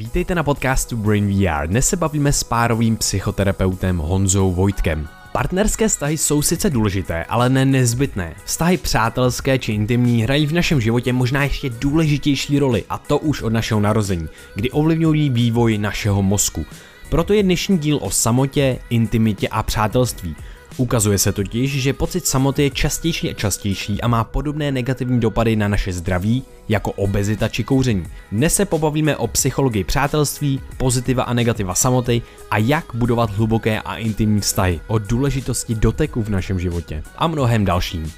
Vítejte na podcastu Brain VR. Dnes se bavíme s párovým psychoterapeutem Honzou Vojtkem. Partnerské vztahy jsou sice důležité, ale ne nezbytné. Vztahy přátelské či intimní hrají v našem životě možná ještě důležitější roli, a to už od našeho narození, kdy ovlivňují vývoj našeho mozku. Proto je dnešní díl o samotě, intimitě a přátelství. Ukazuje se totiž, že pocit samoty je častější a častější a má podobné negativní dopady na naše zdraví, jako obezita či kouření. Dnes se pobavíme o psychologii přátelství, pozitiva a negativa samoty a jak budovat hluboké a intimní vztahy, o důležitosti doteku v našem životě a mnohem dalším.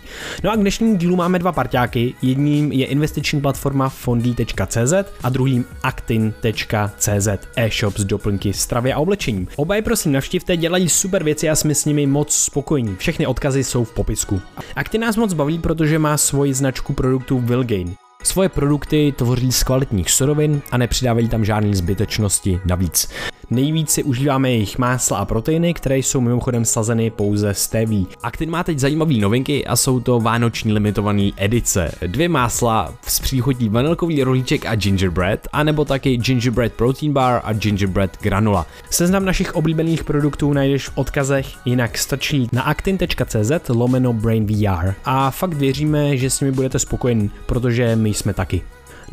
No a k dnešnímu dílu máme dva parťáky, jedním je investiční platforma fondy.cz a druhým actin.cz, e-shop s doplňky stravy a oblečením. Oba je prosím navštivte, dělají super věci a jsme s nimi moc spokojení. Všechny odkazy jsou v popisku. Actin nás moc baví, protože má svoji značku produktů Vilgain. Svoje produkty tvoří z kvalitních surovin a nepřidávají tam žádné zbytečnosti navíc. Nejvíc si užíváme jejich másla a proteiny, které jsou mimochodem sazeny pouze z TV. Actin má teď zajímavé novinky a jsou to vánoční limitované edice. Dvě másla s příchodí vanilkový rohlíček a gingerbread, anebo taky gingerbread protein bar a gingerbread granula. Seznam našich oblíbených produktů najdeš v odkazech, jinak stačí na actin.cz lomeno brain VR. A fakt věříme, že s nimi budete spokojení, protože my jsme taky.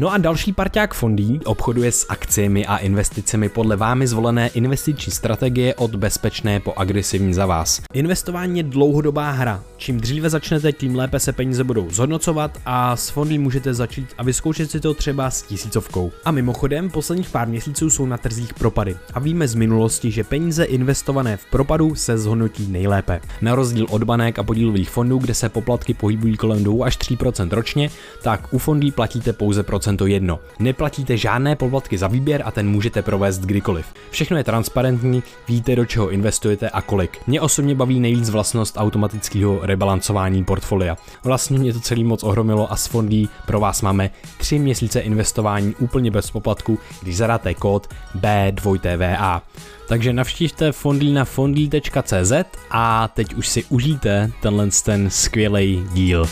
No a další parťák fondí obchoduje s akciemi a investicemi podle vámi zvolené investiční strategie od bezpečné po agresivní za vás. Investování je dlouhodobá hra. Čím dříve začnete, tím lépe se peníze budou zhodnocovat a s fondy můžete začít a vyzkoušet si to třeba s tisícovkou. A mimochodem, posledních pár měsíců jsou na trzích propady a víme z minulosti, že peníze investované v propadu se zhodnotí nejlépe. Na rozdíl od banek a podílových fondů, kde se poplatky pohybují kolem 2 až 3% ročně, tak u fondů platíte pouze procent procento jedno. Neplatíte žádné poplatky za výběr a ten můžete provést kdykoliv. Všechno je transparentní, víte do čeho investujete a kolik. Mě osobně baví nejvíc vlastnost automatického rebalancování portfolia. Vlastně mě to celý moc ohromilo a s fondí pro vás máme 3 měsíce investování úplně bez poplatku, když zadáte kód B2TVA. Takže navštivte fondly na fondly.cz a teď už si užijte tenhle ten skvělý díl.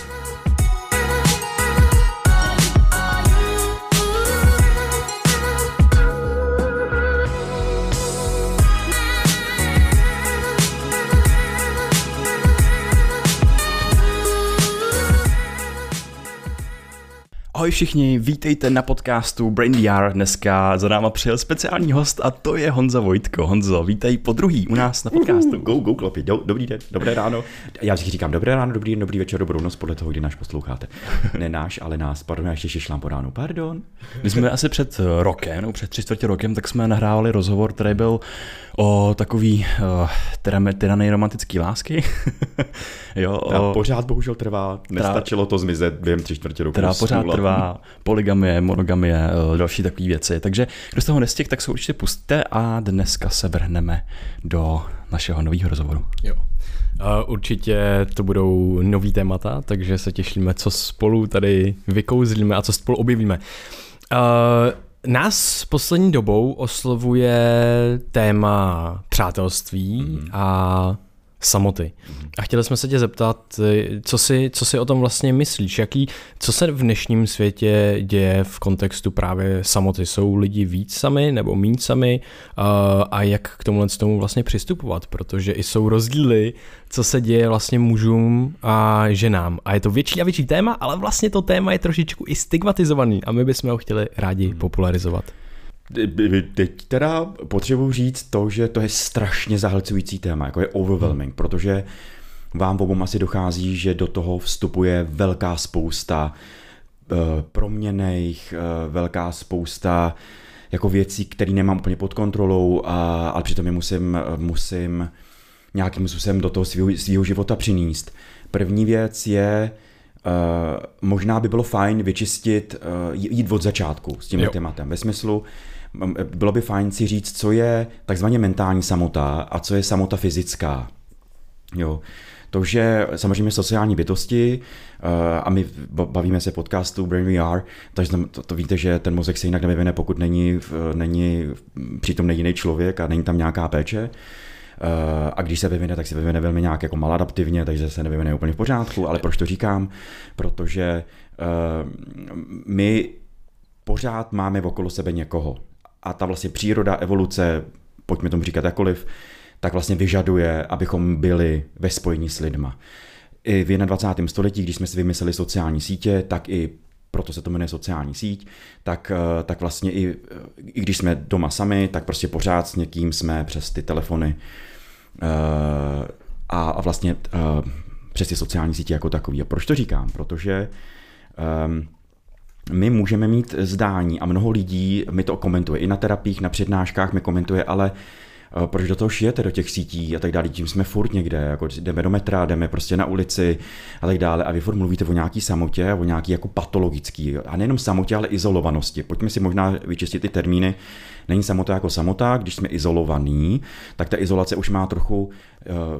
Ahoj všichni, vítejte na podcastu Brain VR. Dneska za náma přijel speciální host a to je Honza Vojtko. Honzo, vítej po druhý u nás na podcastu. Go, go, klopi. Do, dobrý den, dobré ráno. Já vždycky říkám dobré ráno, dobrý den, dobrý večer, dobrou noc, podle toho, kdy náš posloucháte. Ne náš, ale nás, pardon, já ještě šišlám po ránu, pardon. My jsme asi před rokem, no před tři čtvrtě rokem, tak jsme nahrávali rozhovor, který byl o takový uh, tyrany romantický lásky. jo, o, pořád bohužel trvá, nestačilo to zmizet během tři čtvrtě roku. Která pořád trvá, poligamie, monogamie, uh, další takové věci. Takže kdo z toho nestěk, tak se určitě pustíte a dneska se vrhneme do našeho nového rozhovoru. Jo. Uh, určitě to budou nový témata, takže se těšíme, co spolu tady vykouzlíme a co spolu objevíme. Uh, Nás poslední dobou oslovuje téma přátelství mm. a samoty. A chtěli jsme se tě zeptat, co si, co si o tom vlastně myslíš, jaký, co se v dnešním světě děje v kontextu právě samoty. Jsou lidi víc sami nebo méně sami a, a jak k tomuhle tomu vlastně přistupovat, protože i jsou rozdíly, co se děje vlastně mužům a ženám. A je to větší a větší téma, ale vlastně to téma je trošičku i stigmatizovaný a my bychom ho chtěli rádi hmm. popularizovat. Teď teda potřebuji říct to, že to je strašně zahlcující téma, jako je overwhelming, hmm. protože vám obou asi dochází, že do toho vstupuje velká spousta uh, proměných, uh, velká spousta jako věcí, které nemám úplně pod kontrolou, a, ale přitom je musím, musím nějakým způsobem do toho svého života přinést. První věc je, Uh, možná by bylo fajn vyčistit, uh, jít od začátku s tím tématem. Ve smyslu, bylo by fajn si říct, co je takzvaně mentální samota a co je samota fyzická. Jo. To, že samozřejmě sociální bytosti, eh, a my bavíme se podcastu Brain VR, takže to, to víte, že ten mozek se jinak nevyvine, pokud není, není přítomný jiný člověk a není tam nějaká péče. Eh, a když se vyvine, tak se vyvine velmi nějak jako maladaptivně, takže se nevyvine úplně v pořádku, ale proč to říkám? Protože uh, my pořád máme okolo sebe někoho a ta vlastně příroda, evoluce, pojďme tomu říkat jakoliv, tak vlastně vyžaduje, abychom byli ve spojení s lidma. I v 21. století, když jsme si vymysleli sociální sítě, tak i proto se to jmenuje sociální síť, tak, eh, tak vlastně i, i když jsme doma sami, tak prostě pořád s někým jsme přes ty telefony eh, a, a vlastně eh, přes ty sociální sítě jako takový. A proč to říkám? Protože um, my můžeme mít zdání a mnoho lidí mi to komentuje. I na terapiích, na přednáškách mi komentuje, ale Eh, proč do toho šijete do těch sítí a tak dále, tím jsme furt někde, jako jdeme do metra, jdeme prostě na ulici a tak dále a vy furt mluvíte o nějaký samotě, o nějaký jako patologický, a nejenom samotě, ale izolovanosti. Pojďme si možná vyčistit ty termíny. Není samota jako samota, když jsme izolovaní, tak ta izolace už má trochu uh,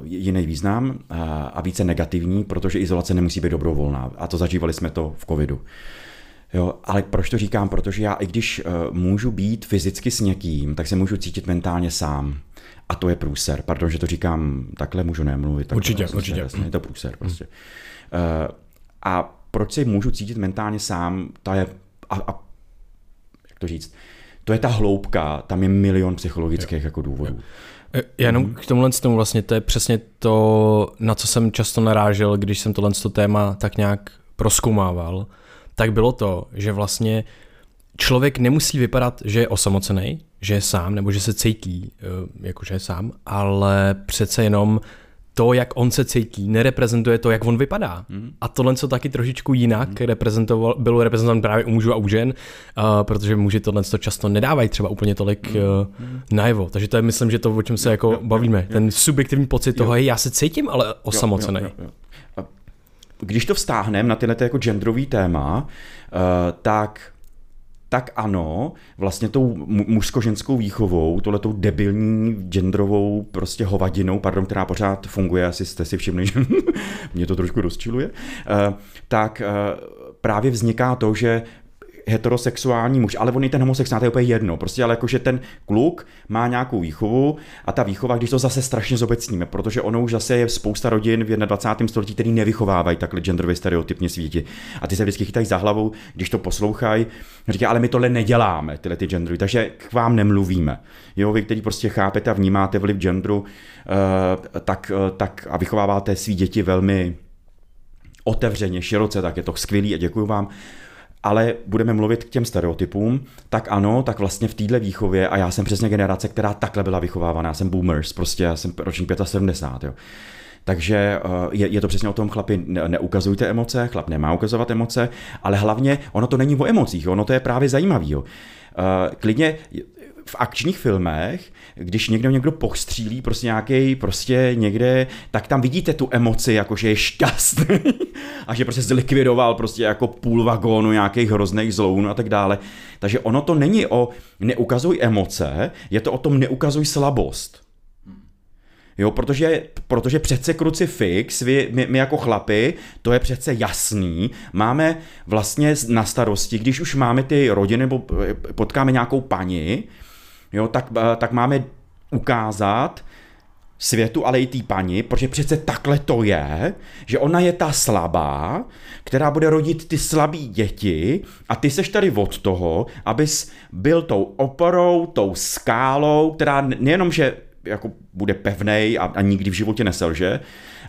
jiný význam uh, a více negativní, protože izolace nemusí být dobrovolná. A to zažívali jsme to v covidu. Jo, ale proč to říkám? Protože já, i když uh, můžu být fyzicky s někým, tak se můžu cítit mentálně sám. A to je průser. Pardon, že to říkám takhle, můžu nemluvit. Takhle, určitě, vlastně, určitě. Jasně, je to průser prostě. Uh, a proč se můžu cítit mentálně sám, ta je, a, a jak to říct, to je ta hloubka, tam je milion psychologických jo. jako důvodů. Jo. Eh, jenom mm-hmm. k tomuhle tomu vlastně, to je přesně to, na co jsem často narážel, když jsem tohle téma tak nějak proskoumával, tak bylo to, že vlastně člověk nemusí vypadat, že je osamocený, že je sám, nebo že se cítí, eh, jako že je sám, ale přece jenom to, jak on se cítí, nereprezentuje to, jak on vypadá. Mm. A tohle co taky trošičku jinak mm. reprezentoval, bylo reprezentovan právě u mužů a u žen, uh, protože muži tohle to často nedávají třeba úplně tolik uh, najevo. Takže to je, myslím, že to, o čem se jako jo, bavíme. Jo, Ten subjektivní pocit jo. toho, hej, já se cítím, ale osamocený. Jo, jo, jo, jo když to vztáhneme na tyhle jako genderový téma, uh, tak tak ano, vlastně tou mužsko-ženskou výchovou, tohletou debilní genderovou prostě hovadinou, pardon, která pořád funguje, asi jste si všimli, že mě to trošku rozčiluje, uh, tak uh, právě vzniká to, že heterosexuální muž, ale on i ten homosexuální, to je úplně jedno. Prostě ale jakože ten kluk má nějakou výchovu a ta výchova, když to zase strašně zobecníme, protože ono už zase je spousta rodin v 21. století, který nevychovávají takhle genderově stereotypně svíti. A ty se vždycky chytají za hlavou, když to poslouchají, říkají, ale my tohle neděláme, tyhle ty gendery, takže k vám nemluvíme. Jo, vy, kteří prostě chápete a vnímáte vliv genderu, uh, tak, uh, tak a vychováváte svý děti velmi otevřeně, široce, tak je to skvělý a děkuji vám ale budeme mluvit k těm stereotypům, tak ano, tak vlastně v téhle výchově, a já jsem přesně generace, která takhle byla vychovávána, já jsem boomers, prostě já jsem ročník 75, jo. Takže eh, je, je to přesně o tom, chlapi, ne, neukazujte emoce, chlap nemá ukazovat emoce, ale hlavně ono to není o emocích, ono to je právě zajímavý. Jo. Eh, klidně v akčních filmech, když někdo někdo postřílí prostě nějaký prostě někde, tak tam vidíte tu emoci, jako že je šťastný a že prostě zlikvidoval prostě jako půl vagónu nějakých hrozných zlounů a tak dále. Takže ono to není o neukazuj emoce, je to o tom neukazuj slabost. Jo, protože, protože přece krucifix, my, my, my jako chlapi, to je přece jasný, máme vlastně na starosti, když už máme ty rodiny nebo potkáme nějakou paní, jo, tak, eh, tak máme ukázat světu, ale i té paní, protože přece takhle to je, že ona je ta slabá, která bude rodit ty slabý děti a ty seš tady od toho, abys byl tou oporou, tou skálou, která nejenom, že jako bude pevnej a, a nikdy v životě neselže,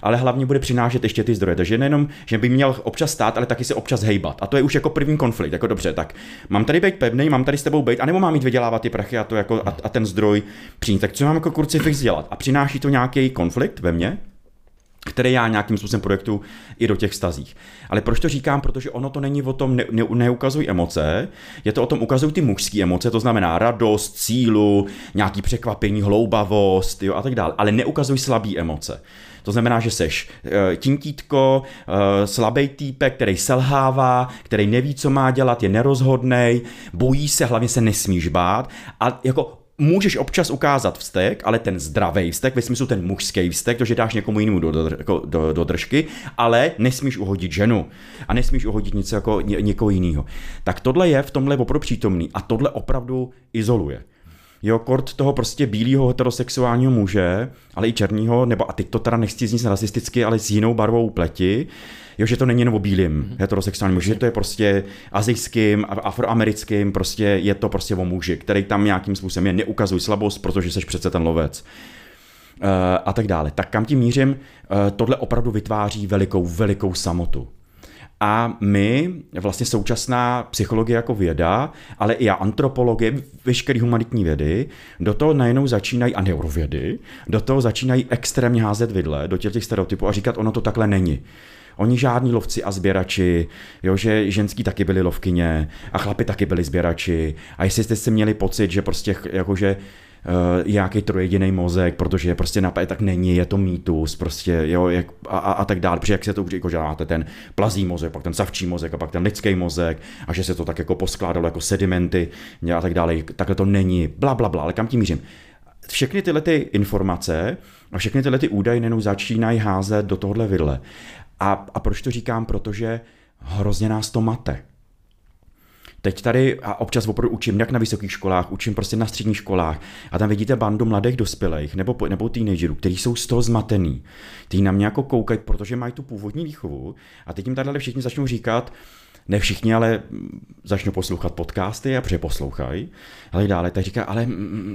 ale hlavně bude přinášet ještě ty zdroje. Takže nejenom, že by měl občas stát, ale taky se občas hejbat. A to je už jako první konflikt. Jako dobře, tak mám tady být pevný, mám tady s tebou být, anebo mám mít vydělávat ty prachy a, to jako, a, a ten zdroj přijít. Tak co mám jako krucifix dělat? A přináší to nějaký konflikt ve mně? které já nějakým způsobem projektu i do těch stazích. Ale proč to říkám? Protože ono to není o tom ne, ne, neukazuj emoce, je to o tom ukazuj ty mužské emoce, to znamená radost, sílu, nějaký překvapení, hloubavost jo, a tak dále. Ale neukazuj slabý emoce. To znamená, že seš uh, tinkítko, uh, slabý týpek, který selhává, který neví, co má dělat, je nerozhodnej, bojí se, hlavně se nesmíš bát a jako můžeš občas ukázat vztek, ale ten zdravý vztek, ve smyslu ten mužský vztek, to, že dáš někomu jinému do, do, jako do, do držky, ale nesmíš uhodit ženu a nesmíš uhodit něco jako ně, někoho jiného. Tak tohle je v tomhle opravdu přítomný a tohle opravdu izoluje. Jo, kort toho prostě bílého heterosexuálního muže, ale i černého, nebo a teď to teda nechci znít rasisticky, ale s jinou barvou pleti, jo, že to není jenom o bílým mm-hmm. heterosexuálním muži, že to je prostě azijským, afroamerickým, prostě je to prostě o muži, který tam nějakým způsobem je neukazuj slabost, protože jsi přece ten lovec. Uh, a tak dále. Tak kam tím mířím, uh, tohle opravdu vytváří velikou, velikou samotu. A my, vlastně současná psychologie jako věda, ale i antropologie, veškeré humanitní vědy, do toho najednou začínají, a neurovědy, do toho začínají extrémně házet vidle do těch stereotypů a říkat, ono to takhle není. Oni žádní lovci a sběrači, jo, že ženský taky byli lovkyně a chlapi taky byli sběrači. A jestli jste si měli pocit, že prostě jakože nějaký trojediný mozek, protože je prostě napad, tak není, je to mýtus, prostě, jo, jak, a, a, a, tak dále, protože jak se to už jako, že máte ten plazí mozek, pak ten savčí mozek a pak ten lidský mozek a že se to tak jako poskládalo jako sedimenty a tak dále, takhle to není, bla, bla, bla, ale kam tím mířím? Všechny tyhle ty informace a všechny tyhle ty údaje nenou začínají házet do tohohle vidle. A, a proč to říkám? Protože hrozně nás to mate. Teď tady a občas opravdu učím, jak na vysokých školách, učím prostě na středních školách a tam vidíte bandu mladých dospělých nebo, nebo teenagerů, kteří jsou z toho zmatený. Ty na mě jako koukají, protože mají tu původní výchovu a teď jim tady všichni začnou říkat, ne všichni, ale začnou poslouchat podcasty a protože poslouchají, ale dále, tak říká, ale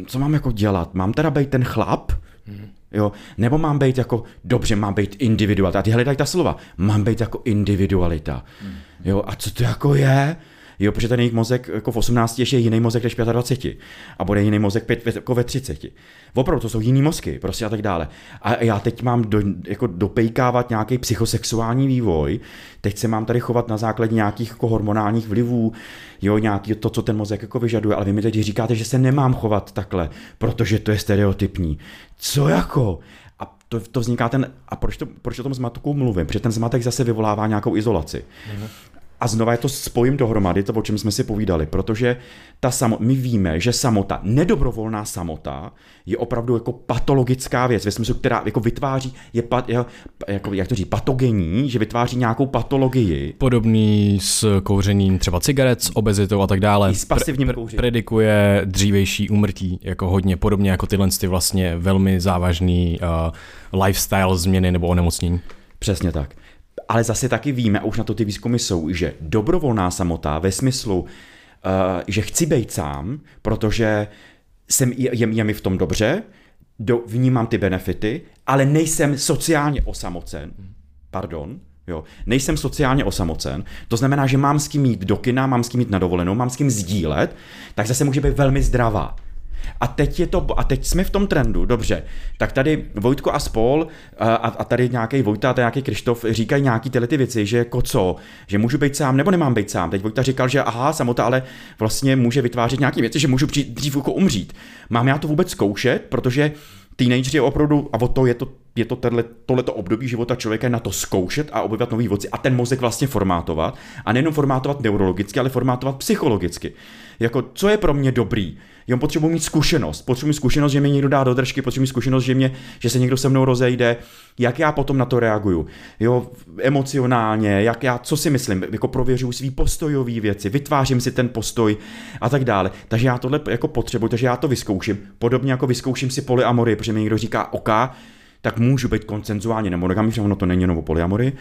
co mám jako dělat? Mám teda být ten chlap? Hmm. Jo, nebo mám být jako, dobře, mám být individualita. A ty hledají ta slova. Mám být jako individualita. Hmm. Jo, a co to jako je? Jo, protože ten jejich mozek jako v 18 ještě je jiný mozek než 25. A bude jiný mozek 5, jako ve 30. Opravdu, to jsou jiný mozky, prostě a tak dále. A já teď mám do, jako dopejkávat nějaký psychosexuální vývoj, teď se mám tady chovat na základě nějakých jako hormonálních vlivů, jo, nějaký to, co ten mozek jako vyžaduje, ale vy mi teď říkáte, že se nemám chovat takhle, protože to je stereotypní. Co jako? A to, to vzniká ten, a proč, to, proč o tom zmatku mluvím? Protože ten zmatek zase vyvolává nějakou izolaci. Mm-hmm. A znova je to spojím dohromady, to, o čem jsme si povídali, protože ta samo, my víme, že samota, nedobrovolná samota, je opravdu jako patologická věc, ve smyslu, která jako vytváří, je, pat, je jako, jak to říct, patogenní, že vytváří nějakou patologii. Podobný s kouřením třeba cigaret, s obezitou a tak dále. I s pasivním pre- kouřením. Predikuje dřívější úmrtí, jako hodně podobně jako tyhle ty vlastně velmi závažný uh, lifestyle změny nebo onemocnění. Přesně tak. Ale zase taky víme, a už na to ty výzkumy jsou, že dobrovolná samota ve smyslu, uh, že chci být sám, protože jsem, je, je mi v tom dobře, do, vnímám ty benefity, ale nejsem sociálně osamocen. Pardon, Jo. Nejsem sociálně osamocen, to znamená, že mám s kým jít do kina, mám s kým jít na dovolenou, mám s kým sdílet, tak zase může být velmi zdravá. A teď, je to, a teď jsme v tom trendu, dobře. Tak tady Vojtko a spol a, a tady nějaký Vojta a nějaký Krištof říkají nějaký tyhle ty věci, že jako co, že můžu být sám nebo nemám být sám. Teď Vojta říkal, že aha, samota, ale vlastně může vytvářet nějaké věci, že můžu dřív jako umřít. Mám já to vůbec zkoušet, protože teenager je opravdu, a o to je to, je to tenhle, tohleto období života člověka na to zkoušet a objevovat nový voci a ten mozek vlastně formátovat. A nejenom formátovat neurologicky, ale formátovat psychologicky. Jako, co je pro mě dobrý? Jo, potřebuji mít zkušenost. Potřebuji zkušenost, že mě někdo dá do držky, potřebuji zkušenost, že, mě, že se někdo se mnou rozejde. Jak já potom na to reaguju? Jo, emocionálně, jak já, co si myslím, jako prověřuju svý postojové věci, vytvářím si ten postoj a tak dále. Takže já tohle jako potřebuji, takže já to vyzkouším. Podobně jako vyzkouším si polyamory, protože mi někdo říká, OK, tak můžu být koncenzuálně nemonogamní, ono to není jenom polyamory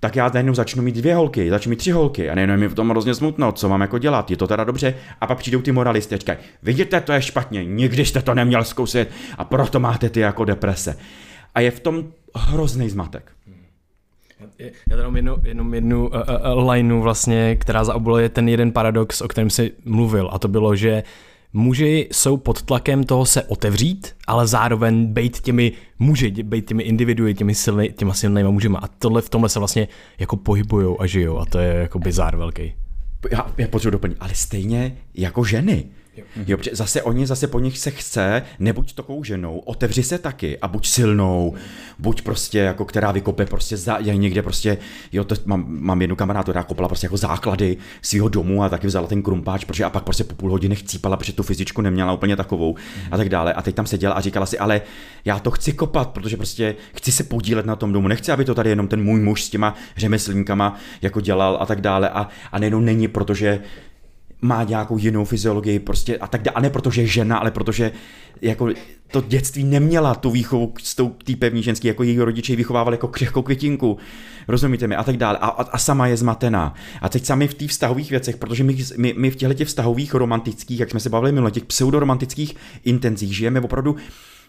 tak já najednou začnu mít dvě holky, začnu mít tři holky a najednou mi v tom hrozně smutno, co mám jako dělat, je to teda dobře a pak přijdou ty moralisty a říkají, vidíte, to je špatně, nikdy jste to neměl zkusit a proto máte ty jako deprese. A je v tom hrozný zmatek. Já mám jednu, jenom jednu uh, uh, lineu vlastně, která zaobaluje ten jeden paradox, o kterém jsi mluvil a to bylo, že muži jsou pod tlakem toho se otevřít, ale zároveň být těmi muži, být těmi individuy, těmi silný, těma silnýma mužima. A tohle v tomhle se vlastně jako pohybujou a žijou a to je jako bizár velký. Já, já potřebuji doplnit, ale stejně jako ženy. Jo. jo, protože zase oni, zase po nich se chce, nebuď takovou ženou, otevři se taky a buď silnou, buď prostě jako která vykope prostě za, je někde prostě, jo, to mám, mám jednu kamarádu, která kopala prostě jako základy svého domu a taky vzala ten krumpáč, protože a pak prostě po půl hodiny chcípala, protože tu fyzičku neměla úplně takovou a tak dále. A teď tam seděla a říkala si, ale já to chci kopat, protože prostě chci se podílet na tom domu, nechci, aby to tady jenom ten můj muž s těma řemeslníkama jako dělal a tak dále. A, a nejenom není, protože má nějakou jinou fyziologii prostě a tak dále. A ne protože je žena, ale protože jako to dětství neměla tu výchovu s tou tý pevní ženský, jako její rodiče ji vychovávali jako křehkou květinku, rozumíte mi, a tak dále. A, a, a sama je zmatená. A teď sami v těch vztahových věcech, protože my, my, my v těchto vztahových romantických, jak jsme se bavili minule, těch pseudoromantických intenzích, žijeme opravdu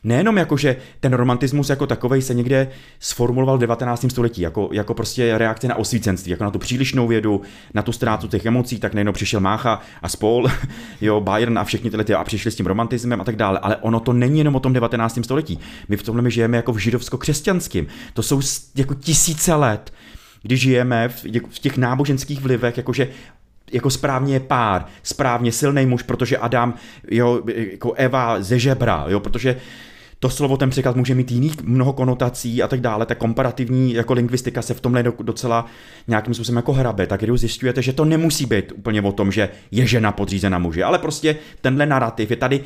nejenom jako, že ten romantismus jako takový se někde sformuloval v 19. století, jako, jako prostě reakce na osvícenství, jako na tu přílišnou vědu, na tu ztrátu těch emocí, tak nejenom přišel Mácha a spol, jo, Bayern a všichni tyhle ty a přišli s tím romantismem a tak dále, ale ono to není jenom o tom 19. století. My v tomhle my žijeme jako v židovsko-křesťanském. To jsou jako tisíce let, kdy žijeme v, v těch náboženských vlivech, jakože jako správně je pár, správně silný muž, protože Adam, jo, jako Eva ze žebra, jo, protože to slovo, ten překlad může mít jiných mnoho konotací a tak dále, ta komparativní jako lingvistika se v tomhle docela nějakým způsobem jako hrabe, tak když zjišťujete, že to nemusí být úplně o tom, že je žena podřízena muži, ale prostě tenhle narrativ je tady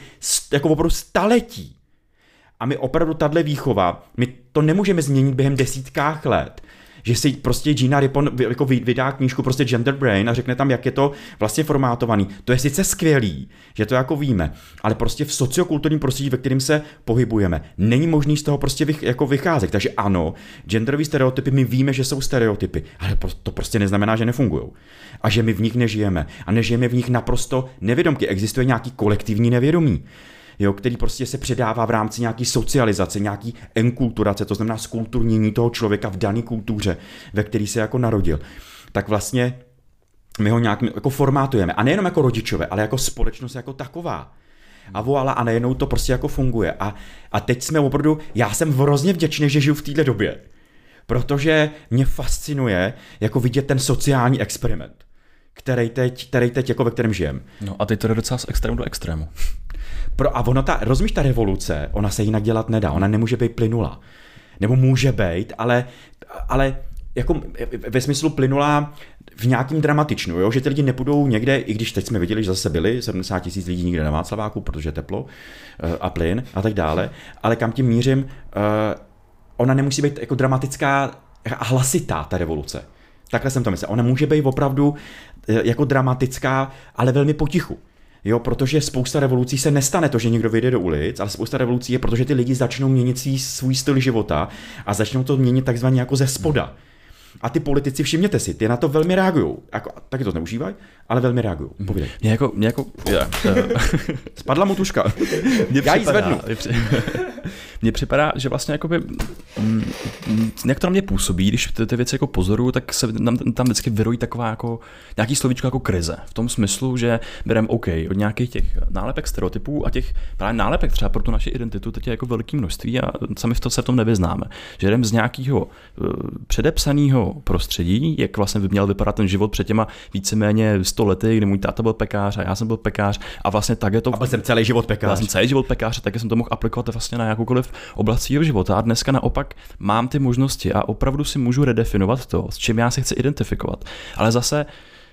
jako opravdu staletí. A my opravdu tahle výchova, my to nemůžeme změnit během desítkách let že si prostě Gina Rippon jako vydá knížku prostě Gender Brain a řekne tam, jak je to vlastně formátovaný. To je sice skvělý, že to jako víme, ale prostě v sociokulturním prostředí, ve kterém se pohybujeme, není možný z toho prostě vych, jako vycházet. Takže ano, genderové stereotypy, my víme, že jsou stereotypy, ale to prostě neznamená, že nefungují. A že my v nich nežijeme. A nežijeme v nich naprosto nevědomky. Existuje nějaký kolektivní nevědomí jo, který prostě se předává v rámci nějaký socializace, nějaký enkulturace, to znamená skulturnění toho člověka v dané kultuře, ve který se jako narodil. Tak vlastně my ho nějak jako formátujeme. A nejenom jako rodičové, ale jako společnost jako taková. A voala, a najednou to prostě jako funguje. A, a teď jsme opravdu, já jsem hrozně vděčný, že žiju v této době. Protože mě fascinuje jako vidět ten sociální experiment, který teď, který teď jako ve kterém žijem. No a teď to jde docela z extrému do extrému. Pro, a ono ta, rozumíš, ta revoluce, ona se jinak dělat nedá, ona nemůže být plynula. Nebo může být, ale, ale jako ve smyslu plynulá v nějakým dramatičnu, jo? že ty lidi nepůjdou někde, i když teď jsme viděli, že zase byli 70 tisíc lidí někde na Václaváku, protože teplo uh, a plyn a tak dále, ale kam tím mířím, uh, ona nemusí být jako dramatická a hlasitá, ta revoluce. Takhle jsem to myslel. Ona může být opravdu jako dramatická, ale velmi potichu. Jo, protože spousta revolucí se nestane to, že někdo vyjde do ulic, ale spousta revolucí je, protože ty lidi začnou měnit svůj styl života a začnou to měnit takzvaně jako ze spoda. A ty politici, všimněte si, ty na to velmi reagují. Jako, taky to neužívají, ale velmi reagují. Mhm. Povídej. Mě jako, mě jako, yeah. Spadla mu tuška. Mě Já ji zvednu. Mně připadá, že vlastně jakoby, mm, jak to na mě působí, když ty, ty věci jako pozoruju, tak se tam, tam vždycky vyrojí taková jako, nějaký slovíčko jako krize. V tom smyslu, že bereme OK od nějakých těch nálepek stereotypů a těch právě nálepek třeba pro tu naši identitu teď je jako velké množství a sami v to se v tom nevyznáme. Že jdem z nějakého uh, předepsaného prostředí, jak vlastně by měl vypadat ten život před těma víceméně 100 lety, kdy můj táta byl pekář a já jsem byl pekář a vlastně tak je to. A byl jsem celý život pekář. Já jsem celý život pekář a tak jsem to mohl aplikovat vlastně na jakoukoliv oblast svého života a dneska naopak mám ty možnosti a opravdu si můžu redefinovat to, s čím já se chci identifikovat. Ale zase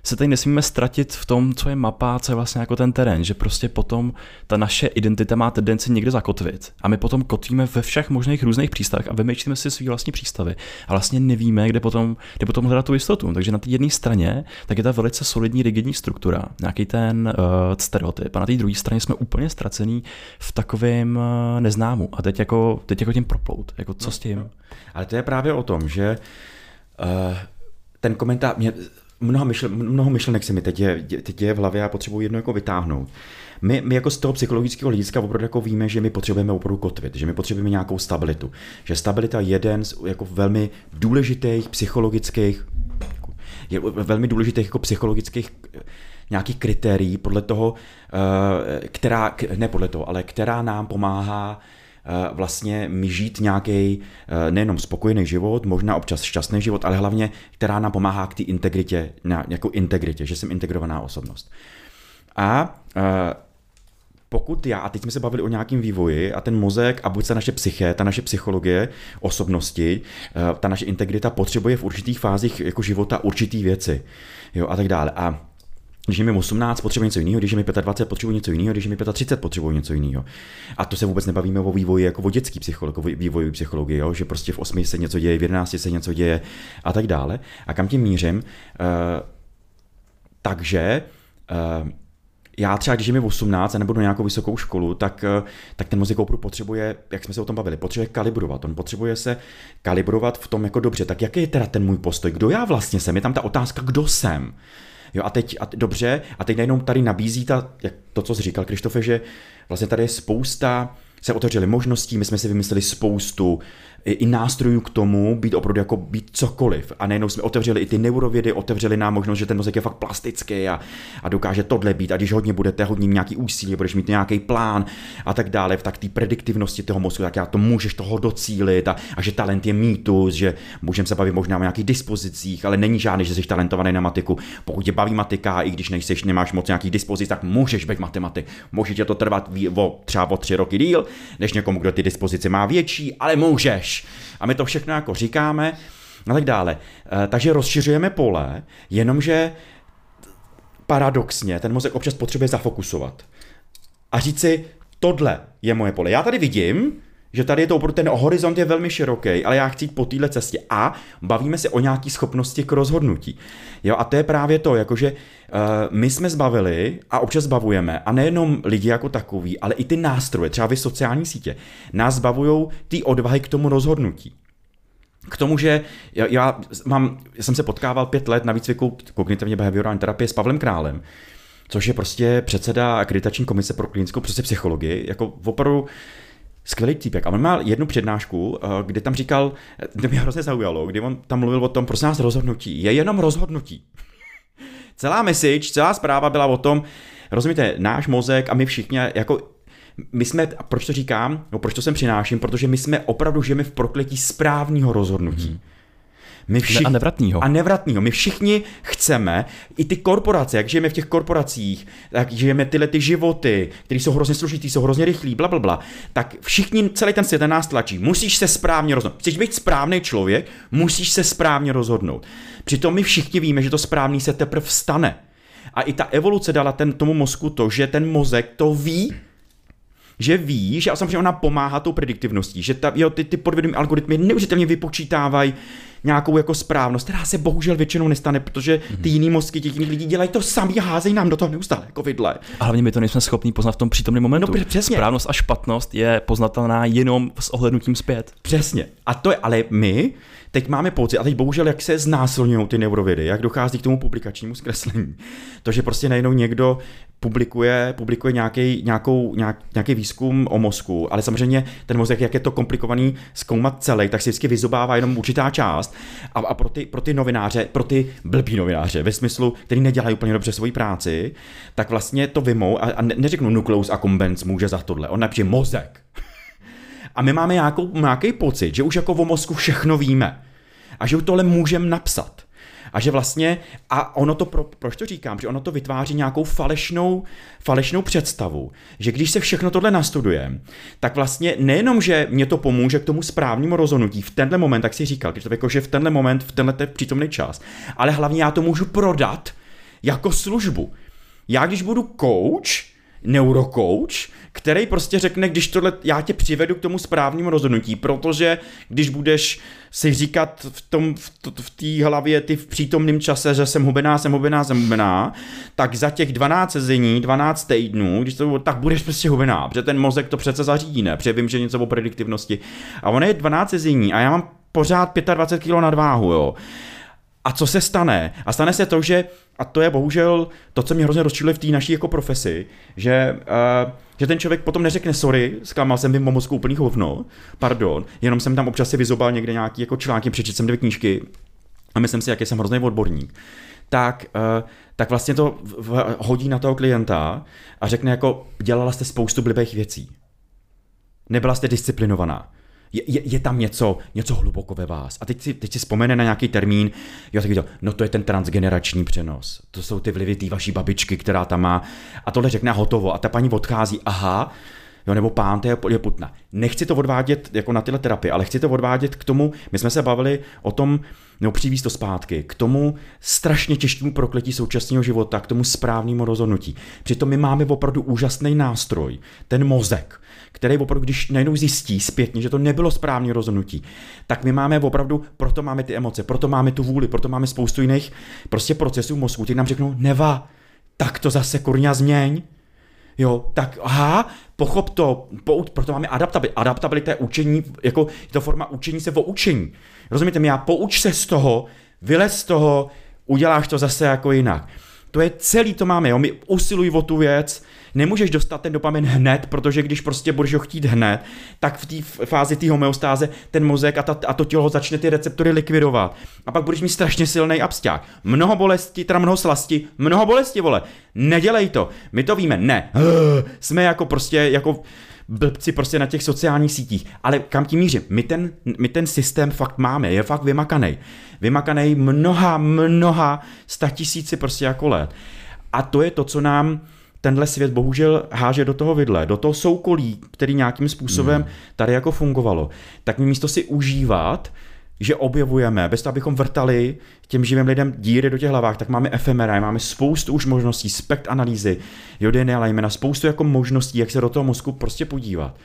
se tady nesmíme ztratit v tom, co je mapa, co je vlastně jako ten terén, že prostě potom ta naše identita má tendenci někde zakotvit. A my potom kotvíme ve všech možných různých přístavech a vymýšlíme si svý vlastní přístavy. A vlastně nevíme, kde potom, kde potom hledat tu jistotu. Takže na té jedné straně tak je ta velice solidní, rigidní struktura, nějaký ten uh, stereotyp. A na té druhé straně jsme úplně ztracení v takovém uh, neznámu. A teď jako, teď jako tím proplout. Jako co no, s tím? No. Ale to je právě o tom, že uh, ten komentář, mě, mnoho, myšl, mnoho myšlenek se mi teď je, teď je v hlavě a potřebuji jedno jako vytáhnout. My, my jako z toho psychologického hlediska opravdu jako víme, že my potřebujeme opravdu kotvit, že my potřebujeme nějakou stabilitu. Že stabilita je jeden z jako velmi důležitých psychologických, je velmi důležitých jako psychologických nějakých kritérií podle toho, eh, která, ne podle toho, ale která nám pomáhá Eh, vlastně mi žít nějaký eh, nejenom spokojený život, možná občas šťastný život, ale hlavně, která nám pomáhá k té integritě, nějakou integritě, že jsem integrovaná osobnost. A eh, pokud já, a teď jsme se bavili o nějakém vývoji a ten mozek a buď ta naše psyché, ta naše psychologie, osobnosti, ta naše integrita potřebuje v určitých fázích jako života určitý věci jo, a tak dále. A když je mi 18, potřebuji něco jiného, když je mi 25, potřebuji něco jiného, když je mi 35, potřebuji něco jiného. A to se vůbec nebavíme o vývoji jako o dětský psychologii, vývoji psychologie, jo? že prostě v 8 se něco děje, v 11 se něco děje a tak dále. A kam tím mířím? Uh, takže uh, já třeba, když je mi 18 a nebudu nějakou vysokou školu, tak, eh, tak ten mozek opravdu potřebuje, jak jsme se o tom bavili, potřebuje kalibrovat. On potřebuje se kalibrovat v tom jako dobře. Tak jaký je teda ten můj postoj? Kdo já vlastně jsem? Je tam ta otázka, kdo jsem? Jo a teď, a dobře, a teď najednou tady nabízí ta, jak to, co jsi říkal, Krištofe, že vlastně tady je spousta se otevřely možností, my jsme si vymysleli spoustu i nástrojů k tomu být opravdu jako být cokoliv. A nejenom jsme otevřeli i ty neurovědy, otevřeli nám možnost, že ten mozek je fakt plastický a, a dokáže tohle být. A když hodně budete, hodně nějaký úsilí, budeš mít nějaký plán a tak dále, tak té prediktivnosti toho mozku, tak já to můžeš toho docílit a, a že talent je mýtus, že můžeme se bavit možná o nějakých dispozicích, ale není žádný, že jsi talentovaný na matiku. Pokud tě baví matika, i když nejseš, nemáš moc nějakých dispozic, tak můžeš být matematik. Může tě to trvat o, třeba o tři roky díl, než někomu, kdo ty dispozice má větší, ale můžeš. A my to všechno jako říkáme a tak dále. Eh, takže rozšiřujeme pole, jenomže paradoxně ten mozek občas potřebuje zafokusovat. A říct si, tohle je moje pole. Já tady vidím, že tady je to ten horizont je velmi široký, ale já chci jít po téhle cestě a bavíme se o nějaký schopnosti k rozhodnutí. Jo, a to je právě to, jakože uh, my jsme zbavili a občas zbavujeme, a nejenom lidi jako takový, ale i ty nástroje, třeba vy sociální sítě, nás zbavují ty odvahy k tomu rozhodnutí. K tomu, že já, já, mám, já jsem se potkával pět let na výcviku kognitivně behaviorální terapie s Pavlem Králem, což je prostě předseda akreditační komise pro klinickou prostě psychologii, jako opravdu skvělý týpek. A on má jednu přednášku, eh, kde tam říkal, to mě hrozně zaujalo, kdy on tam mluvil o tom, prosím nás, rozhodnutí. Je jenom rozhodnutí. celá message, celá zpráva byla o tom, rozumíte, náš mozek a my všichni, jako my jsme, a proč to říkám, no proč to sem přináším, protože my jsme opravdu žijeme v prokletí správního rozhodnutí. Hmm. My všichni, a nevratného. A nevratného. My všichni chceme, i ty korporace, jak žijeme v těch korporacích, jak žijeme tyhle ty životy, které jsou hrozně složitý, jsou hrozně rychlí, bla, bla, bla, tak všichni, celý ten svět nás tlačí. Musíš se správně rozhodnout. Chceš být správný člověk, musíš se správně rozhodnout. Přitom my všichni víme, že to správný se teprve stane. A i ta evoluce dala ten, tomu mozku to, že ten mozek to ví, že ví, že a samozřejmě ona pomáhá tou prediktivností, že ta, jo, ty, ty podvědomí algoritmy neuvěřitelně vypočítávají nějakou jako správnost, která se bohužel většinou nestane, protože ty jiný mozky těch jiných lidí dělají to samý a házejí nám do toho neustále jako vidle. A hlavně my to nejsme schopni poznat v tom přítomném momentu. No, přesně. Správnost a špatnost je poznatelná jenom s ohlednutím zpět. Přesně. A to je, ale my teď máme pocit, a teď bohužel, jak se znásilňují ty neurovědy, jak dochází k tomu publikačnímu zkreslení, to, že prostě najednou někdo publikuje, publikuje nějaký, nějakou, nějak, nějaký výzkum o mozku, ale samozřejmě ten mozek, jak je to komplikovaný zkoumat celý, tak si vždycky vyzobává jenom určitá část. A, a pro, ty, pro ty novináře, pro ty blbý novináře, ve smyslu, který nedělají úplně dobře svoji práci, tak vlastně to vymou a, a neřeknu nukleus accumbens může za tohle, on napíše mozek. A my máme nějakou, nějaký pocit, že už jako o mozku všechno víme. A že tohle můžeme napsat. A že vlastně, a ono to, pro, proč to říkám, že ono to vytváří nějakou falešnou, falešnou představu, že když se všechno tohle nastuduje, tak vlastně nejenom, že mě to pomůže k tomu správnému rozhodnutí v tenhle moment, tak si říkal, když to jako, že v tenhle moment, v tenhle přítomný čas, ale hlavně já to můžu prodat jako službu. Já když budu coach, neurokouč, který prostě řekne, když tohle, já tě přivedu k tomu správnému rozhodnutí, protože když budeš si říkat v tom, v té hlavě ty v přítomném čase, že jsem hubená, jsem hubená, jsem hubená, tak za těch 12 sezení, 12 týdnů, když to, tak budeš prostě hubená, protože ten mozek to přece zařídí, ne? Protože vím, že něco o prediktivnosti. A ono je 12 sezení a já mám pořád 25 kg nadváhu, jo. A co se stane? A stane se to, že, a to je bohužel to, co mě hrozně rozčiluje v té naší jako profesi, že, uh, že ten člověk potom neřekne sorry, zklamal jsem vím o mozku úplný hovno, pardon, jenom jsem tam občas si vyzobal někde nějaký jako články, přečetl jsem dvě knížky a myslím si, jaký jsem hrozný odborník. Tak, uh, tak vlastně to hodí na toho klienta a řekne jako, dělala jste spoustu blbých věcí. Nebyla jste disciplinovaná je, je, je tam něco, něco hluboko ve vás. A teď si, teď si vzpomene na nějaký termín, jo, tak to, no to je ten transgenerační přenos. To jsou ty vlivy té vaší babičky, která tam má. A tohle řekne hotovo. A ta paní odchází, aha, jo, nebo pán, to je, je putna. Nechci to odvádět jako na tyhle terapie, ale chci to odvádět k tomu, my jsme se bavili o tom, nebo přivízt to zpátky, k tomu strašně těžkému prokletí současného života, k tomu správnému rozhodnutí. Přitom my máme opravdu úžasný nástroj, ten mozek, který opravdu, když najednou zjistí zpětně, že to nebylo správné rozhodnutí, tak my máme opravdu, proto máme ty emoce, proto máme tu vůli, proto máme spoustu jiných prostě procesů mozku, ty nám řeknou, neva, tak to zase kurňa změň. Jo, tak aha, pochop to, pouč, proto máme adaptabilitu. Adaptabilita je učení, jako je to forma učení se o učení. Rozumíte mi, já pouč se z toho, vylez z toho, uděláš to zase jako jinak. To je celý, to máme, jo, my usilují o tu věc, nemůžeš dostat ten dopamin hned, protože když prostě budeš ho chtít hned, tak v té fázi té homeostáze ten mozek a, ta, a to tělo začne ty receptory likvidovat. A pak budeš mít strašně silný absťák. Mnoho bolesti, teda mnoho slasti, mnoho bolesti, vole. Nedělej to. My to víme, ne. Jsme jako prostě, jako blbci prostě na těch sociálních sítích. Ale kam tím mířím? My ten, my ten systém fakt máme, je fakt vymakaný. Vymakaný mnoha, mnoha statisíci prostě jako let. A to je to, co nám tenhle svět bohužel háže do toho vidle, do toho soukolí, který nějakým způsobem hmm. tady jako fungovalo. Tak my místo si užívat, že objevujeme, bez toho, abychom vrtali těm živým lidem díry do těch hlavách, tak máme FMRI, máme spoustu už možností, spekt analýzy, jo, DNA, jména, spoustu jako možností, jak se do toho mozku prostě podívat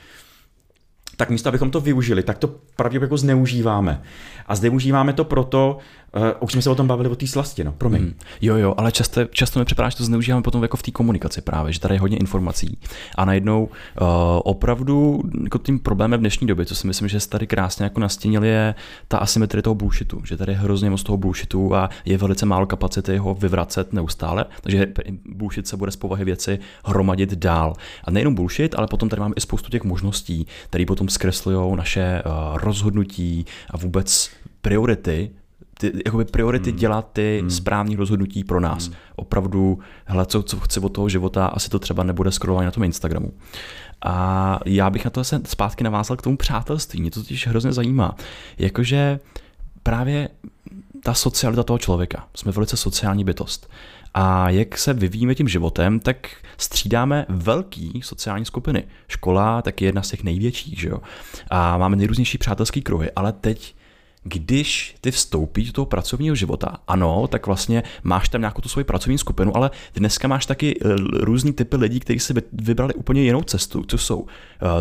tak místo, abychom to využili, tak to pravděpodobně jako zneužíváme. A zneužíváme to proto, uh, už jsme se o tom bavili o té slasti, no, promiň. Hmm. Jo, jo, ale často, často mi připadá, že to zneužíváme potom jako v té komunikaci právě, že tady je hodně informací a najednou uh, opravdu jako tím problémem v dnešní době, co si myslím, že tady krásně jako nastínili, je ta asymetrie toho bullshitu, že tady je hrozně moc toho bullshitu a je velice málo kapacity ho vyvracet neustále, takže bullshit se bude z povahy věci hromadit dál. A nejenom bullshit, ale potom tady máme i spoustu těch možností, které potom zkreslují naše uh, rozhodnutí a vůbec priority ty, jakoby priority hmm. dělat ty hmm. správné rozhodnutí pro nás. Hmm. Opravdu, hele, co, co chci od toho života, asi to třeba nebude scrollování na tom Instagramu. A já bych na to se zpátky navázal k tomu přátelství. Mě to totiž hrozně zajímá. Jakože právě ta socialita toho člověka. Jsme velice sociální bytost. A jak se vyvíjíme tím životem, tak střídáme velký sociální skupiny. Škola tak je jedna z těch největších, že jo? A máme nejrůznější přátelské kruhy, ale teď když ty vstoupíš do toho pracovního života, ano, tak vlastně máš tam nějakou tu svoji pracovní skupinu, ale dneska máš taky eh, různý typy lidí, kteří si vybrali úplně jinou cestu, což jsou uh,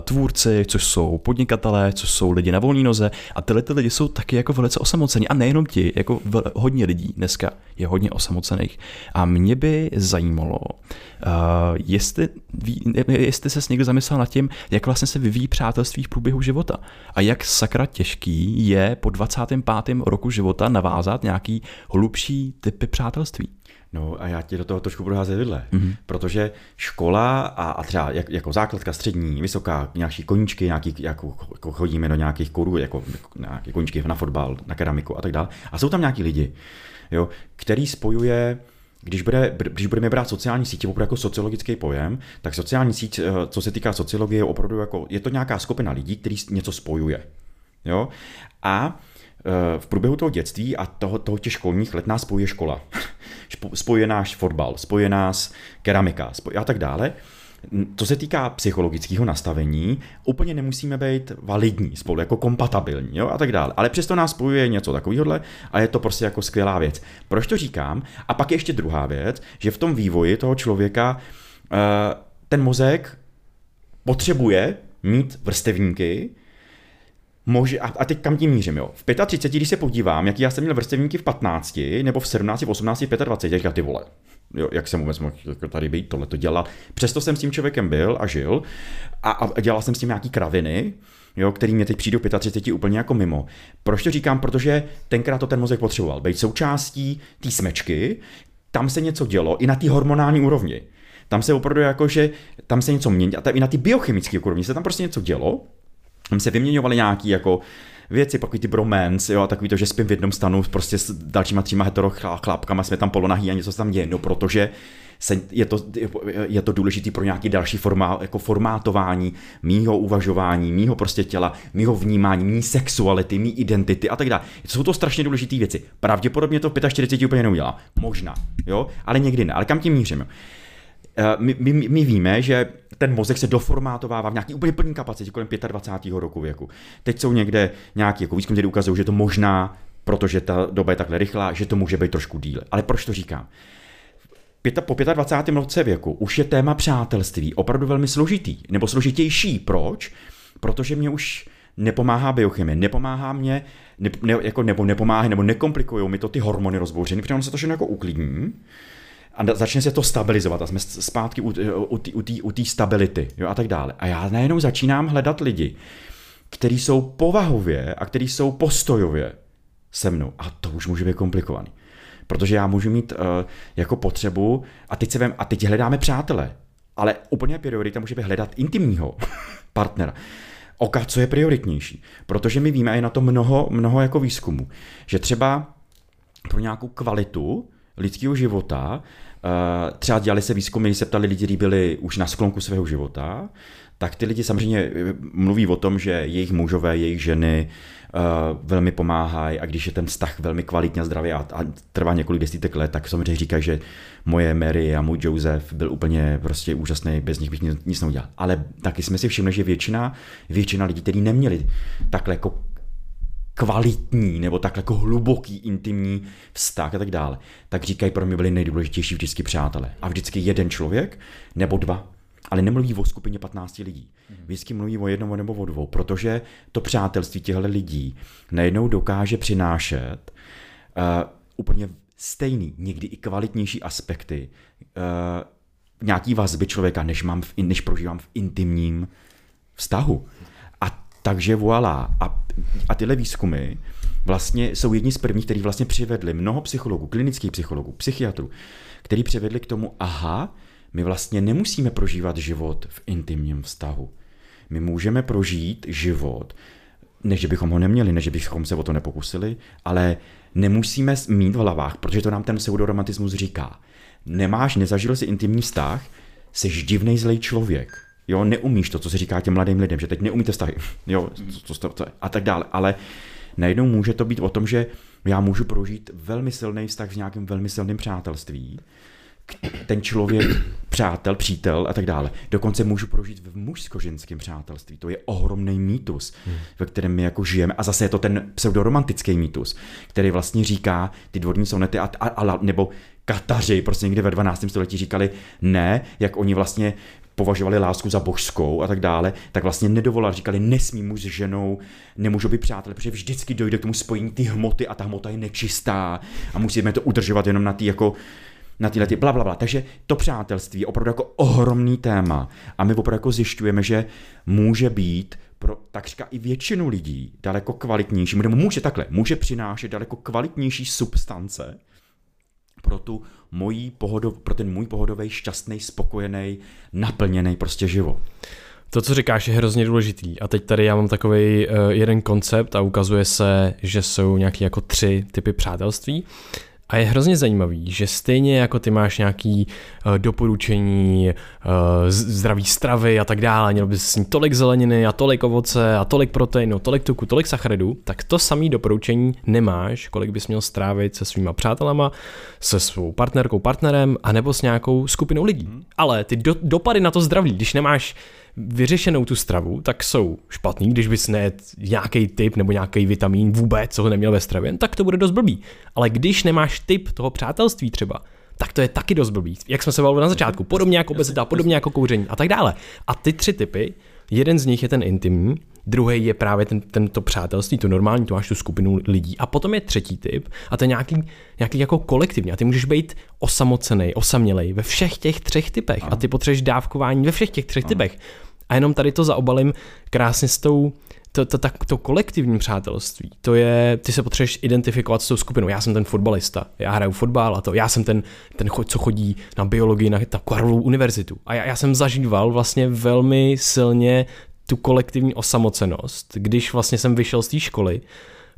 tvůrci, což jsou podnikatelé, což jsou lidi na volné noze a tyhle ty lidi jsou taky jako velice osamocení a nejenom ti, jako hodně lidí dneska je hodně osamocených. A mě by zajímalo, uh, jestli, jestli se někdo zamyslel nad tím, jak vlastně se vyvíjí přátelství v průběhu života a jak sakra těžký je po 25. roku života navázat nějaký hlubší typy přátelství. No a já ti do toho trošku budu házet vidle, mm-hmm. protože škola a, a třeba jak, jako základka střední, vysoká, nějaký koníčky, nějaký, jako, jako chodíme do nějakých korů, jako, jako nějaké koníčky na fotbal, na keramiku a tak dále. A jsou tam nějaký lidi, jo, který spojuje když, bude, když budeme brát sociální sítě opravdu jako sociologický pojem, tak sociální síť, eh, co se týká sociologie, opravdu jako, je to nějaká skupina lidí, který něco spojuje. Jo? A eh, v průběhu toho dětství a toho, toho těch školních let nás spojuje škola. spojuje náš fotbal, spojuje nás keramika spojuje a tak dále. Co se týká psychologického nastavení, úplně nemusíme být validní spolu, jako kompatibilní a tak dále. Ale přesto nás spojuje něco takového a je to prostě jako skvělá věc. Proč to říkám? A pak je ještě druhá věc, že v tom vývoji toho člověka eh, ten mozek potřebuje mít vrstevníky, Mož, a, a teď kam tím mířím, jo. V 35, když se podívám, jaký já jsem měl vrstevníky v 15, nebo v 17, v 18, v 25, říká ty vole, jo, jak jsem vůbec mohl jako tady být, tohle to dělat. Přesto jsem s tím člověkem byl a žil a, a dělal jsem s tím nějaký kraviny, jo, který mě teď přijde 35 úplně jako mimo. Proč to říkám? Protože tenkrát to ten mozek potřeboval. Být součástí té smečky, tam se něco dělo i na té hormonální úrovni. Tam se opravdu jako, že tam se něco mění, a i na ty biochemické úrovni se tam prostě něco dělo, tam se vyměňovaly nějaký jako věci, takový ty bromance, jo, takový to, že spím v jednom stanu prostě s dalšíma tříma hetero chlápkama, jsme tam polonahý a něco se tam děje, no protože se, je, to, je to důležitý pro nějaký další forma, jako formátování mýho uvažování, mýho prostě těla, mýho vnímání, mý sexuality, mý identity a tak dále. Jsou to strašně důležité věci. Pravděpodobně to v 45 úplně neudělá. Možná, jo, ale někdy ne. Ale kam tím mířím? Jo? Eh, my, my, my víme, že ten mozek se doformátovává v nějaký úplně plný kapacitě kolem 25. roku věku. Teď jsou někde nějaký jako výzkum, který ukazují, že to možná, protože ta doba je takhle rychlá, že to může být trošku díl. Ale proč to říkám? po 25. roce věku už je téma přátelství opravdu velmi složitý, nebo složitější. Proč? Protože mě už nepomáhá biochemie, nepomáhá mě, ne, ne, jako, nebo nepomáhá, nebo nekomplikují mi to ty hormony rozbouřeny, protože on se to všechno jako uklidní a začne se to stabilizovat a jsme zpátky u, té stability jo, a tak dále. A já najednou začínám hledat lidi, kteří jsou povahově a kteří jsou postojově se mnou. A to už může být komplikovaný. Protože já můžu mít uh, jako potřebu, a teď se vem, a teď hledáme přátele, ale úplně priorita může být hledat intimního partnera. Oka, co je prioritnější? Protože my víme, a je na to mnoho, mnoho jako výzkumu, že třeba pro nějakou kvalitu lidského života, uh, třeba dělali se výzkumy, se ptali lidi, kteří byli už na sklonku svého života, tak ty lidi samozřejmě eh, mluví o tom, že jejich mužové, jejich ženy uh, velmi pomáhají a když je ten vztah velmi kvalitně a zdravý a, a trvá několik desítek let, tak samozřejmě říkají, že moje Mary a můj Joseph byl úplně prostě úžasný, bez nich bych nic neudělal. Ale taky jsme si všimli, že většina, většina lidí, kteří neměli takhle jako kvalitní nebo tak jako hluboký intimní vztah a tak dále, tak říkají, pro mě byli nejdůležitější vždycky přátelé. A vždycky jeden člověk nebo dva ale nemluví o skupině 15 lidí. Mhm. Vždycky mluví o jednom nebo o dvou, protože to přátelství těchto lidí najednou dokáže přinášet uh, úplně stejný, někdy i kvalitnější aspekty uh, nějaký vazby člověka, než, mám v, než prožívám v intimním vztahu. Takže voilà. A, a tyhle výzkumy vlastně jsou jedni z prvních, který vlastně přivedli mnoho psychologů, klinických psychologů, psychiatrů, který přivedli k tomu, aha, my vlastně nemusíme prožívat život v intimním vztahu. My můžeme prožít život, než bychom ho neměli, než bychom se o to nepokusili, ale nemusíme mít v hlavách, protože to nám ten pseudoromantismus říká. Nemáš, nezažil si intimní vztah, jsi divnej zlej člověk. Jo, neumíš to, co se říká těm mladým lidem, že teď neumíte vztahy, jo, co, co, co, a tak dále. Ale najednou může to být o tom, že já můžu prožít velmi silný vztah s nějakým velmi silným přátelství, ten člověk, přátel, přítel a tak dále. Dokonce můžu prožít v mužsko-ženském přátelství. To je ohromný mýtus, hmm. ve kterém my jako žijeme. A zase je to ten pseudoromantický mýtus, který vlastně říká ty dvorní sonety a, a, a nebo Kataři prostě někde ve 12. století říkali ne, jak oni vlastně považovali lásku za božskou a tak dále, tak vlastně nedovolali, říkali, nesmí muž s ženou, nemůžou být přátelé, protože vždycky dojde k tomu spojení ty hmoty a ta hmota je nečistá a musíme to udržovat jenom na ty jako na tyhle ty bla, bla, bla. Takže to přátelství je opravdu jako ohromný téma a my opravdu jako zjišťujeme, že může být pro takřka i většinu lidí daleko kvalitnější, nebo může takhle, může přinášet daleko kvalitnější substance pro tu mojí pohodov, pro ten můj pohodový, šťastný, spokojený, naplněný prostě život. To, co říkáš, je hrozně důležitý. A teď tady já mám takový uh, jeden koncept a ukazuje se, že jsou nějaký jako tři typy přátelství. A je hrozně zajímavý, že stejně jako ty máš nějaký uh, doporučení uh, zdraví stravy a tak dále, měl bys snít tolik zeleniny a tolik ovoce a tolik proteinu, tolik tuku, tolik sacharidů, tak to samý doporučení nemáš, kolik bys měl strávit se svýma přátelama, se svou partnerkou, partnerem, anebo s nějakou skupinou lidí. Hmm. Ale ty do, dopady na to zdraví, když nemáš vyřešenou tu stravu, tak jsou špatný, když bys ne nějaký typ nebo nějaký vitamin vůbec, co ho neměl ve stravě, tak to bude dost blbý. Ale když nemáš typ toho přátelství třeba, tak to je taky dost blbý. Jak jsme se bavili na začátku, podobně jako obezita, podobně jako kouření a tak dále. A ty tři typy, jeden z nich je ten intimní, druhý je právě ten, tento přátelství, to normální, tu máš tu skupinu lidí. A potom je třetí typ a to je nějaký, nějaký jako kolektivní. A ty můžeš být osamocený, osamělej ve všech těch třech typech. A ty potřebuješ dávkování ve všech těch třech typech. A jenom tady to zaobalím krásně s tou, to, to, to, to kolektivní přátelství, to je, ty se potřebuješ identifikovat s tou skupinou. Já jsem ten fotbalista, já hraju fotbal a to, já jsem ten, ten co chodí na biologii na ta Karlovu univerzitu. A já, já jsem zažíval vlastně velmi silně tu kolektivní osamocenost, když vlastně jsem vyšel z té školy,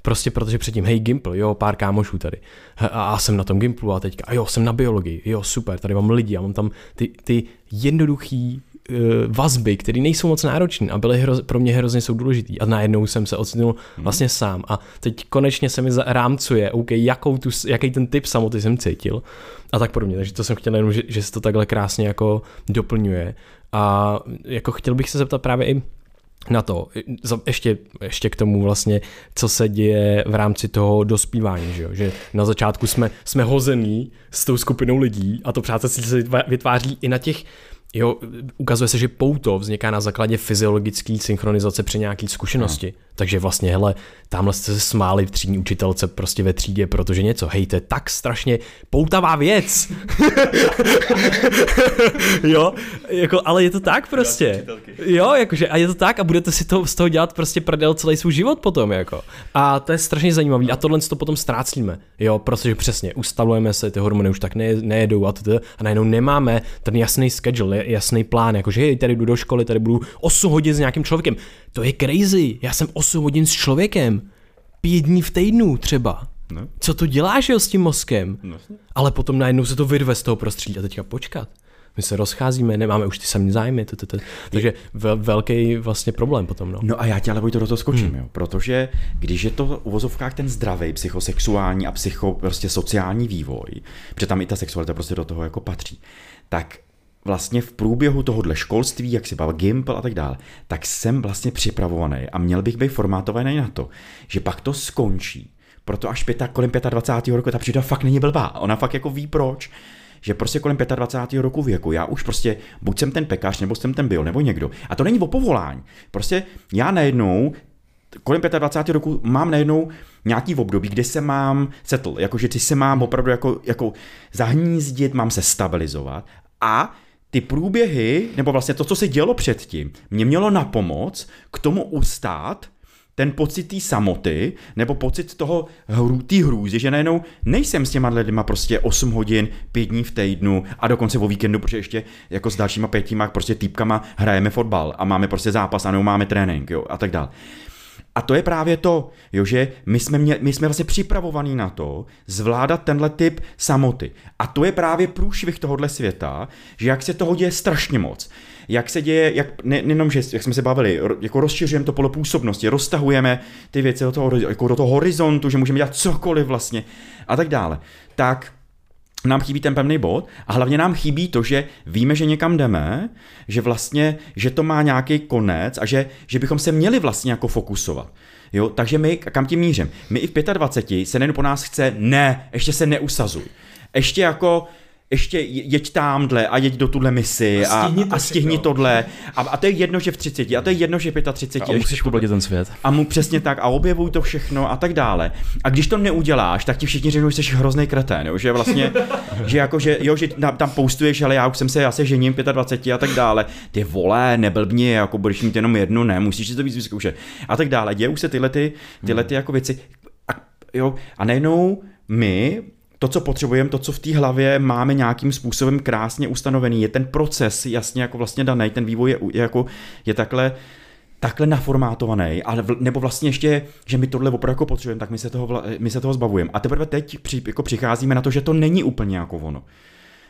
prostě protože předtím, hej Gimpl, jo, pár kámošů tady, a, a jsem na tom Gimplu a teďka, a jo, jsem na biologii, jo, super, tady mám lidi, a mám tam ty, ty jednoduchý uh, vazby, které nejsou moc náročné a byly hroz, pro mě hrozně jsou důležitý a najednou jsem se ocitnul hmm. vlastně sám a teď konečně se mi rámcuje, OK, jakou tu, jaký ten typ samoty jsem cítil a tak podobně, takže to jsem chtěl jenom, že, že se to takhle krásně jako doplňuje. A jako chtěl bych se zeptat právě i na to, ještě, ještě k tomu vlastně, co se děje v rámci toho dospívání, že, jo? že na začátku jsme, jsme hození s tou skupinou lidí a to přátelství se vytváří i na těch Jo, ukazuje se, že pouto vzniká na základě fyziologické synchronizace při nějaké zkušenosti. No. Takže vlastně, hele, tamhle jste se smáli v třídní učitelce prostě ve třídě, protože něco, hej, to je tak strašně poutavá věc. jo, jako, ale je to tak prostě. Jo, jakože, a je to tak a budete si to z toho dělat prostě prdel celý svůj život potom, jako. A to je strašně zajímavý a tohle to potom ztrácíme, jo, protože přesně, ustavujeme se, ty hormony už tak ne, nejedou a, to, a najednou nemáme ten jasný schedule, jasný plán, jakože hej, tady jdu do školy, tady budu 8 hodin s nějakým člověkem. To je crazy, já jsem 8 hodin s člověkem, pět dní v týdnu třeba. No. Co to děláš jo, s tím mozkem? No. Ale potom najednou se to vyrve z toho prostředí a teďka počkat. My se rozcházíme, nemáme už ty samé zájmy, t, t, t. takže vel, velký vlastně problém potom. No, no a já tě ale to do toho skočím, hmm. jo, protože když je to v uvozovkách ten zdravý psychosexuální a psycho prostě sociální vývoj, protože tam i ta sexualita prostě do toho jako patří, tak vlastně v průběhu tohohle školství, jak si bavil Gimple a tak dále, tak jsem vlastně připravovaný a měl bych být formátovaný na to, že pak to skončí. Proto až pěta, kolem 25. roku ta příroda fakt není blbá. Ona fakt jako ví proč že prostě kolem 25. roku věku já už prostě buď jsem ten pekař, nebo jsem ten byl, nebo někdo. A to není o povolání. Prostě já najednou kolem 25. roku mám najednou nějaký období, kdy se mám settle, jakože ty se mám opravdu jako, jako zahnízdit, mám se stabilizovat a ty průběhy, nebo vlastně to, co se dělo předtím, mě mělo na pomoc k tomu ustát ten pocit té samoty, nebo pocit toho hru, hrůzy, že najednou nejsem s těma lidma prostě 8 hodin, 5 dní v týdnu a dokonce o víkendu, protože ještě jako s dalšíma pětíma prostě týpkama hrajeme fotbal a máme prostě zápas a nebo máme trénink, jo, a tak dále. A to je právě to, jo, že my jsme, mě, my jsme vlastně připravovaní na to zvládat tenhle typ samoty. A to je právě průšvih tohohle světa, že jak se toho děje strašně moc. Jak se děje, jak, ne, nejenom, že jak jsme se bavili, jako rozšiřujeme to pole působnosti, roztahujeme ty věci do toho, jako do toho horizontu, že můžeme dělat cokoliv vlastně a tak dále. Tak nám chybí ten pevný bod a hlavně nám chybí to, že víme, že někam jdeme, že vlastně, že to má nějaký konec a že, že bychom se měli vlastně jako fokusovat. Jo, takže my, kam tím mířím? My i v 25 se nejen po nás chce, ne, ještě se neusazuj. Ještě jako, ještě jeď tamhle a jeď do tuhle misi a, a, a stihni tohle. A, a to je jedno, že v 30, a to je jedno, že v 35. A musíš pobladit ten svět. A mu přesně tak a objevuj to všechno a tak dále. A když to neuděláš, tak ti všichni řeknou, že jsi hrozný kretén, jo? že vlastně, že jako, že, jo, že tam postuješ, ale já už jsem se, já se žením 25 a tak dále. Ty vole, neblbni, jako budeš mít jenom jednu, ne, musíš si to víc vyzkoušet. A tak dále. Dějou se tyhle, ty, tyhle ty jako věci. A, jo, a najednou my to, co potřebujeme, to, co v té hlavě máme nějakým způsobem krásně ustanovený, je ten proces jasně jako vlastně daný, ten vývoj je, je jako, je takhle, takhle naformátovaný, ale v, nebo vlastně ještě, že my tohle opravdu jako potřebujeme, tak my se toho, my se toho zbavujeme. A teprve teď při, jako přicházíme na to, že to není úplně jako ono.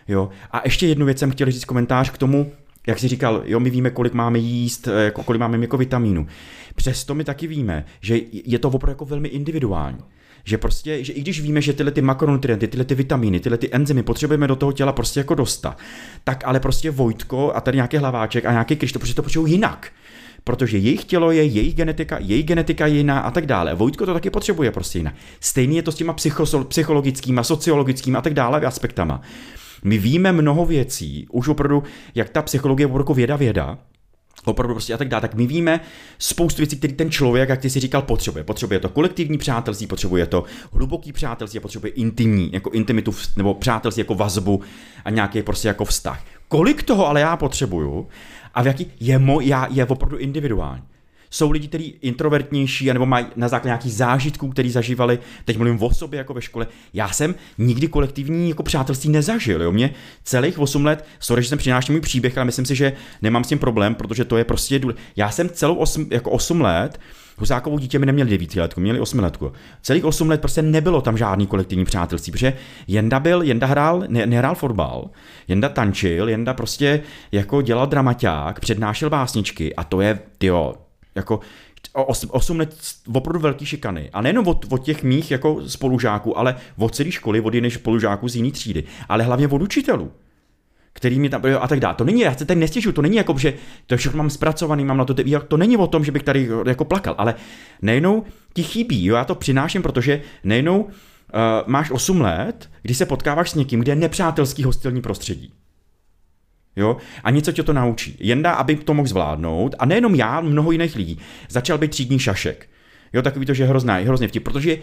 Jo? A ještě jednu věc jsem chtěl říct komentář k tomu, jak jsi říkal, jo, my víme, kolik máme jíst, jako kolik máme jako vitamínu. Přesto my taky víme, že je to opravdu jako velmi individuální. Že prostě, že i když víme, že tyhle ty makronutrienty, tyhle ty vitamíny, tyhle ty enzymy potřebujeme do toho těla prostě jako dostat, tak ale prostě Vojtko a tady nějaký hlaváček a nějaký Krištof prostě to potřebují jinak protože jejich tělo je, jejich genetika, jejich genetika je jiná a tak dále. Vojtko to taky potřebuje prostě jinak. Stejně je to s těma psychologickými, sociologickými a tak dále aspektama. My víme mnoho věcí, už opravdu, jak ta psychologie je opravdu věda věda, opravdu prostě a tak dále, tak my víme spoustu věcí, které ten člověk, jak ty si říkal, potřebuje. Potřebuje to kolektivní přátelství, potřebuje to hluboký přátelství, potřebuje intimní, jako intimitu, nebo přátelství jako vazbu a nějaký prostě jako vztah. Kolik toho ale já potřebuju a v jaký je, mo, já, je opravdu individuální jsou lidi, kteří introvertnější, nebo mají na základě nějakých zážitků, který zažívali, teď mluvím o sobě jako ve škole. Já jsem nikdy kolektivní jako přátelství nezažil. Jo? Mě celých 8 let, sorry, že jsem přinášel můj příběh, ale myslím si, že nemám s tím problém, protože to je prostě důležité. Já jsem celou 8, jako 8 let Husákovou dítě mi neměli 9 letku, měli 8 letku. Celých 8 let prostě nebylo tam žádný kolektivní přátelství, protože Jenda byl, Jenda hrál, ne, nehrál fotbal, Jenda tančil, Jenda prostě jako dělal dramaťák, přednášel básničky a to je, tyjo, jako 8 let opravdu velký šikany. A nejenom od, od těch mých jako spolužáků, ale od celé školy, od jiných spolužáků z jiné třídy, ale hlavně od učitelů který mi tam a tak dále. To není, já se tady nestěžu, to není jako, že to všechno mám zpracovaný, mám na to, to není o tom, že bych tady jako plakal, ale nejenom ti chybí, jo, já to přináším, protože nejenom uh, máš 8 let, kdy se potkáváš s někým, kde je nepřátelský hostilní prostředí. Jo? A něco tě to naučí. Jenda, aby to mohl zvládnout, a nejenom já, mnoho jiných lidí, začal být třídní šašek. Jo, takový to, že je hrozná, hrozně vtip, protože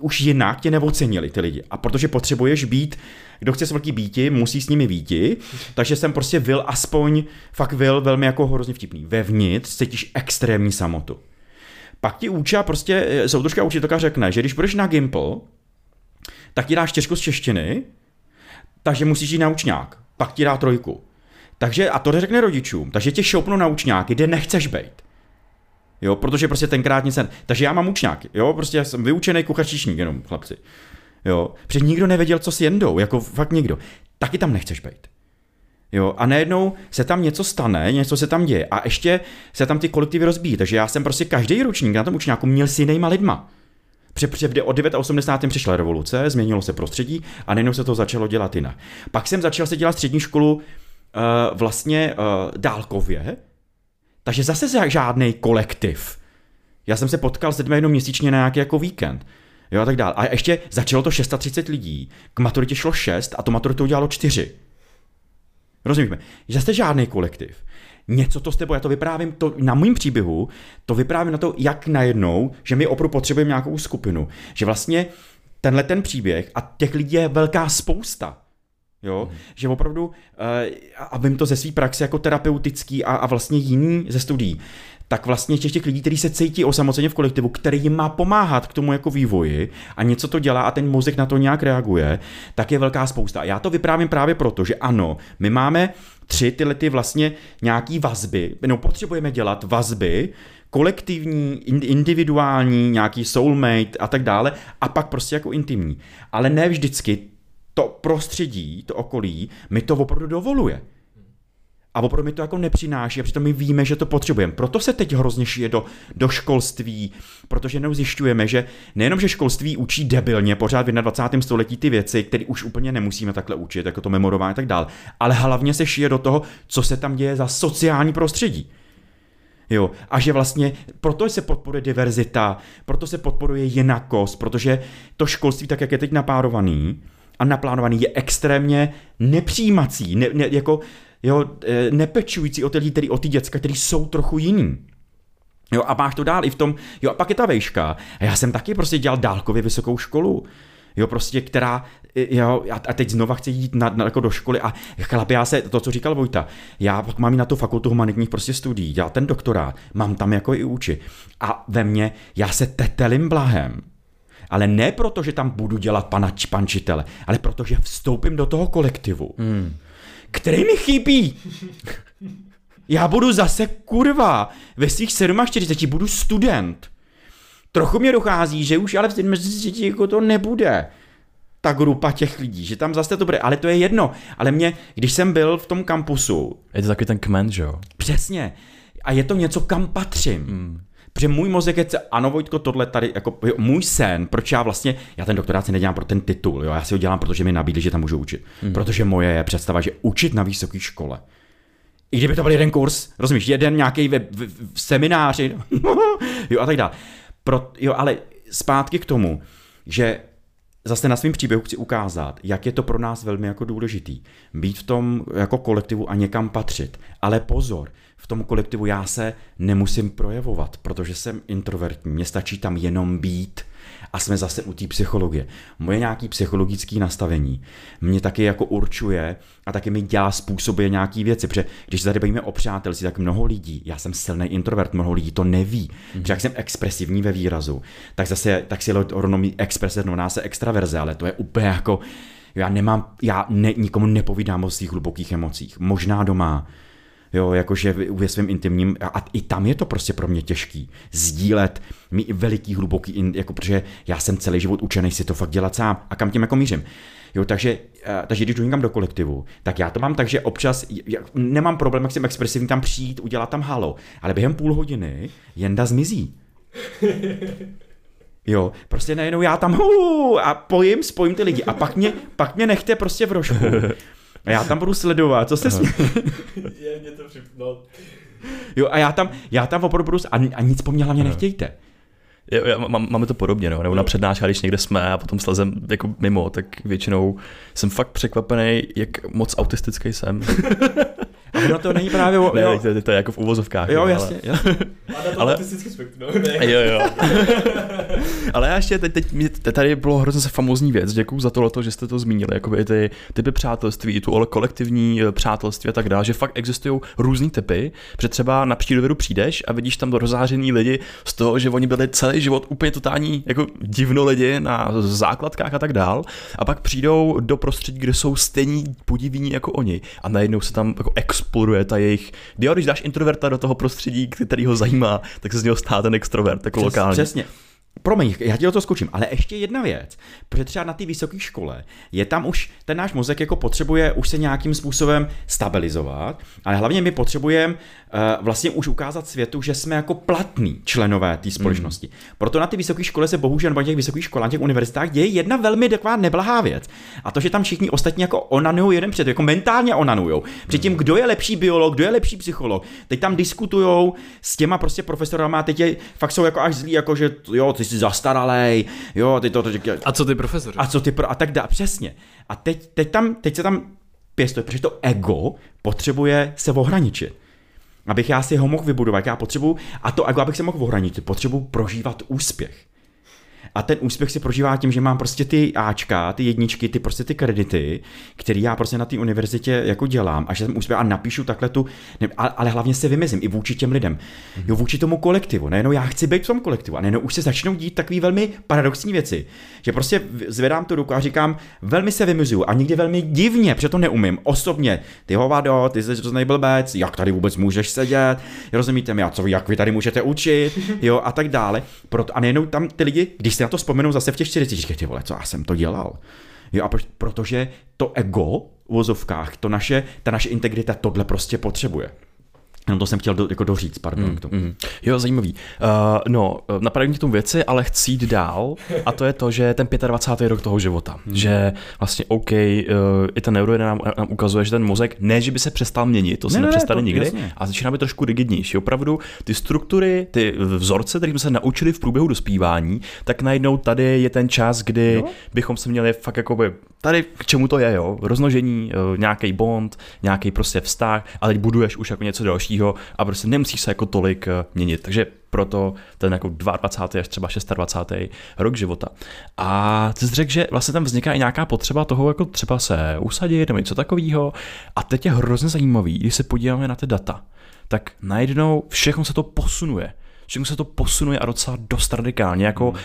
už jinak tě neocenili ty lidi. A protože potřebuješ být, kdo chce s velký býti, musí s nimi býti, takže jsem prostě vil aspoň, fakt vil velmi jako hrozně vtipný. Vevnitř cítíš extrémní samotu. Pak ti učá prostě, eh, soutočka učitelka řekne, že když budeš na Gimple, tak ti dá čtyřku z češtiny, takže musíš jít na učňák. Pak ti dá trojku. Takže, a to řekne rodičům, takže tě šoupnu na učňáky, kde nechceš být. Jo, protože prostě tenkrát nic ne... Takže já mám učňáky, jo, prostě já jsem vyučený kuchařčíšník jenom, chlapci. Jo, protože nikdo nevěděl, co s jendou, jako fakt nikdo. Taky tam nechceš být. Jo, a najednou se tam něco stane, něco se tam děje a ještě se tam ty kolektivy rozbíjí. Takže já jsem prostě každý ročník na tom učňáku měl s jinýma lidma. Protože od 89. přišla revoluce, změnilo se prostředí a najednou se to začalo dělat jinak. Pak jsem začal se dělat střední školu uh, vlastně uh, dálkově, takže zase žádný kolektiv. Já jsem se potkal s lidmi jenom měsíčně na nějaký jako víkend. Jo a tak dále. A ještě začalo to 630 lidí, k maturitě šlo 6 a to maturitu udělalo 4. Rozumíme? Jste žádný kolektiv. Něco to s tebou, já to vyprávím to, na mým příběhu, to vyprávím na to, jak najednou, že my opravdu potřebujeme nějakou skupinu. Že vlastně tenhle ten příběh a těch lidí je velká spousta. Jo? Hmm. Že opravdu, uh, a vím to ze své praxe jako terapeutický a, a vlastně jiný ze studií, tak vlastně těch, těch lidí, kteří se cítí osamoceně v kolektivu, který jim má pomáhat k tomu jako vývoji a něco to dělá a ten mozek na to nějak reaguje, tak je velká spousta. A já to vyprávím právě proto, že ano, my máme tři tyhle ty vlastně nějaký vazby, no potřebujeme dělat vazby, kolektivní, individuální, nějaký soulmate a tak dále, a pak prostě jako intimní. Ale ne vždycky to prostředí, to okolí, mi to opravdu dovoluje. A opravdu mi to jako nepřináší a přitom my víme, že to potřebujeme. Proto se teď hrozně šije do, do školství, protože neuzjišťujeme, že nejenom, že školství učí debilně pořád v 21. století ty věci, které už úplně nemusíme takhle učit, jako to memorování a tak dále, ale hlavně se šije do toho, co se tam děje za sociální prostředí. Jo, a že vlastně proto se podporuje diverzita, proto se podporuje jinakost, protože to školství, tak jak je teď napárovaný a naplánovaný, je extrémně nepřijímací, ne, ne, jako jo, e, nepečující o ty lidi, tedy o ty děcka, který jsou trochu jiný. Jo, a máš to dál i v tom, jo, a pak je ta vejška. A já jsem taky prostě dělal dálkově vysokou školu. Jo, prostě, která, jo, a teď znova chci jít na, na, jako do školy a chlapi, já se, to, co říkal Vojta, já pak mám i na tu fakultu humanitních prostě studií, dělal ten doktorát, mám tam jako i uči. A ve mně, já se tetelím blahem, ale ne proto, že tam budu dělat pana pančitele, ale protože vstoupím do toho kolektivu. Hmm který mi chybí. Já budu zase kurva. Ve svých 47 budu student. Trochu mě dochází, že už ale v 37 jako to nebude ta grupa těch lidí, že tam zase to bude, ale to je jedno. Ale mě, když jsem byl v tom kampusu... Je to taky ten kmen, že jo? Přesně. A je to něco, kam patřím. Hmm. Protože můj mozek je, ano Vojtko, tohle tady, jako jo, můj sen, proč já vlastně, já ten doktorát si nedělám pro ten titul, jo, já si ho dělám, protože mi nabídli, že tam můžu učit. Hmm. Protože moje je představa, že učit na vysoké škole. I kdyby to byl jeden kurz, rozumíš, jeden nějaký v, v, v semináři, jo a tak dále. Pro, jo, ale zpátky k tomu, že zase na svém příběhu chci ukázat, jak je to pro nás velmi jako důležitý. Být v tom jako kolektivu a někam patřit. Ale pozor, v tom kolektivu já se nemusím projevovat, protože jsem introvertní, mně stačí tam jenom být. A jsme zase u té psychologie. Moje nějaký psychologické nastavení mě taky jako určuje a taky mi dělá způsobuje nějaký věci, protože když tady bavíme o přátelství, tak mnoho lidí, já jsem silný introvert, mnoho lidí to neví, mm-hmm. protože jak jsem expresivní ve výrazu, tak zase, tak si rovnou exprese rovná se extraverze, ale to je úplně jako, já nemám, já ne, nikomu nepovídám o svých hlubokých emocích, možná doma, jo, jakože ve svém intimním, a i tam je to prostě pro mě těžký, sdílet mi i veliký, hluboký, jako protože já jsem celý život učený si to fakt dělat sám a kam tím jako mířím. Jo, takže, takže když jdu někam do kolektivu, tak já to mám tak, že občas nemám problém, jak jsem expresivní tam přijít, udělat tam halo, ale během půl hodiny jenda zmizí. Jo, prostě najednou já tam huu, a pojím, spojím ty lidi a pak mě, pak mě nechte prostě v rožku. A já tam budu sledovat, co se smě... Je, mě to připno. Jo, a já tam, já tam opravdu budu, a, a nic po mně hlavně nechtějte. Jo, jo, mám, máme to podobně, no. nebo na přednáškách, když někde jsme a potom slezem jako mimo, tak většinou jsem fakt překvapený, jak moc autistický jsem. A ono to není právě... O, ne, jo, to, to, je jako v uvozovkách. jo, no, jasně, jasně. Ale- spektrum, no, ne. Jo, jo. Ale já ještě teď, teď mě- tady bylo hrozně se famózní věc, děkuji za tohle, že jste to zmínili, jakoby ty typy přátelství, i tu ale kolektivní eh, přátelství a tak dále, že fakt existují různý typy, že třeba na přírodovědu přijdeš a vidíš tam rozářený lidi z toho, že oni byli celý život úplně totální jako divno lidi na základkách a tak dál a pak přijdou do prostředí, kde jsou stejní podivíní jako oni a najednou se tam jako exploduje ta jejich, jo, když dáš introverta do toho prostředí, který ho zajímá, tak se z něho stá ten extrovert, jako Přes, lokální. Přesně. Promiň, já ti do toho skočím, ale ještě jedna věc, protože třeba na té vysoké škole je tam už, ten náš mozek jako potřebuje už se nějakým způsobem stabilizovat, ale hlavně my potřebujeme uh, vlastně už ukázat světu, že jsme jako platní členové té společnosti. Mm. Proto na té vysoké škole se bohužel, nebo na těch vysokých školách, na těch univerzitách děje jedna velmi taková neblahá věc. A to, že tam všichni ostatní jako onanují jeden před, jako mentálně onanují. Předtím, kdo je lepší biolog, kdo je lepší psycholog. Teď tam diskutujou s těma prostě profesorama teď je, fakt jsou jako až zlí, jako že jo, ty jsi zastaralej, jo, ty to, to, to A co ty profesor? a co ty pro, a tak dá, přesně. A teď, teď, tam, teď se tam pěstuje, protože to ego potřebuje se ohraničit. Abych já si ho mohl vybudovat, já potřebuji, a to ego, abych se mohl ohraničit, potřebuji prožívat úspěch. A ten úspěch si prožívá tím, že mám prostě ty Ačka, ty jedničky, ty prostě ty kredity, který já prostě na té univerzitě jako dělám a že jsem úspěch a napíšu takhle tu, ne, ale, hlavně se vymezím i vůči těm lidem. Jo, vůči tomu kolektivu. Nejenom já chci být v tom kolektivu a nejenom už se začnou dít takové velmi paradoxní věci. Že prostě zvedám tu ruku a říkám, velmi se vymezuju a někdy velmi divně, protože to neumím. Osobně, ty hovado, ty jsi hrozný blbec, jak tady vůbec můžeš sedět, rozumíte mi, a co jak vy tady můžete učit, jo, a tak dále. Proto, a nejenom tam ty lidi, když na to vzpomenou zase v těch 40, říkají, ty vole, co já jsem to dělal. Jo, a protože to ego v vozovkách, to naše, ta naše integrita tohle prostě potřebuje. No to jsem chtěl do, jako doříct, pardon. k tomu. Mm. Jo, zajímavý. Uh, no, napadají mě k tomu věci, ale chci jít dál a to je to, že ten 25. rok toho života, Hmm. že vlastně OK, uh, i ten neuro nám, nám ukazuje, že ten mozek, ne, že by se přestal měnit, to se Ne, ne, ne, nepřestane to- nikdy, jasně. a začíná být trošku rigidnější. Opravdu ty struktury, ty vzorce, které jsme se naučili v průběhu dospívání, tak najednou tady je ten čas, kdy Jo. bychom se měli fakt jakoby, tady k čemu to je, jo, rozmnožení, nějaký bond, nějaký prostě vztah, ale teď buduješ už jako něco dalšího a prostě nemusíš se jako tolik eh, měnit. Takže proto ten jako 22. až třeba 26. rok života. A ty jsi řekl, že vlastně tam vzniká i nějaká potřeba toho jako třeba se usadit nebo něco takového. A teď je hrozně zajímavý, když se podíváme na ty data, tak najednou všechno se to posunuje všechno se to posunuje a docela dost radikálně. Jako, uh,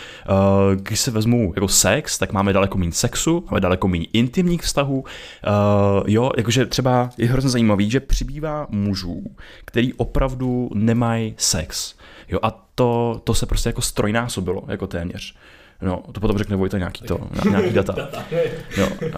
když se vezmu jako sex, tak máme daleko méně sexu, máme daleko méně intimních vztahů. Uh, jo, jakože třeba je hrozně zajímavý, že přibývá mužů, který opravdu nemají sex. Jo, a to, to se prostě jako strojnásobilo, jako téměř. No, to potom řekne Vojta nějaký to, nějaký data. Jo. Uh,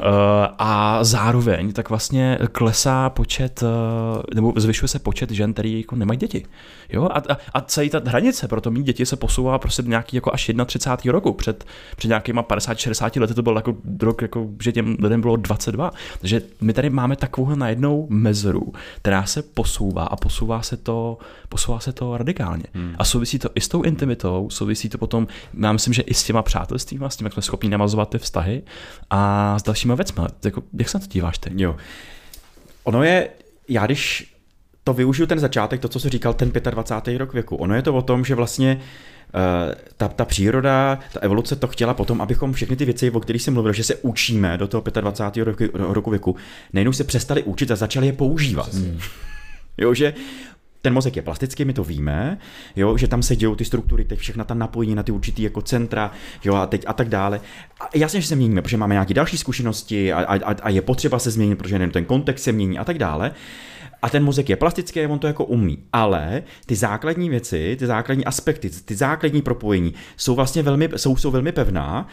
a zároveň tak vlastně klesá počet, uh, nebo zvyšuje se počet žen, který jako nemají děti. Jo? A, a, a celý ta hranice pro to mít děti se posouvá prostě do nějaký jako až 31. roku. Před, před nějakýma 50-60 lety to byl jako rok, jako, že těm lidem bylo 22. Takže my tady máme takovou najednou mezeru, která se posouvá a posouvá se to, posouvá se to radikálně. Hmm. A souvisí to i s tou intimitou, souvisí to potom, já myslím, že i s těma přátelství, s tím, jak jsme schopni namazovat ty vztahy a s dalšíma věcma. Jako, jak se na to díváš ty? Jo. Ono je, já když to využiju ten začátek, to, co jsi říkal, ten 25. rok věku, ono je to o tom, že vlastně uh, ta, ta příroda, ta evoluce to chtěla potom, abychom všechny ty věci, o kterých jsem mluvil, že se učíme do toho 25. roku, roku věku, nejenom se přestali učit a začali je používat. Hmm. Jo, že ten mozek je plastický, my to víme, jo, že tam se dějou ty struktury, teď všechna ta napojení na ty určitý jako centra, jo, a teď a tak dále. A jasně, že se měníme, protože máme nějaké další zkušenosti a, a, a je potřeba se změnit, protože ten kontext se mění a tak dále. A ten mozek je plastický, on to jako umí. Ale ty základní věci, ty základní aspekty, ty základní propojení jsou vlastně velmi, jsou, jsou velmi pevná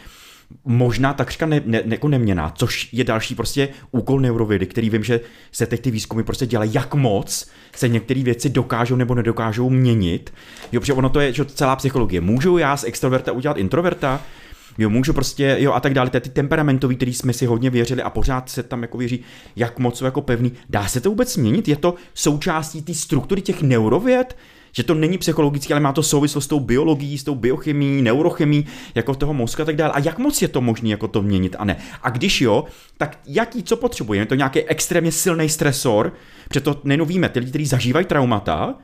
možná takřka ne, ne, jako neměná, což je další prostě úkol neurovědy, který vím, že se teď ty výzkumy prostě dělají, jak moc se některé věci dokážou nebo nedokážou měnit. Jo, protože ono to je že celá psychologie. Můžu já z extroverta udělat introverta? Jo, můžu prostě, jo, a tak dále. Ty temperamentový, který jsme si hodně věřili a pořád se tam jako věří, jak moc jsou jako pevný. Dá se to vůbec změnit? Je to součástí té struktury těch neurověd? Že to není psychologické, ale má to souvislost s tou biologií, s tou biochemií, neurochemií, jako toho mozku a tak dále. A jak moc je to možné jako to měnit a ne? A když jo, tak jaký, co potřebujeme? Je to nějaký extrémně silný stresor, protože to nejenom víme, ty lidi, kteří zažívají traumata,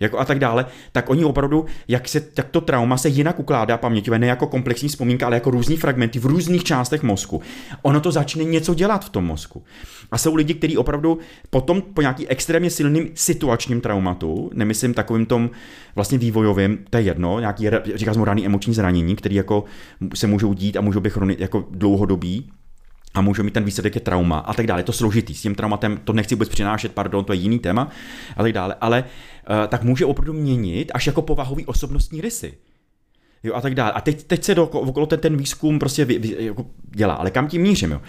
jako a tak dále, tak oni opravdu, jak, se, jak to trauma se jinak ukládá paměťové, ne jako komplexní vzpomínka, ale jako různý fragmenty v různých částech mozku. Ono to začne něco dělat v tom mozku. A jsou lidi, kteří opravdu potom po nějaký extrémně silným situačním traumatu, nemyslím takovým tom vlastně vývojovým, to je jedno, nějaký, říká mu raný emoční zranění, který jako se můžou dít a můžou být jako dlouhodobý, a můžou mít ten výsledek je trauma a tak dále. Je to složitý. S tím traumatem to nechci vůbec přinášet, pardon, to je jiný téma a tak dále. Ale uh, tak může opravdu měnit až jako povahový osobnostní rysy. Jo, a tak dále. A teď, teď se do, okolo ten, ten výzkum prostě vy, vy, jako dělá. Ale kam tím mířím, jo?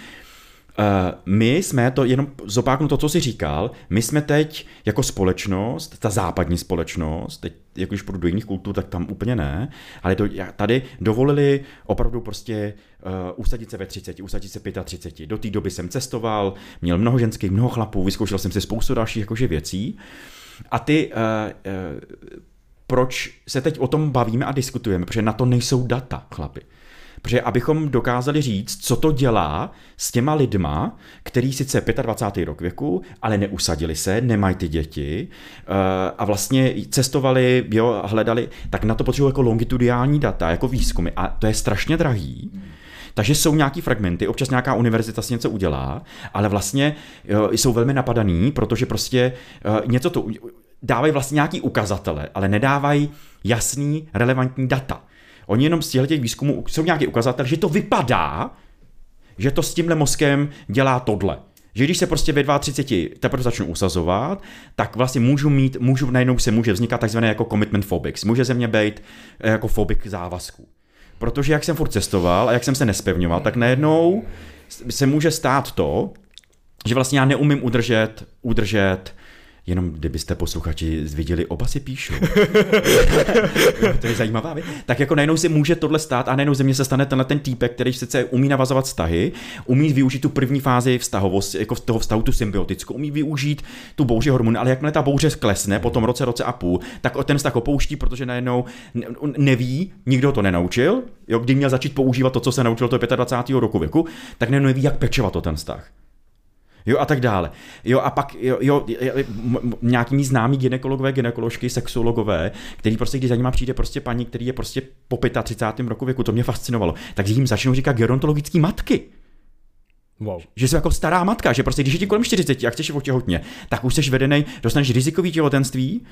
Uh, my jsme, to jenom zopáknu to, co jsi říkal, my jsme teď jako společnost, ta západní společnost, teď jak když půjdu do jiných kultur, tak tam úplně ne, ale to, tady dovolili opravdu prostě uh, usadit se ve 30, usadit se 35. Do té doby jsem cestoval, měl mnoho ženských, mnoho chlapů, vyzkoušel jsem si spoustu dalších jakože věcí a ty, uh, uh, proč se teď o tom bavíme a diskutujeme, protože na to nejsou data, chlapi. Protože abychom dokázali říct, co to dělá s těma lidma, který sice 25. rok věku, ale neusadili se, nemají ty děti eh, a vlastně cestovali, jo, hledali, tak na to potřebují jako longitudinální data, jako výzkumy a to je strašně drahý. Takže jsou nějaký fragmenty, občas nějaká univerzita si něco udělá, ale vlastně jsou velmi napadaný, protože prostě uh, něco to dávají vlastně nějaký ukazatele, ale nedávají jasný, relevantní data. Oni jenom z těch výzkumů jsou nějaký ukazatel, že to vypadá, že to s tímhle mozkem dělá tohle. Že když se prostě ve 32 teprve začnu usazovat, tak vlastně můžu mít, můžu, najednou se může vznikat takzvané jako commitment phobics. Může ze mě být eh, jako fobik závazků. Protože jak jsem furt cestoval a jak jsem se nespevňoval, tak najednou se může stát to, že vlastně já neumím udržet, udržet Jenom kdybyste posluchači viděli, oba si píšou. to je zajímavá věc. Tak jako najednou si může tohle stát a najednou ze mě se stane tenhle ten týpek, který sice umí navazovat vztahy, umí využít tu první fázi vztahovosti, jako toho vztahu tu symbiotickou, umí využít tu bouři hormony, ale jakmile ta bouře klesne po tom roce, roce a půl, tak ten vztah opouští, protože najednou neví, nikdo to nenaučil, jo, kdy měl začít používat to, co se naučil to 25. roku věku, tak najednou neví, jak pečovat o ten vztah jo a tak dále. Jo a pak jo, jo, nějaký mý známý ginekologové, ginekoložky, sexologové, který prostě, když za nima přijde prostě paní, který je prostě po 35. roku věku, to mě fascinovalo, tak jim začnou říkat gerontologické matky. Wow. Že jsi jako stará matka, že prostě když je ti kolem 40 a chceš otěhotně, tak už jsi vedený, dostaneš rizikový těhotenství,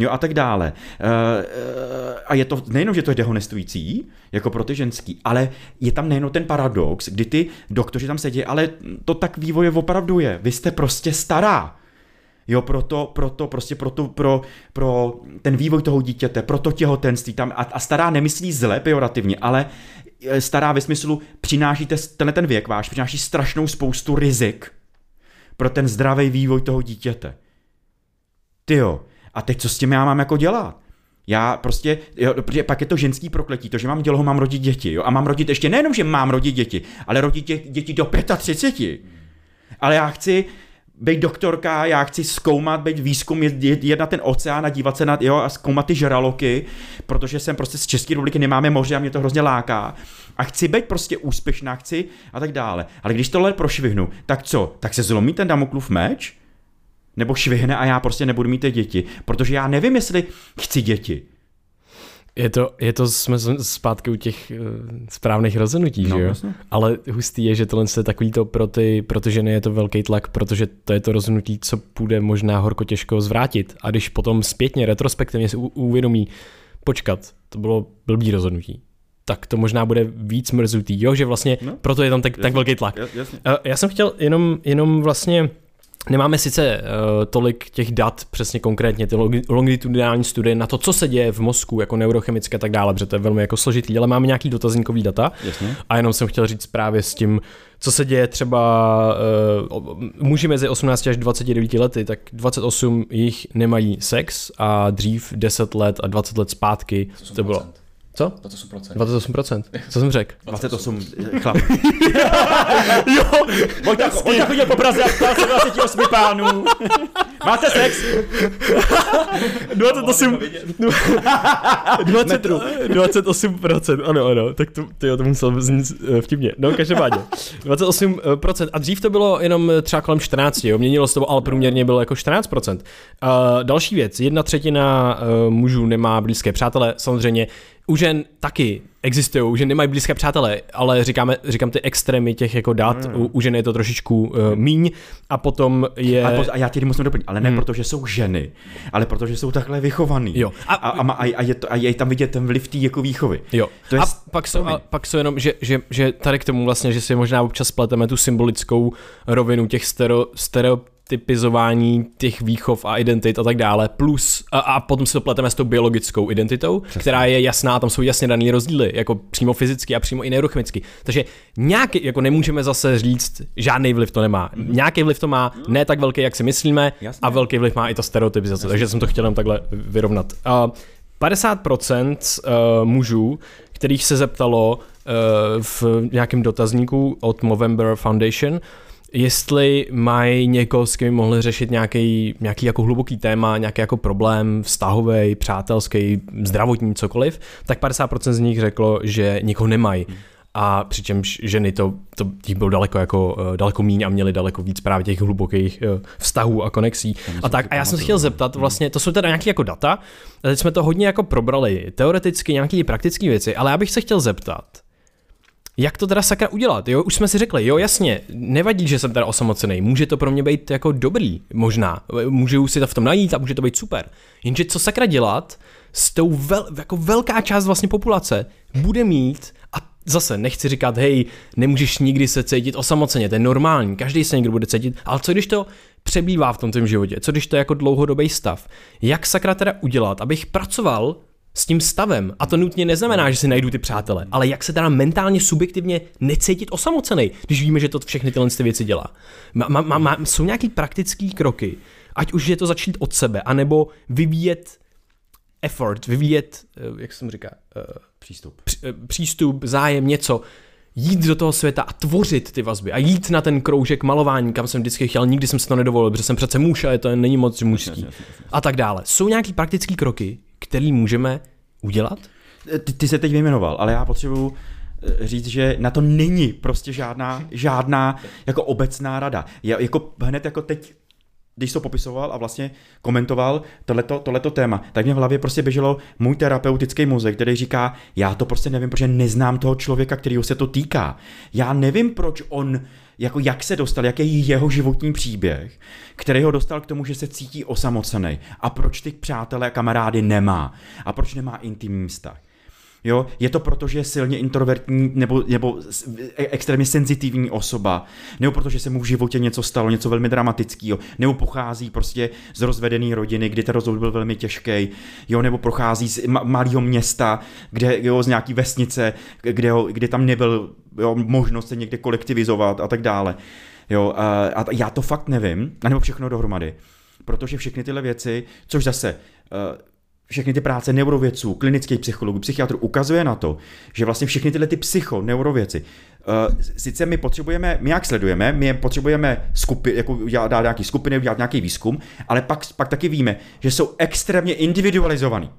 jo a tak dále. Uh, uh, a je to nejenom, že to je dehonestující, jako pro ty ženský, ale je tam nejenom ten paradox, kdy ty doktoři tam sedí, ale to tak vývoje opravdu je. Vy jste prostě stará. Jo, proto, proto, prostě proto, pro, pro ten vývoj toho dítěte, pro to těhotenství tam, a, a stará nemyslí zle, pejorativně, ale eh, stará ve smyslu, přinášíte, tenhle ten věk váš, přináší strašnou spoustu rizik pro ten zdravý vývoj toho dítěte. Ty jo, a teď co s tím já mám jako dělat? Já prostě, jo, protože pak je to ženský prokletí, to, že mám dělo, mám rodit děti, jo, a mám rodit ještě nejenom, že mám rodit děti, ale rodit dě, děti do 35. Ale já chci být doktorka, já chci zkoumat, být výzkum, jet na ten oceán a dívat se na, jo, a zkoumat ty žraloky, protože jsem prostě z České republiky nemáme moře a mě to hrozně láká. A chci být prostě úspěšná, chci a tak dále. Ale když tohle prošvihnu, tak co? Tak se zlomí ten Damoklův meč? Nebo švihne a já prostě nebudu mít ty děti. Protože já nevím, jestli chci děti. Je to, je to jsme zpátky u těch uh, správných rozhodnutí, no, že jo? Jasně. Ale hustý je, že tohle je takový to pro ty, pro ty ženy je to velký tlak, protože to je to rozhodnutí, co půjde možná horko těžko zvrátit. A když potom zpětně, retrospektivně si uvědomí, počkat, to bylo blbý rozhodnutí, tak to možná bude víc mrzutý, jo, že vlastně no, proto je tam tak, tak velký tlak. Jasně. Uh, já jsem chtěl jenom, jenom vlastně Nemáme sice uh, tolik těch dat, přesně konkrétně ty longitudinální studie na to, co se děje v mozku, jako neurochemické a tak dále, protože to je velmi jako složitý, ale máme nějaký dotazníkový data. Jasně. A jenom jsem chtěl říct právě s tím, co se děje třeba uh, muži mezi 18 až 29 lety, tak 28 jich nemají sex a dřív 10 let a 20 let zpátky to bylo. Co? 28%. 28%. Co jsem řekl? 28 chlap. jo! Vojta, Vojta chodil po Praze a ptal se 28 pánů. Máte sex? 28, 20, 28%, ano, ano, tak to, tyjo, to muselo znít vtipně. No, každopádně, 28% a dřív to bylo jenom třeba kolem 14, jo, měnilo se to, ale průměrně bylo jako 14%. Uh, další věc, jedna třetina uh, mužů nemá blízké přátele, samozřejmě u žen taky existují, že nemají blízké přátelé, ale říkáme, říkám ty extrémy těch jako dát, hmm. u, u žen je to trošičku uh, míň a potom je... A, poz, a já ti musím doplnit, ale ne hmm. protože jsou ženy, ale protože jsou takhle vychovaný. Jo. A, a, a, a, a, je, to, a je tam vidět ten vliv té jako výchovy. Jo. To je a pak jsou, a pak jsou jenom, že, že, že tady k tomu vlastně, že si možná občas pleteme tu symbolickou rovinu těch stereo, stereo typizování těch výchov a identit a tak dále, plus a, a potom si to pleteme s tou biologickou identitou, Přesně. která je jasná, tam jsou jasně daný rozdíly, jako přímo fyzicky a přímo i neurochemicky. Takže nějaký, jako nemůžeme zase říct, žádný vliv to nemá. Mm-hmm. Nějaký vliv to má, ne tak velký, jak si myslíme, Jasně. a velký vliv má i ta stereotypizace, takže jsem to chtěl jenom takhle vyrovnat. Uh, 50% uh, mužů, kterých se zeptalo uh, v nějakém dotazníku od Movember Foundation, jestli mají někoho, s kým mohli řešit nějaký, nějaký jako hluboký téma, nějaký jako problém vztahový, přátelský, zdravotní, cokoliv, tak 50% z nich řeklo, že nikoho nemají. A přičemž ženy to, to těch bylo daleko jako eh, daleko míň a měli daleko víc právě těch hlubokých eh, vztahů a konexí. A tak a já jsem se chtěl zeptat, vlastně, to jsou teda nějaké jako data, teď jsme to hodně jako probrali, teoreticky nějaké praktické věci, ale já bych se chtěl zeptat, jak to teda sakra udělat, jo? Už jsme si řekli, jo, jasně, nevadí, že jsem teda osamocený, může to pro mě být jako dobrý, možná, můžu si to v tom najít a může to být super. Jenže co sakra dělat s tou vel, jako velká část vlastně populace bude mít a zase nechci říkat, hej, nemůžeš nikdy se cítit osamoceně, to je normální, každý se někdo bude cítit, ale co když to přebývá v tom tvém životě, co když to je jako dlouhodobý stav, jak sakra teda udělat, abych pracoval s tím stavem. A to nutně neznamená, že si najdu ty přátele, ale jak se teda mentálně, subjektivně necítit osamocený, když víme, že to všechny tyhle ty věci dělá. Má, má, má, jsou nějaký praktický kroky, ať už je to začít od sebe, anebo vyvíjet effort, vyvíjet, eh, jak jsem říká, eh, přístup. Eh, přístup, zájem, něco, jít do toho světa a tvořit ty vazby a jít na ten kroužek malování, kam jsem vždycky chtěl, nikdy jsem se to nedovolil, protože jsem přece muž a je to není moc mužský a tak dále. Jsou nějaký praktický kroky, který můžeme udělat? Ty, ty se teď vyjmenoval, ale já potřebuju eh, říct, že na to není prostě žádná, žádná jako obecná rada. Já, jako hned jako teď když to popisoval a vlastně komentoval tohleto, tohleto téma, tak mě v hlavě prostě běželo můj terapeutický mozek, který říká, já to prostě nevím, protože neznám toho člověka, kterýho se to týká. Já nevím, proč on, jako jak se dostal, jaký je jeho životní příběh, který ho dostal k tomu, že se cítí osamocený a proč ty přátelé a kamarády nemá a proč nemá intimní vztah. Jo, je to proto, že je silně introvertní nebo, nebo e, extrémně senzitivní osoba, nebo protože se mu v životě něco stalo, něco velmi dramatického, nebo pochází prostě z rozvedené rodiny, kdy ten rozvod byl velmi těžký, jo, nebo prochází z malého města, kde, jo, z nějaký vesnice, kde, ho, kde tam nebyl jo, možnost se někde kolektivizovat a tak dále. Jo, a, a já to fakt nevím, nebo všechno dohromady. Protože všechny tyhle věci, což zase uh, všechny ty práce neurovědců, klinických psychologů, psychiatrů ukazuje na to, že vlastně všechny tyhle ty psycho, neurověci, uh, sice my potřebujeme, my jak sledujeme, my potřebujeme skupi, jako udělat, dát nějaký skupiny, udělat nějaký výzkum, ale pak, pak taky víme, že jsou extrémně individualizovaný.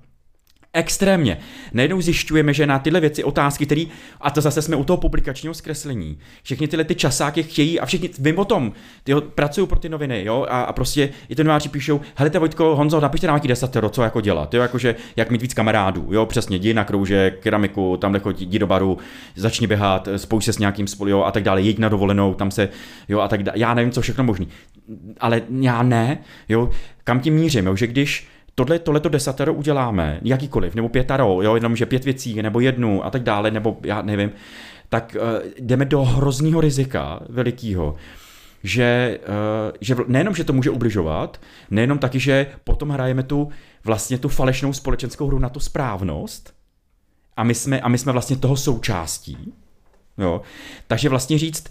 Extrémně. Najednou zjišťujeme, že na tyhle věci, otázky, které, a to zase jsme u toho publikačního zkreslení, všechny tyhle ty časáky chtějí a všichni, vím o tom, ty pracují pro ty noviny, jo, a, a prostě i to nováři píšou, helejte Vojtko, Honzo, napište nám nějaký desatero, co jako dělat, jo, jakože jak mít víc kamarádů, jo, přesně, jdi na kroužek, keramiku, tamhle chodí, jdi do baru, začni běhat, spoj se s nějakým spolu, a tak dále, jeď na dovolenou, tam se, jo, a tak dále, já nevím, co všechno možný, ale já ne, jo, kam tím mířím, jo, že když tohle, tohleto desatero uděláme, jakýkoliv, nebo pětaro, jo, jenom že pět věcí, nebo jednu a tak dále, nebo já nevím, tak uh, jdeme do hrozného rizika velikého, že, uh, že nejenom, že to může ubližovat, nejenom taky, že potom hrajeme tu vlastně tu falešnou společenskou hru na tu správnost a my jsme, a my jsme vlastně toho součástí, Jo. Takže vlastně říct,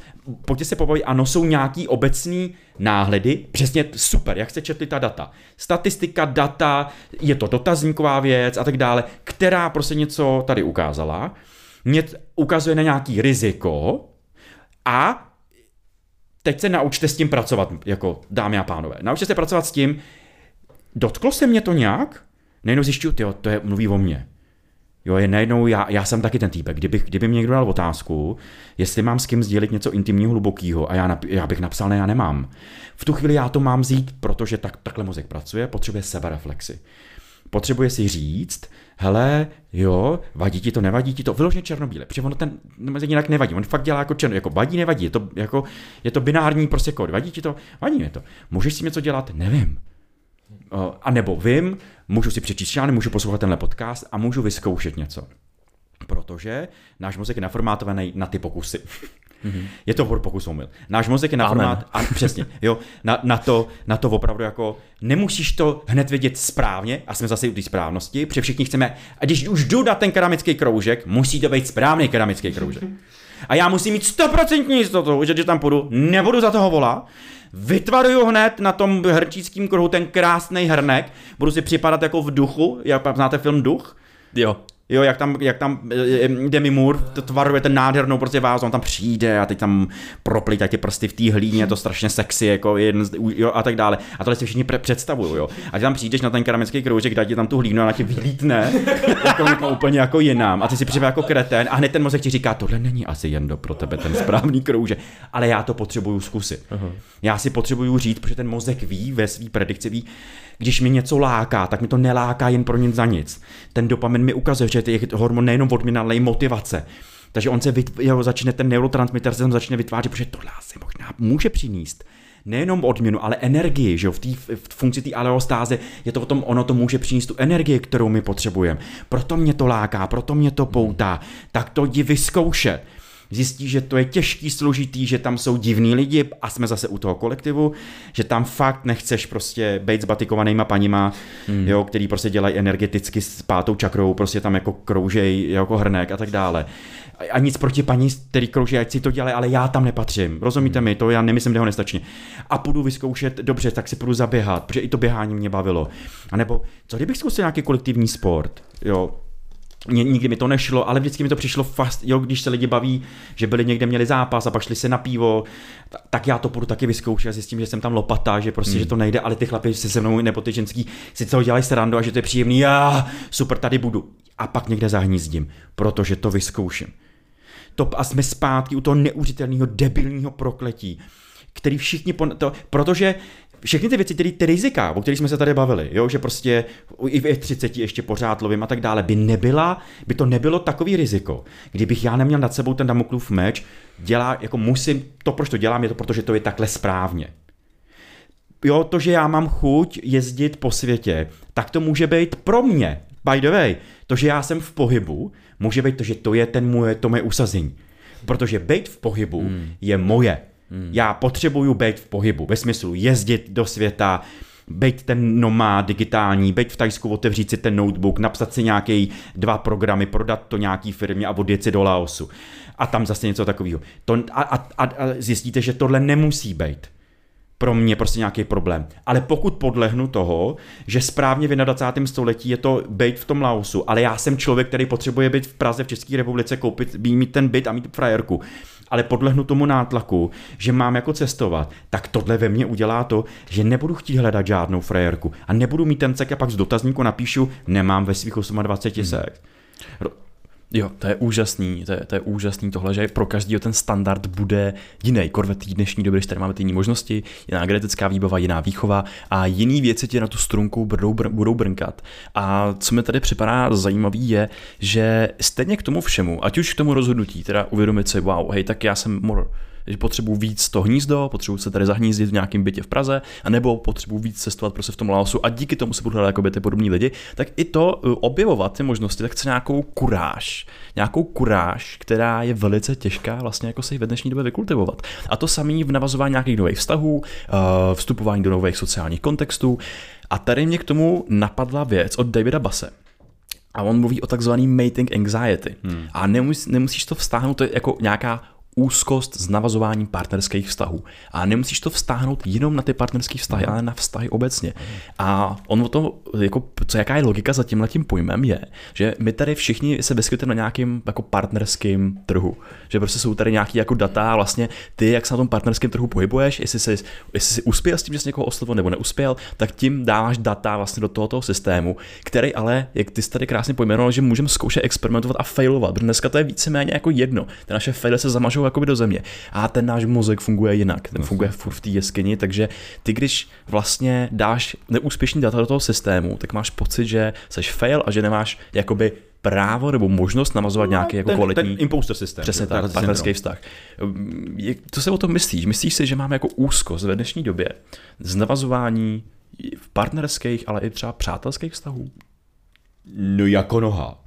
pojďte se pobavit, ano, jsou nějaký obecný náhledy, přesně super, jak jste četli ta data. Statistika, data, je to dotazníková věc a tak dále, která prostě něco tady ukázala, mě ukazuje na nějaký riziko a teď se naučte s tím pracovat, jako dámy a pánové. Naučte se pracovat s tím, dotklo se mě to nějak? Nejenom zjišťuju, to je, mluví o mně. Jo, je najednou, já, já jsem taky ten týpek. Kdyby, kdyby mě někdo dal otázku, jestli mám s kým sdělit něco intimního, hlubokého, a já, nap, já bych napsal, ne, já nemám. V tu chvíli já to mám vzít, protože tak, takhle mozek pracuje, potřebuje sebereflexy. Potřebuje si říct, hele, jo, vadí ti to, nevadí ti to, vyloženě černobíle, protože ono ten mezi jinak nevadí, on fakt dělá jako černo, jako vadí, nevadí, je to, jako, je to binární prostě kód, vadí ti to, vadí mi to, můžeš si něco dělat, nevím, a nebo vím, můžu si přečíst článek, můžu poslouchat tenhle podcast a můžu vyzkoušet něco. Protože náš mozek je naformátovaný na ty pokusy. Mm-hmm. Je to pokus omyl. Náš mozek je naformátovaný, přesně, jo, na, na, to, na to opravdu jako, nemusíš to hned vědět správně, a jsme zase u té správnosti, protože všichni chceme, a když už jdu na ten keramický kroužek, musí to být správný keramický kroužek. A já musím mít stoprocentní jistotu, že když tam půjdu, nebudu za toho volat, vytvaruju hned na tom hrčíckém kruhu ten krásný hrnek, budu si připadat jako v duchu, jak znáte film Duch? Jo. Jo, jak tam, jak tam eh, eh, Demi Moore to tvaruje ten nádhernou prostě vázu, on tam přijde a teď tam proplítá ty prsty v té hlíně, je to strašně sexy, jako jeden, jo, a tak dále. A tohle si všichni představují, jo. A ty tam přijdeš na ten keramický kroužek, dá ti tam tu hlínu a na tě vylítne, jako, jako úplně jako jinam. A ty si připadá jako kretén a hned ten mozek ti říká, tohle není asi jen do pro tebe ten správný kroužek, ale já to potřebuju zkusit. Uh-huh. Já si potřebuju říct, protože ten mozek ví ve své predikci, ví, když mě něco láká, tak mi to neláká jen pro nic za nic. Ten dopamin mi ukazuje, že je hormon nejenom odměna, ale i motivace. Takže on se vytv- jeho začne, ten neurotransmitter se tam začne vytvářet, protože tohle asi možná může přinést nejenom odměnu, ale energii, že jo, v, tý, v funkci té aleostáze je to o tom, ono to může přinést tu energii, kterou my potřebujeme. Proto mě to láká, proto mě to poutá, tak to jdi vyzkoušet zjistí, že to je těžký, složitý, že tam jsou divní lidi a jsme zase u toho kolektivu, že tam fakt nechceš prostě být s batikovanýma paníma, hmm. jo, který prostě dělají energeticky s pátou čakrou, prostě tam jako kroužej jako hrnek a tak dále. A nic proti paní, který krouží, ať si to dělají, ale já tam nepatřím. Rozumíte hmm. mi, to já nemyslím dehonestačně. A půjdu vyzkoušet, dobře, tak si půjdu zaběhat, protože i to běhání mě bavilo. A nebo co kdybych zkusil nějaký kolektivní sport, jo, nikdy mi to nešlo, ale vždycky mi to přišlo fast, jo, když se lidi baví, že byli někde měli zápas a pak šli se na pivo, tak já to budu taky vyzkoušet a zjistím, že jsem tam lopata, že prostě, hmm. že to nejde, ale ty chlapi se se mnou nebo ty ženský si toho dělají srandu a že to je příjemný, já super, tady budu. A pak někde zahnízdím, protože to vyzkouším. To, a jsme zpátky u toho neuvěřitelného debilního prokletí, který všichni, pon, to, protože všechny ty věci, tedy ty rizika, o kterých jsme se tady bavili, jo, že prostě i v 30 ještě pořád lovím a tak dále, by nebyla, by to nebylo takový riziko, kdybych já neměl nad sebou ten Damoklův meč, dělá, jako musím, to proč to dělám, je to proto, že to je takhle správně. Jo, to, že já mám chuť jezdit po světě, tak to může být pro mě. By the way, to, že já jsem v pohybu, může být to, že to je ten můj, to moje usazení. Protože být v pohybu hmm. je moje. Hmm. Já potřebuju být v pohybu, ve smyslu jezdit do světa, být ten nomád digitální, být v Tajsku, otevřít si ten notebook, napsat si nějaký dva programy, prodat to nějaký firmě a odjet si do Laosu. A tam zase něco takového. To, a, a, a, zjistíte, že tohle nemusí být pro mě prostě nějaký problém. Ale pokud podlehnu toho, že správně v 21. století je to být v tom Laosu, ale já jsem člověk, který potřebuje být v Praze, v České republice, koupit, mít ten byt a mít frajerku, ale podlehnu tomu nátlaku, že mám jako cestovat, tak tohle ve mně udělá to, že nebudu chtít hledat žádnou frajerku a nebudu mít ten cek a pak z dotazníku napíšu, nemám ve svých 28 sek. Jo, to je úžasný, to je, to je úžasný tohle, že pro každý ten standard bude jiný. Korvet dnešní doby, když tady máme ty jiné možnosti, jiná genetická výbava, jiná výchova a jiný věci tě na tu strunku budou, br- budou brnkat. A co mi tady připadá zajímavý je, že stejně k tomu všemu, ať už k tomu rozhodnutí, teda uvědomit si, wow, hej, tak já jsem more že potřebuji víc to hnízdo, potřebuji se tady zahnízdit v nějakém bytě v Praze, anebo potřebuji víc cestovat prostě v tom Laosu a díky tomu se budu hledat jako ty podobní lidi, tak i to uh, objevovat ty možnosti, tak chce nějakou kuráž, nějakou kuráž, která je velice těžká vlastně jako se ji ve dnešní době vykultivovat. A to samý v navazování nějakých nových vztahů, uh, vstupování do nových sociálních kontextů. A tady mě k tomu napadla věc od Davida Base. A on mluví o takzvaný mating anxiety. Hmm. A nemus, nemusíš to vztáhnout, to je jako nějaká úzkost s navazováním partnerských vztahů. A nemusíš to vztáhnout jenom na ty partnerské vztahy, ale na vztahy obecně. A on o to, jako, co, jaká je logika za tímhle tím pojmem, je, že my tady všichni se vyskytujeme na nějakém jako partnerském trhu. Že prostě jsou tady nějaký jako data, vlastně ty, jak se na tom partnerském trhu pohybuješ, jestli jsi, jestli jsi uspěl s tím, že jsi někoho oslovil nebo neuspěl, tak tím dáváš data vlastně do tohoto systému, který ale, jak ty jsi tady krásně pojmenoval, že můžeme zkoušet experimentovat a failovat, protože dneska to je víceméně jako jedno. Ty naše faily se zamažou jakoby do země. A ten náš mozek funguje jinak. Ten funguje furt v té jeskyni, takže ty, když vlastně dáš neúspěšný data do toho systému, tak máš pocit, že jsi fail a že nemáš jakoby právo nebo možnost namazovat no, nějaký jako ten, kvalitní... Ten imposter systém. Přesně tak, partnerský vztah. Co se o tom myslíš? Myslíš si, že máme jako úzkost ve dnešní době z navazování v partnerských, ale i třeba přátelských vztahů? No jako noha.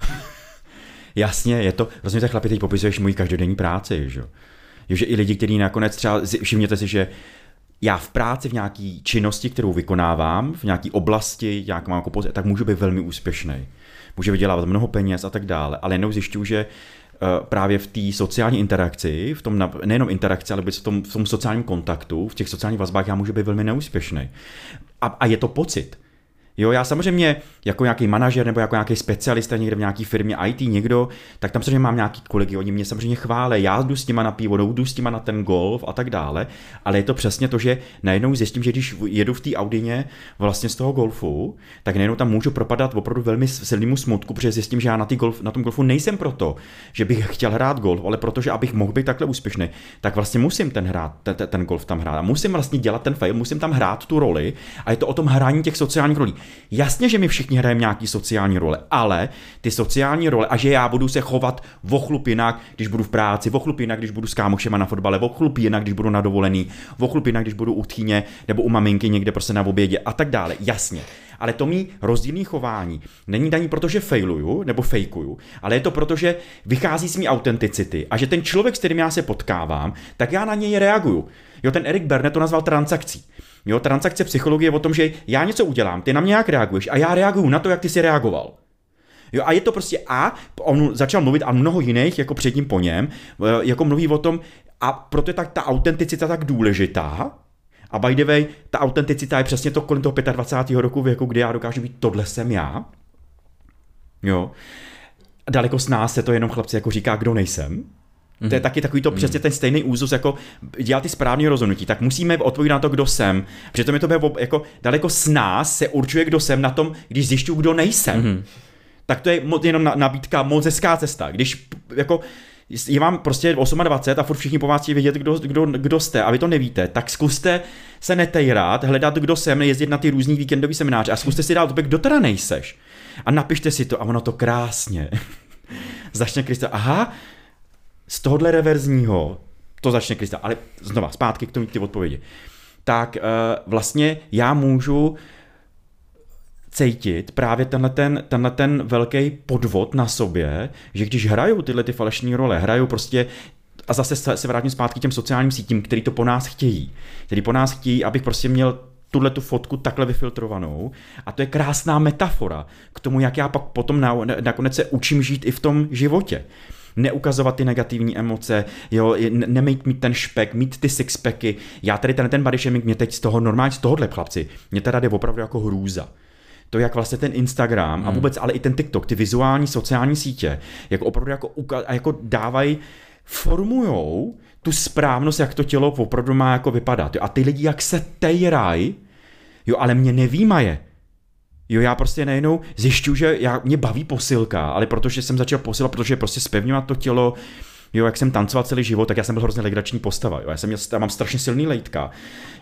Jasně, je to, rozumíte, chlapi, teď popisuješ můj každodenní práci, že jo. Že i lidi, kteří nakonec třeba, všimněte si, že já v práci, v nějaké činnosti, kterou vykonávám, v nějaké oblasti, jak mám jako pozici, tak můžu být velmi úspěšný. Můžu vydělávat mnoho peněz a tak dále, ale jenom zjišťuju, že eh, právě v té sociální interakci, v tom nejenom interakci, ale v tom, v tom sociálním kontaktu, v těch sociálních vazbách já můžu být velmi neúspěšný. A, a je to pocit. Jo, já samozřejmě jako nějaký manažer nebo jako nějaký specialista někde v nějaké firmě IT někdo, tak tam samozřejmě mám nějaký kolegy, oni mě samozřejmě chválí, já jdu s nima na pivo, jdu s nima na ten golf a tak dále, ale je to přesně to, že najednou zjistím, že když jedu v té Audině vlastně z toho golfu, tak najednou tam můžu propadat opravdu velmi silnému smutku, protože zjistím, že já na, golf, na tom golfu nejsem proto, že bych chtěl hrát golf, ale protože abych mohl být takhle úspěšný, tak vlastně musím ten, hrát, ten, ten golf tam hrát a musím vlastně dělat ten fail, musím tam hrát tu roli a je to o tom hrání těch sociálních rolí. Jasně, že my všichni hrajeme nějaký sociální role, ale ty sociální role a že já budu se chovat vochlup jinak, když budu v práci, vochlup jinak, když budu s kámošema na fotbale, vochlup jinak, když budu na dovolený, vochlup jinak, když budu u tchýně nebo u maminky někde prostě na obědě a tak dále. Jasně. Ale to mý rozdílný chování není daní protože failuju nebo fejkuju, ale je to proto, že vychází z mý autenticity a že ten člověk, s kterým já se potkávám, tak já na něj reaguju. Jo, ten Erik Berne to nazval transakcí. Jo, transakce psychologie je o tom, že já něco udělám, ty na mě jak reaguješ a já reaguju na to, jak ty jsi reagoval. Jo, a je to prostě A, on začal mluvit a mnoho jiných, jako před ním po něm, eh, jako mluví o tom, a proto je tak ta autenticita tak důležitá, a by the way, ta autenticita je přesně to kolem toho 25. roku věku, kdy já dokážu být tohle jsem já. Jo. Daleko s nás se to jenom chlapci jako říká, kdo nejsem. Mm. To je mhm. taky takový to mm. přesně ten stejný úzus, jako dělat ty správné rozhodnutí. Tak musíme odpovědět na to, kdo jsem. Protože to mi to jako daleko s nás se určuje, kdo jsem na tom, když zjišťuju, kdo nejsem. Mm. Tak to je jenom nabídka, moc hezká cesta. Když jako je vám prostě 28 a furt všichni po vás chtějí vědět, kdo, kdo, kdo jste a vy to nevíte, tak zkuste se netejrat, hledat, kdo jsem, jezdit na ty různý víkendový semináře a zkuste si dát to, kdo teda nejseš. A napište si to a ono to krásně. Začne Krista, aha, z tohohle reverzního to začne Krista. Ale znova, zpátky k tomu ty odpovědi. Tak uh, vlastně já můžu cítit právě tenhle ten, tenhle ten velký podvod na sobě, že když hrajou tyhle ty falešní role, hrajou prostě a zase se vrátím zpátky těm sociálním sítím, který to po nás chtějí. Který po nás chtějí, abych prostě měl tuhle tu fotku takhle vyfiltrovanou. A to je krásná metafora k tomu, jak já pak potom na, nakonec se učím žít i v tom životě neukazovat ty negativní emoce, jo, nemít mít ten špek, mít ty sixpacky. Já tady ten, ten body shaming mě teď z toho normálně, z tohohle chlapci, mě teda jde opravdu jako hrůza to, jak vlastně ten Instagram hmm. a vůbec ale i ten TikTok, ty vizuální sociální sítě, jak opravdu jako, jako dávají, formujou tu správnost, jak to tělo opravdu má jako vypadat. A ty lidi, jak se tejraj, jo, ale mě nevýmaje. Jo, já prostě nejenom zjišťu, že já, mě baví posilka, ale protože jsem začal posilat, protože prostě spevňovat to tělo, jo, jak jsem tancoval celý život, tak já jsem byl hrozně legrační postava, jo, já jsem měl, já mám strašně silný lejtka,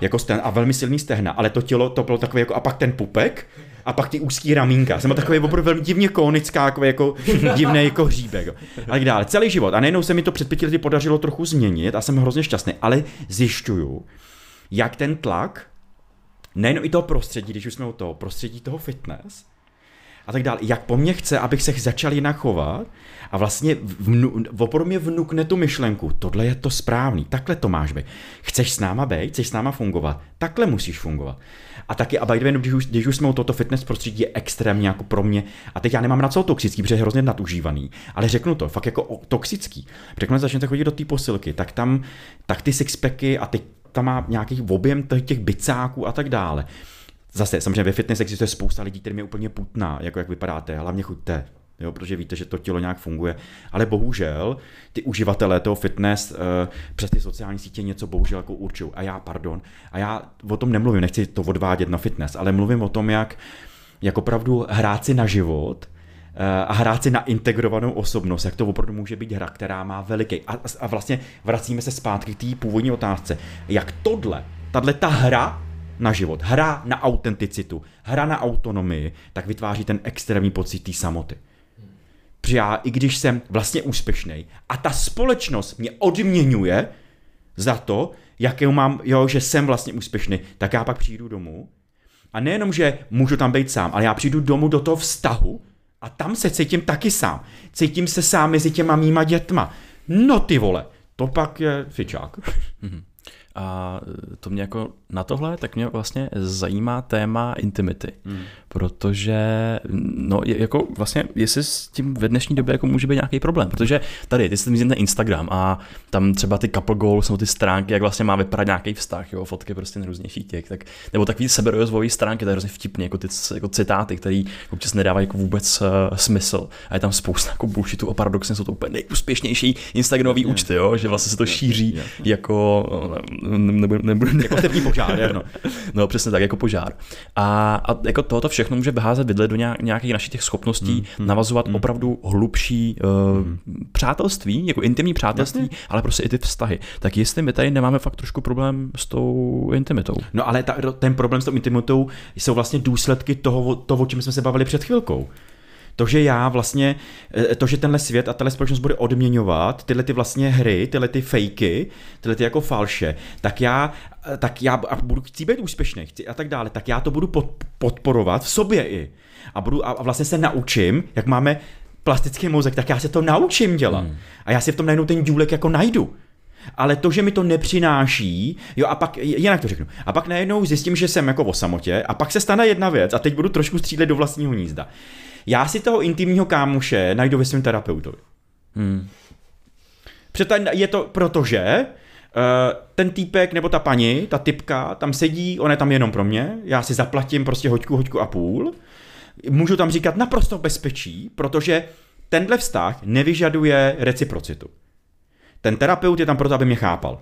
jako sten, a velmi silný stehna, ale to tělo, to bylo takové jako, a pak ten pupek, a pak ty úzký ramínka. Jsem byl takový opravdu velmi divně konická, jako, jako divný jako hříbek. A tak dále. Celý život. A nejenom se mi to před pěti lety podařilo trochu změnit a jsem hrozně šťastný, ale zjišťuju, jak ten tlak, nejen i toho prostředí, když už jsme u toho, prostředí toho fitness, a tak dále. Jak po mně chce, abych se začal jinak chovat a vlastně vnu, opravdu mě vnukne tu myšlenku, tohle je to správný, takhle to máš být. Chceš s náma být, chceš s náma fungovat, takhle musíš fungovat. A taky, a by když už, když už jsme u toto fitness prostředí je extrémně jako pro mě, a teď já nemám na co toxický, protože je hrozně nadužívaný, ale řeknu to, fakt jako toxický. Řeknu, začnete chodit do té posilky, tak tam, tak ty sixpacky a teď tam má nějaký objem těch bicáků a tak dále. Zase, samozřejmě ve fitness existuje spousta lidí, kterým je úplně putná, jako jak vypadáte, hlavně chuďte, jo, protože víte, že to tělo nějak funguje. Ale bohužel ty uživatelé toho fitness uh, přes ty sociální sítě něco bohužel jako určují. A já, pardon, a já o tom nemluvím, nechci to odvádět na fitness, ale mluvím o tom, jak, jak opravdu hrát si na život, a hrát si na integrovanou osobnost, jak to opravdu může být hra, která má veliký. A, a vlastně vracíme se zpátky k té původní otázce. Jak tohle, tahle ta hra na život, hra na autenticitu, hra na autonomii, tak vytváří ten extrémní pocit té samoty. Protože já, i když jsem vlastně úspěšný a ta společnost mě odměňuje za to, jakou mám, jo, že jsem vlastně úspěšný, tak já pak přijdu domů a nejenom, že můžu tam být sám, ale já přijdu domů do toho vztahu a tam se cítím taky sám. Cítím se sám mezi těma mýma dětma. No ty vole, to pak je fičák. A to mě jako na tohle, tak mě vlastně zajímá téma intimity, hmm. protože no jako vlastně, jestli s tím ve dnešní době jako může být nějaký problém, protože tady, ty jsi ten Instagram a tam třeba ty couple goals jsou ty stránky, jak vlastně má vypadat nějaký vztah, jo, fotky prostě nejrůznějších těch, tak, nebo takový seberozvojové stránky, to je hrozně vtipný, jako ty jako citáty, které občas nedávají jako vůbec uh, smysl. A je tam spousta jako bullshitu a paradoxně jsou to úplně nejúspěšnější Instagramový účty, jo, že vlastně se to šíří jako nebudu, nebudu, jako požár, no. no přesně tak, jako požár. A, a jako tohoto všechno může vyházet vidle do nějakých našich těch schopností mm, mm, navazovat mm. opravdu hlubší uh, mm. přátelství, jako intimní přátelství, Jasně. ale prostě i ty vztahy. Tak jestli my tady nemáme fakt trošku problém s tou intimitou. No ale ta, ten problém s tou intimitou jsou vlastně důsledky toho, toho, o čem jsme se bavili před chvilkou to, že já vlastně, eh, to, že tenhle svět a tahle společnost bude odměňovat tyhle ty vlastně hry, tyhle ty fejky, tyhle ty jako falše, tak já, eh, tak já a budu chtít být úspěšný chci a tak dále, tak já to budu pod, podporovat v sobě i. A, budu, a vlastně se naučím, jak máme plastický mozek, tak já se to naučím dělat. Hmm. A já si v tom najednou ten důlek jako najdu. Ale to, že mi to nepřináší, jo a pak, jinak to řeknu, a pak najednou zjistím, že jsem jako o samotě a pak se stane jedna věc a teď budu trošku střílet do vlastního hnízda. Já si toho intimního kámoše najdu ve svém terapeutovi. Hmm. Přeto je to protože Uh, ten týpek nebo ta paní, ta typka, tam sedí, on je tam jenom pro mě, já si zaplatím prostě hoďku, hoďku a půl. Můžu tam říkat naprosto bezpečí, protože tenhle vztah nevyžaduje reciprocitu. Ten terapeut je tam proto, aby mě chápal.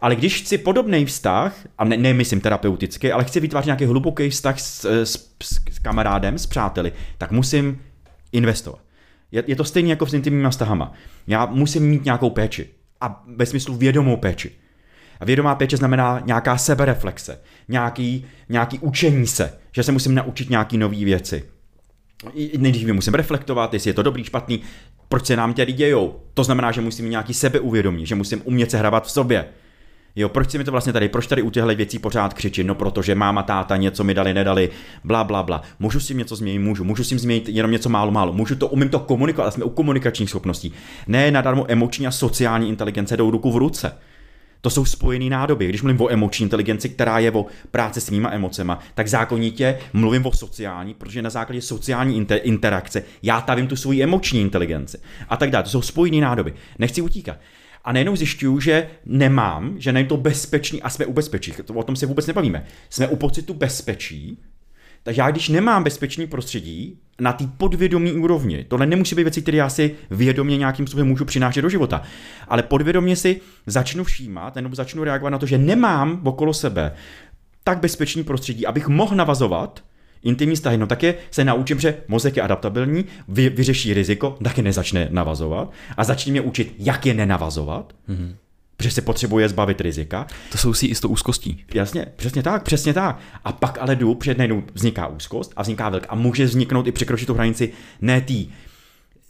Ale když chci podobný vztah, a ne, nemyslím terapeuticky, ale chci vytvářet nějaký hluboký vztah s, s, s kamarádem, s přáteli, tak musím investovat. Je, je to stejné jako s intimníma vztahama. Já musím mít nějakou péči. A ve smyslu vědomou péči. A vědomá péče znamená nějaká sebereflexe, nějaký, nějaký učení se, že se musím naučit nějaký nové věci. Nejdřív musím reflektovat, jestli je to dobrý, špatný, proč se nám tady dějou. To znamená, že musím mít nějaký sebeuvědomí, že musím umět se hrabat v sobě. Jo, proč si mi to vlastně tady, proč tady u těchto věcí pořád křičím? No, protože máma, táta něco mi dali, nedali, bla, bla, bla. Můžu si něco změnit, můžu, můžu si změnit jenom něco málo, málo. Můžu to, umím to komunikovat, ale jsme u komunikačních schopností. Ne, nadarmo emoční a sociální inteligence jdou ruku v ruce. To jsou spojené nádoby. Když mluvím o emoční inteligenci, která je o práci s mýma emocema, tak zákonitě mluvím o sociální, protože na základě sociální inter- interakce já tavím tu svoji emoční inteligenci. A tak dále. To jsou spojené nádoby. Nechci utíkat. A najednou zjišťuju, že nemám, že není to bezpečný a jsme u bezpečí. To, o tom se vůbec nebavíme. Jsme u pocitu bezpečí, takže já když nemám bezpečný prostředí na té podvědomí úrovni, tohle nemusí být věci, které já si vědomě nějakým způsobem můžu přinášet do života, ale podvědomě si začnu všímat nebo začnu reagovat na to, že nemám okolo sebe tak bezpečný prostředí, abych mohl navazovat intimní vztahy, no tak je, se naučím, že mozek je adaptabilní, vy, vyřeší riziko, taky nezačne navazovat a začne mě učit, jak je nenavazovat, mm-hmm. protože se potřebuje zbavit rizika. To souvisí i s tou úzkostí. Jasně, přesně tak, přesně tak. A pak ale jdu, před najednou vzniká úzkost a vzniká velk a může vzniknout i překročit tu hranici ne tý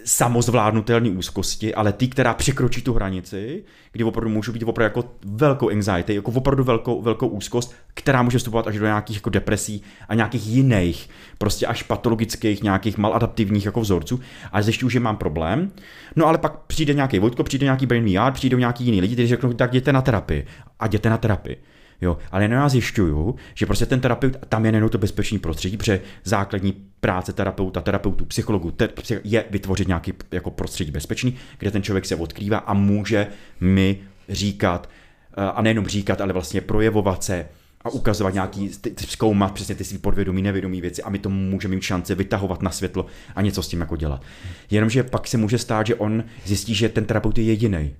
samozvládnutelné úzkosti, ale ty, která překročí tu hranici, kdy opravdu můžu být opravdu jako velkou anxiety, jako opravdu velkou, velkou úzkost, která může vstupovat až do nějakých jako depresí a nějakých jiných, prostě až patologických, nějakých maladaptivních jako vzorců a zjišťuju, že mám problém. No ale pak přijde nějaký Vojtko, přijde nějaký Brain VR, přijdou nějaký jiný lidi, kteří řeknou, tak jděte na terapii a jděte na terapii. Jo, ale jenom já zjišťuju, že prostě ten terapeut, tam je nejenom to bezpečný prostředí, protože základní práce terapeuta, terapeutů, psychologů te, je vytvořit nějaký jako prostředí bezpečný, kde ten člověk se odkrývá a může mi říkat, eh, a nejenom říkat, ale vlastně projevovat se a ukazovat nějaký, zkoumat přesně ty svý podvědomí, nevědomí věci a my to můžeme mít šance vytahovat na světlo a něco s tím jako dělat. Jenomže pak se může stát, že on zjistí, že ten terapeut je jediný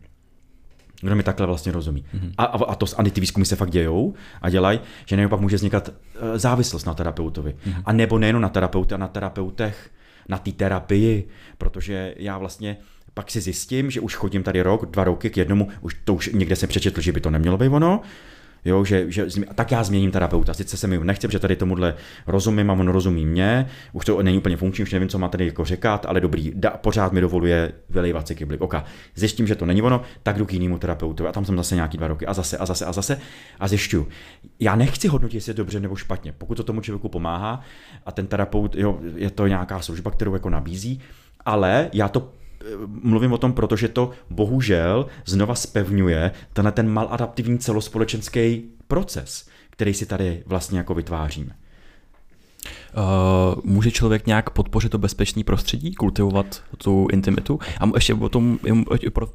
kdo mi takhle vlastně rozumí. Mm-hmm. A, a, a, to, a ty výzkumy se fakt dějou a dělají, že nejenom pak může vznikat uh, závislost na terapeutovi. Mm-hmm. A nebo nejenom na terapeuty, a na terapeutech, na té terapii, protože já vlastně pak si zjistím, že už chodím tady rok, dva roky k jednomu, už to už někde jsem přečetl, že by to nemělo být ono, Jo, že, že, tak já změním terapeuta. Sice se mi nechce, že tady tomuhle rozumím a on rozumí mě. Už to není úplně funkční, už nevím, co má tady jako říkat, ale dobrý, da, pořád mi dovoluje vylejvat si kybly. Oka, zjištím, že to není ono, tak jdu k jinému terapeutu a tam jsem zase nějaký dva roky a zase a zase a zase a zjišťu. Já nechci hodnotit, jestli je dobře nebo špatně. Pokud to tomu člověku pomáhá a ten terapeut, jo, je to nějaká služba, kterou jako nabízí, ale já to mluvím o tom, protože to bohužel znova spevňuje tenhle ten maladaptivní celospolečenský proces, který si tady vlastně jako vytváříme. Uh, může člověk nějak podpořit to bezpečné prostředí, kultivovat tu intimitu? A ještě o tom,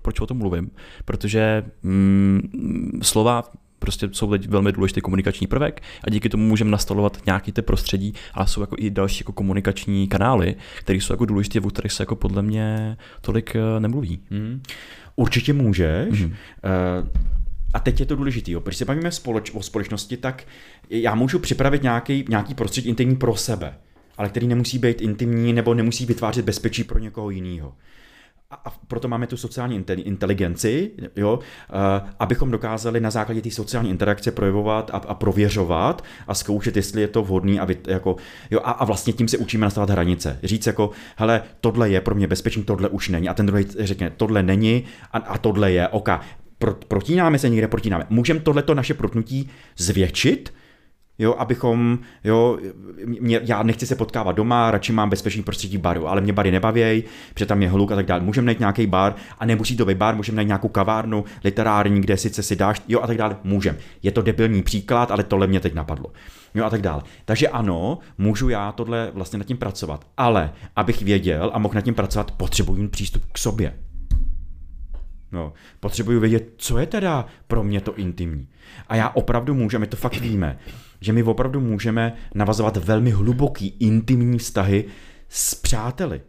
proč o tom mluvím? Protože mm, slova prostě jsou teď velmi důležitý komunikační prvek a díky tomu můžeme nastalovat nějaký ty prostředí, ale jsou jako i další jako komunikační kanály, které jsou jako důležité, o kterých se jako podle mě tolik eh, nemluví. Hmm. Určitě můžeš. Hmm. Uh, a teď je to důležité, když se bavíme společ, o společnosti, tak já můžu připravit nějaký, nějaký prostředí intimní pro sebe, ale který nemusí být intimní nebo nemusí vytvářet bezpečí pro někoho jiného a proto máme tu sociální inteligenci, jo, abychom dokázali na základě té sociální interakce projevovat a, a prověřovat a zkoušet, jestli je to vhodný a, jako, jo, a, a vlastně tím se učíme nastavovat hranice. Říct jako, hele, tohle je pro mě bezpečný, tohle už není. A ten druhý řekne, tohle není a, a tohle je, oka. Pro, protínáme se někde, protínáme. Můžeme tohleto naše protnutí zvětšit, Jo, abychom, jo, mě, já nechci se potkávat doma, radši mám bezpečný prostředí baru, ale mě bary nebavěj, protože tam je hluk a tak dále. Můžeme najít nějaký bar a nemusí to být bar, můžeme najít nějakou kavárnu, literární, kde sice si dáš, jo a tak dále. Můžeme. Je to debilní příklad, ale tohle mě teď napadlo. Jo a tak dále. Takže ano, můžu já tohle vlastně nad tím pracovat, ale abych věděl a mohl nad tím pracovat, potřebuji mít přístup k sobě. No, potřebuju vědět, co je teda pro mě to intimní. A já opravdu můžu, my to fakt víme, že my opravdu můžeme navazovat velmi hluboký intimní vztahy s přáteli.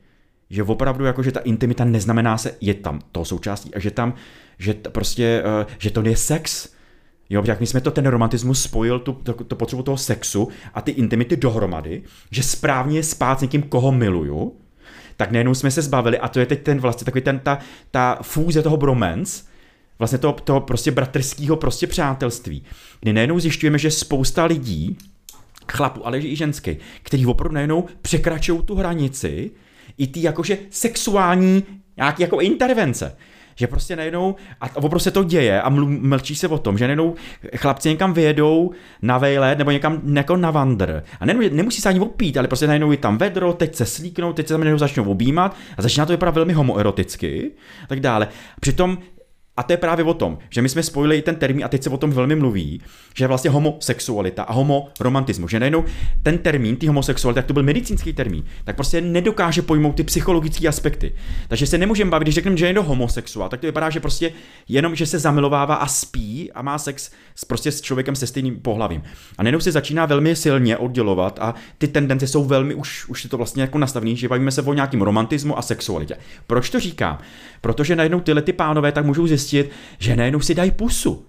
Že opravdu jako, že ta intimita neznamená se, je tam to součástí a že tam, že t, prostě, uh, že to je sex, Jo, jak my jsme to ten romantismus spojil, tu, to, to potřebu toho sexu a ty intimity dohromady, že správně je spát s někým, koho miluju, tak nejenom jsme se zbavili a to je teď ten vlastně takový ten, ta, ta fúze toho bromance, vlastně toho, toho prostě bratrského prostě přátelství, kdy najednou zjišťujeme, že spousta lidí, chlapů, ale i ženský, kteří opravdu najednou překračují tu hranici i ty jakože sexuální nějaký jako intervence. Že prostě najednou, a opravdu se to děje a mlčí se o tom, že najednou chlapci někam vyjedou na vejlet nebo někam jako na vandr. A najednou nemusí se ani opít, ale prostě najednou je tam vedro, teď se slíknou, teď se tam najednou začnou objímat a začíná to vypadat velmi homoeroticky tak dále. Přitom a to je právě o tom, že my jsme spojili i ten termín a teď se o tom velmi mluví, že vlastně homosexualita a homoromantismus, že najednou ten termín, ty homosexuality, tak to byl medicínský termín, tak prostě nedokáže pojmout ty psychologické aspekty. Takže se nemůžeme bavit, když řekneme, že je někdo homosexuál, tak to vypadá, že prostě jenom, že se zamilovává a spí a má sex s, prostě s člověkem se stejným pohlavím. A najednou se začíná velmi silně oddělovat a ty tendence jsou velmi, už, už je to vlastně jako nastavený, že bavíme se o nějakým romantismu a sexualitě. Proč to říkám? Protože najednou tyhle ty pánové tak můžou zjistit, zjistit, že najednou si dají pusu.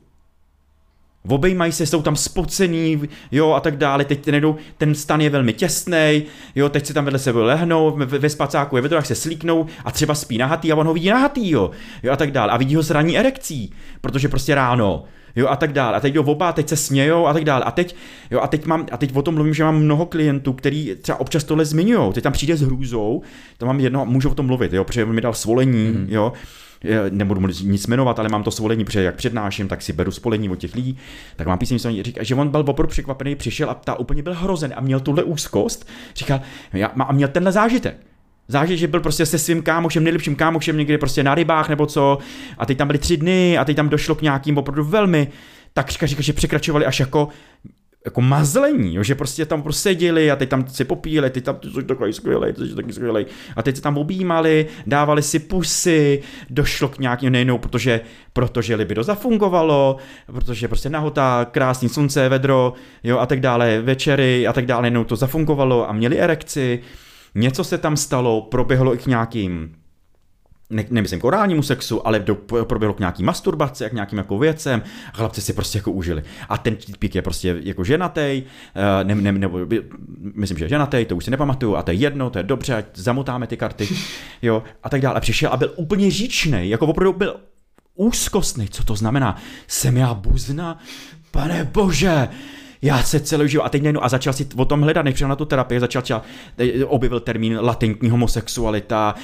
obejmají se, jsou tam spocený, jo, a tak dále, teď nejdou, ten stan je velmi těsný, jo, teď si tam vedle sebe lehnou, ve, ve spacáku je vedro, se slíknou a třeba spí nahatý a on ho vidí nahatý, jo, jo, a tak dále, a vidí ho s ranní erekcí, protože prostě ráno, jo, a tak dále. A teď jdou oba, teď se smějou a tak dále. A teď, jo, a teď mám, a teď o tom mluvím, že mám mnoho klientů, který třeba občas tohle zmiňují. Teď tam přijde s hrůzou, to mám jedno, můžu o tom mluvit, jo, protože mi dal svolení, mm-hmm. jo, nebudu nic jmenovat, ale mám to svolení, protože jak přednáším, tak si beru svolení od těch lidí, tak mám píseň, říká, že on byl opravdu překvapený, přišel a ta úplně byl hrozen a měl tuhle úzkost, říkal, já, a měl tenhle zážitek. Zážitek, že byl prostě se svým kámošem, nejlepším kámošem někde prostě na rybách nebo co, a teď tam byly tři dny a teď tam došlo k nějakým opravdu velmi, tak říká, že překračovali až jako jako mazlení, jo, že prostě tam prostě seděli a teď tam si popíjeli, teď tam ty jsi takový skvělej, ty jsi taky skvělej. A teď se tam objímali, dávali si pusy, došlo k nějakým nejenom, protože, protože libido zafungovalo, protože prostě nahota, krásný slunce, vedro, jo, a tak dále, večery a tak dále, nejenom to zafungovalo a měli erekci. Něco se tam stalo, proběhlo i k nějakým ne, nemyslím k orálnímu sexu, ale do, proběhlo k nějaký masturbaci, k nějakým jako věcem a chlapci si prostě jako užili. A ten pík je prostě jako ženatý, eh, ne, ne, nebo myslím, že je ženatý, to už si nepamatuju, a to je jedno, to je dobře, ať zamotáme ty karty, jo, a tak dále. A přišel a byl úplně říčný, jako opravdu byl úzkostný, co to znamená? Jsem já buzna? Pane bože, já se celý život, a teď nejenom, a začal si o tom hledat, než přišel na tu terapii, začal, ča, e, objevil termín latentní homosexualita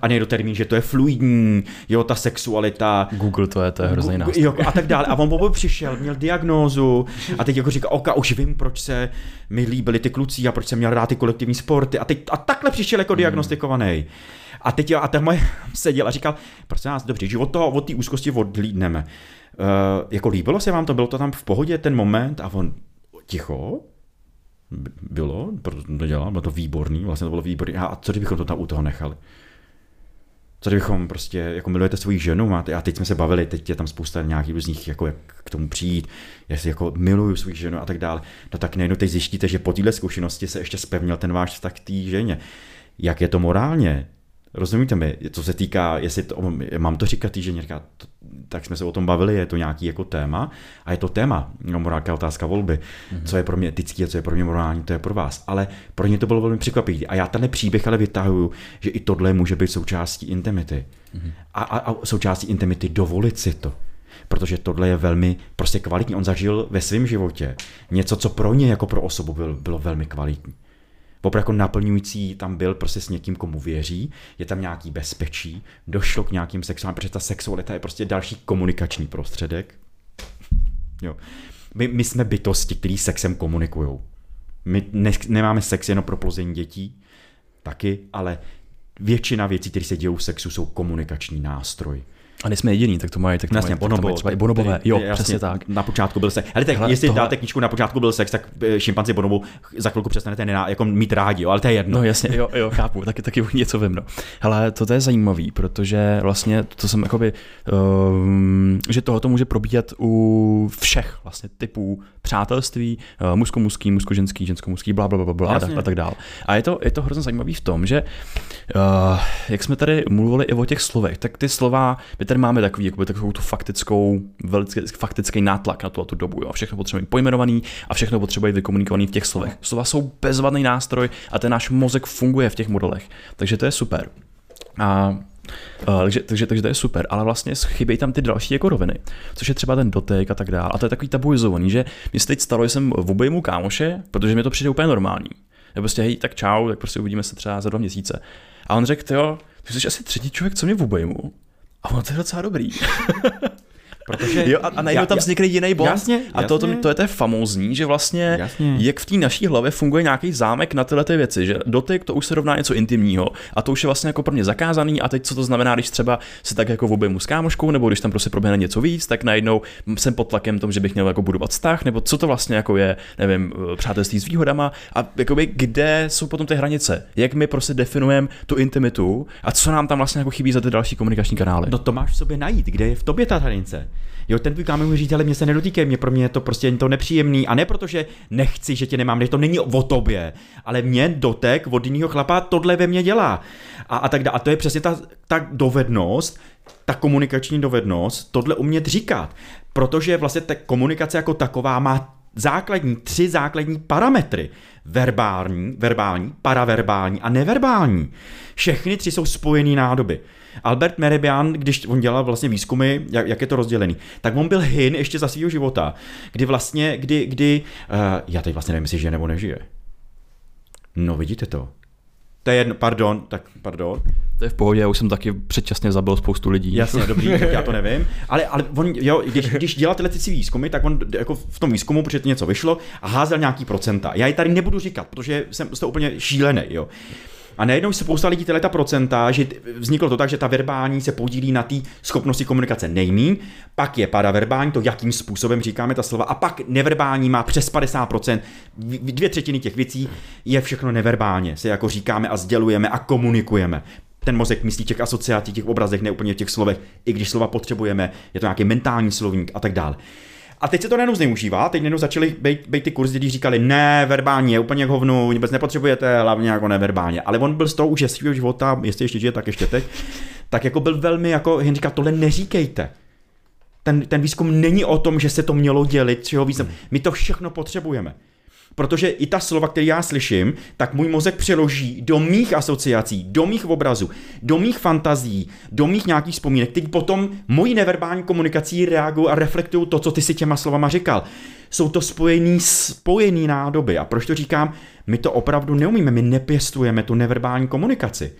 a někdo termín, že to je fluidní, jo, ta sexualita. Google to je, to je hrozný nástroj. Jo, a tak dále. A on opravdu přišel, měl diagnózu a teď jako říká, oka, už vím, proč se mi líbily ty kluci a proč jsem měl rád ty kolektivní sporty. A, teď, a takhle přišel jako hmm. diagnostikovaný. A teď a ten moje seděl a říkal, prosím nás, dobře, že od toho, od té úzkosti odhlídneme. Uh, jako líbilo se vám to, bylo to tam v pohodě ten moment a on, ticho, bylo, proto to dělal, bylo to výborný, vlastně to bylo výborný. A co kdybychom to tam u toho nechali? Co kdybychom prostě, jako milujete svoji ženu, máte, a teď jsme se bavili, teď je tam spousta nějakých různých, jako jak k tomu přijít, jestli jako miluju svou ženu a tak dále. No tak najednou teď zjistíte, že po téhle zkušenosti se ještě spevnil ten váš vztah k té ženě. Jak je to morálně? Rozumíte mi, co se týká, jestli to, mám to říkat že říká, to, tak jsme se o tom bavili, je to nějaký jako téma a je to téma, no, morálka otázka volby, mm-hmm. co je pro mě etický a co je pro mě morální, to je pro vás, ale pro ně to bylo velmi překvapivý. A já tenhle příběh ale vytahuju, že i tohle může být součástí intimity. Mm-hmm. a, a, a součástí intimity dovolit si to. Protože tohle je velmi prostě kvalitní. On zažil ve svém životě něco, co pro ně jako pro osobu bylo, bylo velmi kvalitní opravdu jako naplňující tam byl prostě s někým, komu věří, je tam nějaký bezpečí, došlo k nějakým sexuálním, protože ta sexualita je prostě další komunikační prostředek. Jo. My, my jsme bytosti, který sexem komunikují. My ne, nemáme sex jenom pro plození dětí, taky, ale většina věcí, které se dějí v sexu, jsou komunikační nástroj. A nejsme jediní, tak to mají, tak to jasně, mají, bonobo, tak to mají třeba i bonobové, jo, jasně, přesně tak. Na počátku byl sex. Ale tak, Hele, jestli tohle... dáte knížku na počátku byl sex, tak eh, šimpanzi bonobo za chvilku přestanete nená, jako mít rádi, jo, ale to je jedno. No jasně, jo, jo, chápu, taky, taky něco vím, no. Hele, to je zajímavý, protože vlastně to jsem jakoby, um, že tohle může probíhat u všech vlastně typů přátelství, uh, mužsko-mužský, mužsko-ženský, žensko-mužský, bla, bla, bla, bla a, tak, a tak dál. A je to, je to hrozně zajímavý v tom, že uh, jak jsme tady mluvili i o těch slovech, tak ty slova, my tady máme takový, jakoby takovou tu faktickou, velice faktický nátlak na tu, tu dobu. Jo. Všechno potřebuje pojmenovaný a všechno potřebuje vykomunikovaný v těch slovech. Slova jsou bezvadný nástroj a ten náš mozek funguje v těch modelech. Takže to je super. A Uh, takže, takže, takže to je super, ale vlastně chybějí tam ty další jako roviny, což je třeba ten dotek a tak dále. A to je takový tabuizovaný, že mi se teď stalo, že jsem v obejmu kámoše, protože mi to přijde úplně normální. Já prostě, hej, tak čau, tak prostě uvidíme se třeba za dva měsíce. A on řekl, jo, ty jsi asi třetí člověk, co mě v obejmu. A ono to je docela dobrý. Protože, jo, a, a najednou tam vznikne jiný bond. Jasně, jasně. A to, to, to je to famózní, že vlastně jasně. jak v té naší hlavě funguje nějaký zámek na tyhle ty věci, že dotyk to už se rovná něco intimního a to už je vlastně jako pro mě zakázaný a teď co to znamená, když třeba se tak jako v objemu s kámoškou nebo když tam prostě proběhne něco víc, tak najednou jsem pod tlakem tom, že bych měl jako budovat vztah, nebo co to vlastně jako je, nevím, přátelství s výhodama a jakoby kde jsou potom ty hranice, jak my prostě definujeme tu intimitu a co nám tam vlastně jako chybí za ty další komunikační kanály. No to máš v sobě najít, kde je v tobě ta hranice. Jo, ten tvůj kámen může říct, ale mě se nedotýkej, mě pro mě je to prostě to nepříjemný. A ne protože nechci, že tě nemám, že to není o tobě, ale mě dotek od jiného chlapa tohle ve mně dělá. A, a tak dále. A to je přesně ta, ta dovednost, ta komunikační dovednost, tohle umět říkat. Protože vlastně ta komunikace jako taková má základní, tři základní parametry. Verbální, verbální, paraverbální a neverbální. Všechny tři jsou spojený nádoby. Albert Meribian, když on dělal vlastně výzkumy, jak, jak je to rozdělený, tak on byl hin ještě za svého života, kdy vlastně, kdy, kdy, uh, já teď vlastně nevím, jestli žije nebo nežije. No vidíte to. To je jedno, pardon, tak pardon. To je v pohodě, já už jsem taky předčasně zabil spoustu lidí. Jasně, dobrý, tak já to nevím. Ale, ale on, jo, když, když dělal tyhle ty výzkumy, tak on jako v tom výzkumu, protože to něco vyšlo a házel nějaký procenta. Já je tady nebudu říkat, protože jsem to úplně šílený, jo. A najednou se spousta lidí ta procenta, že vzniklo to tak, že ta verbální se podílí na té schopnosti komunikace nejmín, pak je paraverbální, to jakým způsobem říkáme ta slova, a pak neverbální má přes 50%, dvě třetiny těch věcí je všechno neverbálně, se jako říkáme a sdělujeme a komunikujeme ten mozek myslí těch asociací, těch obrazech, ne úplně v těch slovech, i když slova potřebujeme, je to nějaký mentální slovník a tak dále. A teď se to najednou zneužívá, teď najednou začaly být, být ty kurzy, kdy říkali, ne, verbálně, úplně k hovnu, vůbec nepotřebujete, hlavně jako neverbálně. Ale on byl z toho už svého života, jestli ještě žije, tak ještě teď, tak jako byl velmi, jako, jen říká, tohle neříkejte. Ten, ten výzkum není o tom, že se to mělo dělit, čeho význam. My to všechno potřebujeme. Protože i ta slova, které já slyším, tak můj mozek přeloží do mých asociací, do mých obrazů, do mých fantazí, do mých nějakých vzpomínek, teď potom mojí neverbální komunikací reagují a reflektují to, co ty si těma slovama říkal. Jsou to spojený, spojený nádoby. A proč to říkám? My to opravdu neumíme, my nepěstujeme tu neverbální komunikaci.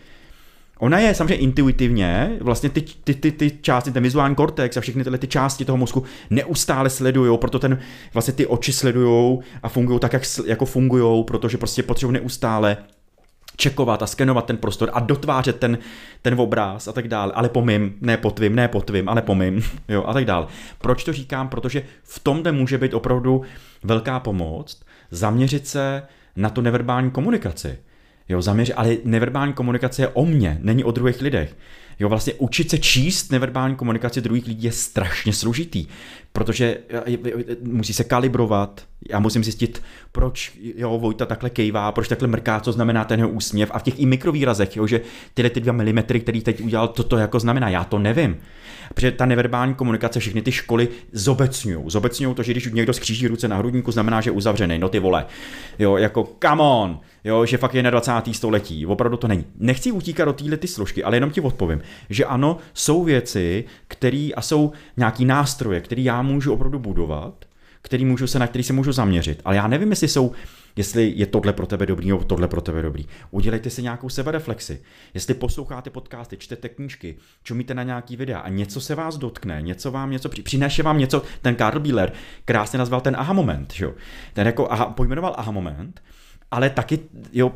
Ona je samozřejmě intuitivně, vlastně ty, ty, ty, ty části, ten vizuální kortex a všechny tyhle ty části toho mozku neustále sledují, proto ten, vlastně ty oči sledují a fungují tak, jak jako fungují, protože prostě potřebují neustále čekovat a skenovat ten prostor a dotvářet ten, ten obraz a tak dále, ale po mým, ne po tvým, ne po tvým, ale po mým, jo, a tak dále. Proč to říkám? Protože v tomhle může být opravdu velká pomoc zaměřit se na tu neverbální komunikaci. Jo, zaměř, ale neverbální komunikace je o mně, není o druhých lidech. Jo, vlastně učit se číst neverbální komunikaci druhých lidí je strašně složitý, protože musí se kalibrovat, já musím zjistit, proč jo, Vojta takhle kejvá, proč takhle mrká, co znamená ten jeho úsměv a v těch i mikrovýrazech, jo, že tyhle ty dva milimetry, který teď udělal, to to jako znamená, já to nevím. Protože ta neverbální komunikace, všechny ty školy zobecňují. Zobecňují to, že když někdo skříží ruce na hrudníku, znamená, že je uzavřený, no ty vole. Jo, jako come on, jo, že fakt je na 20. století. Opravdu to není. Nechci utíkat do téhle ty složky, ale jenom ti odpovím, že ano, jsou věci, které a jsou nějaký nástroje, které já můžu opravdu budovat, který, můžu se, na který se můžu zaměřit. Ale já nevím, jestli jsou jestli je tohle pro tebe dobrý nebo tohle pro tebe dobrý. Udělejte si nějakou sebereflexi. Jestli posloucháte podcasty, čtete knížky, čumíte na nějaký videa a něco se vás dotkne, něco vám něco při, přinese vám něco, ten Karl Bieler krásně nazval ten aha moment, že? ten jako aha, pojmenoval aha moment, ale taky, jo,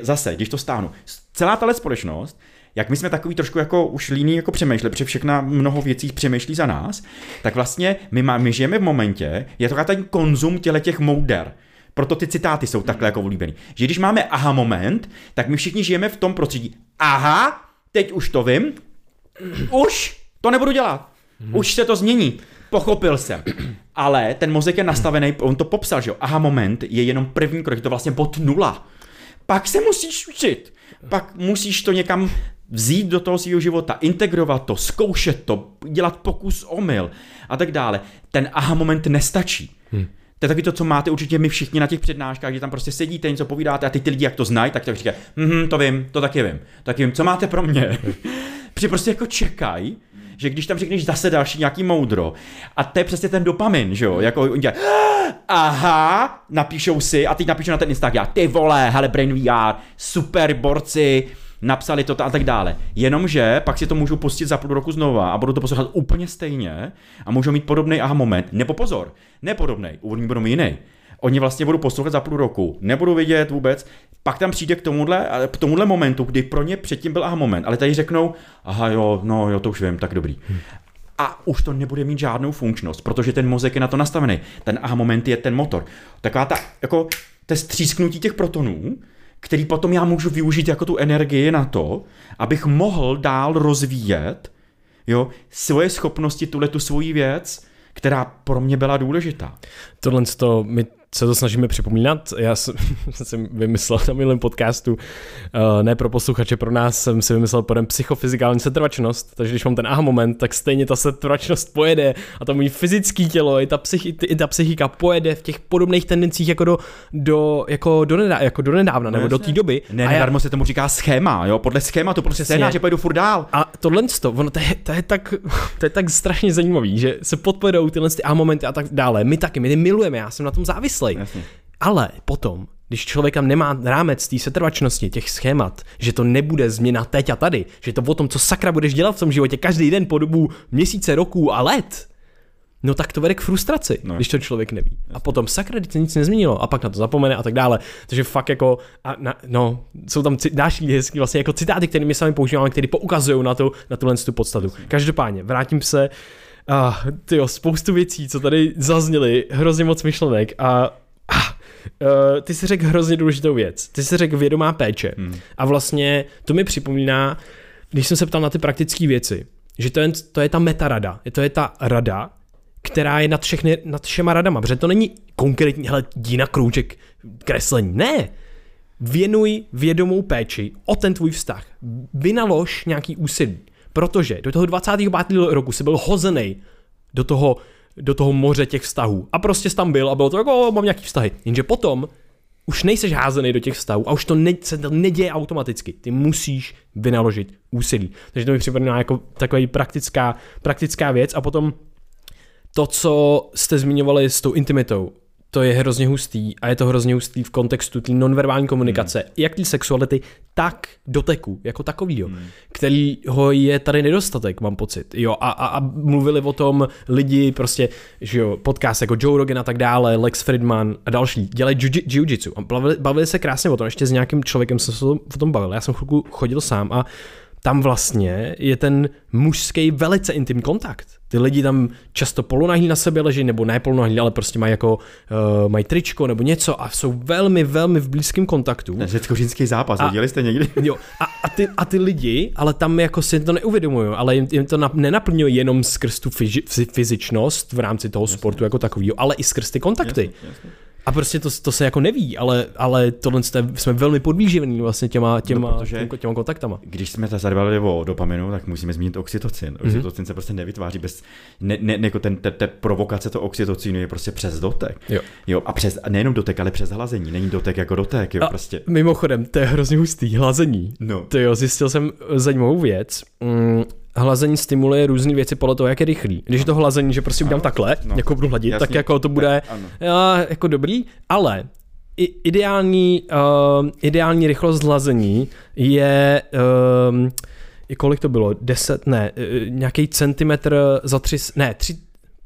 zase, když to stáhnu, celá tahle společnost jak my jsme takový trošku jako už líní jako přemýšleli, protože všechna mnoho věcí přemýšlí za nás, tak vlastně my, má, my žijeme v momentě, je to ten konzum těle těch mouder. Proto ty citáty jsou takhle jako oblíbený. Že když máme aha moment, tak my všichni žijeme v tom prostředí. Aha, teď už to vím, už to nebudu dělat. Už se to změní. Pochopil jsem. Ale ten mozek je nastavený, on to popsal, že jo. Aha moment je jenom první krok, je to vlastně bod nula. Pak se musíš učit. Pak musíš to někam vzít do toho svého života, integrovat to, zkoušet to, dělat pokus omyl a tak dále. Ten aha moment nestačí. Hmm. To je taky to, co máte určitě my všichni na těch přednáškách, že tam prostě sedíte, něco povídáte a ty ty lidi, jak to znají, tak to říkají, hm, to vím, to taky vím, to taky vím, co máte pro mě. Protože prostě jako čekají, že když tam řekneš zase další nějaký moudro, a to je přesně ten dopamin, že jo, jako oni dělají, aha, napíšou si, a teď napíšou na ten Instagram, ty vole, hele, Brain VR, super borci, napsali to a tak dále. Jenomže pak si to můžu pustit za půl roku znova a budu to poslouchat úplně stejně a můžu mít podobný aha moment. Nebo pozor, nepodobný, úvodní budou jiný. Oni vlastně budou poslouchat za půl roku, nebudu vidět vůbec, pak tam přijde k tomuhle, k tomuhle momentu, kdy pro ně předtím byl aha moment, ale tady řeknou, aha jo, no jo, to už vím, tak dobrý. A už to nebude mít žádnou funkčnost, protože ten mozek je na to nastavený. Ten aha moment je ten motor. Taková ta, jako, to střísknutí těch protonů, který potom já můžu využít jako tu energii na to, abych mohl dál rozvíjet jo, svoje schopnosti, tuhle tu svoji věc, která pro mě byla důležitá. Tohle to my se to snažíme připomínat. Já jsem, jsem vymyslel na minulém podcastu, uh, ne pro posluchače, pro nás jsem si vymyslel pojem psychofyzikální setrvačnost, takže když mám ten aha moment, tak stejně ta setrvačnost pojede a to můj fyzický tělo, i ta, psychi, i ta psychika pojede v těch podobných tendencích jako do, do, jako do, nedá, jako do nedávna, no nebo do té doby. Ne, a já, se tomu říká schéma, jo, podle schématu, prostě scénář, že pojedu furt dál. A tohle, ono, to, je, to, je tak, to je tak strašně zajímavý, že se podpojedou tyhle ty a momenty a tak dále. My taky, my milujeme, já jsem na tom závislý Jasně. Ale potom, když člověk tam nemá rámec té setrvačnosti, těch schémat, že to nebude změna teď a tady, že to o tom, co sakra budeš dělat v tom životě každý den po dobu měsíce, roku a let, no tak to vede k frustraci, no. když to člověk neví. Jasně. A potom sakra, když se nic nezměnilo a pak na to zapomene a tak dále. Takže fakt jako, a na, no, jsou tam další hezký vlastně jako citáty, které my sami používáme, které poukazují na, to, na tuhle tu podstatu. Jasně. Každopádně, vrátím se a tyjo, spoustu věcí, co tady zazněly, hrozně moc myšlenek a, a uh, ty si řekl hrozně důležitou věc. Ty si řekl vědomá péče. Hmm. A vlastně to mi připomíná, když jsem se ptal na ty praktické věci, že to je, to je ta metarada, to je ta rada, která je nad, všechny, nad všema radama, protože to není konkrétní, hele, jdi na krůček kreslení. Ne, věnuj vědomou péči o ten tvůj vztah. Vynalož nějaký úsilí. Protože do toho 25. roku se byl hozený do toho, do toho moře těch vztahů. A prostě tam byl a bylo to jako, mám nějaký vztahy. Jenže potom už nejseš házený do těch vztahů a už to ne, se to neděje automaticky. Ty musíš vynaložit úsilí. Takže to mi připadá jako taková praktická, praktická věc. A potom to, co jste zmiňovali s tou intimitou, to je hrozně hustý a je to hrozně hustý v kontextu té nonverbální komunikace, hmm. jak té sexuality, tak doteku jako takovýho, hmm. kterýho je tady nedostatek, mám pocit. Jo, a, a, a mluvili o tom lidi, prostě, že jo, podcast jako Joe Rogan a tak dále, Lex Friedman a další, dělají jiu-jitsu a bavili, bavili se krásně o tom, ještě s nějakým člověkem jsem se o tom bavil, já jsem chvilku chodil sám a tam vlastně je ten mužský velice intimní kontakt. Ty lidi tam často polonahý na sebe leží, nebo ne polonahý, ale prostě mají jako uh, mají tričko nebo něco a jsou velmi, velmi v blízkém kontaktu. Řecko-římský zápas, a, viděli jste někdy? Jo, a, a, ty, a ty lidi, ale tam jako si to neuvědomují, ale jim, jim to na, nenaplňuje jenom skrz tu fyzičnost v rámci toho jasně. sportu jako takového, ale i skrz ty kontakty. Jasně, jasně. A prostě to, to se jako neví, ale, ale tohle jsme velmi podvíživení vlastně těma, těma, no, těma, těma kontaktama. Když jsme se zabývali o dopaminu, tak musíme zmínit oxytocin. Mhm. Oxytocin mm-hmm. se prostě nevytváří bez, ne, ne, jako ten, te, te provokace to oxytocinu je prostě přes dotek. Jo. jo a přes, nejenom dotek, ale přes hlazení. Není dotek jako dotek, jo, a prostě. Mimochodem, to je hrozně hustý, hlazení. No. To jo, zjistil jsem zajímavou věc. Mm, hlazení stimuluje různé věci podle toho, jak je rychlý. Když je to hlazení, že prostě udělám ano, takhle, no, jako budu hladit, jasně, tak jako to bude ne, jako dobrý, ale ideální, uh, ideální rychlost hlazení je uh, kolik to bylo? 10, ne, uh, nějaký centimetr za tři, ne, tři,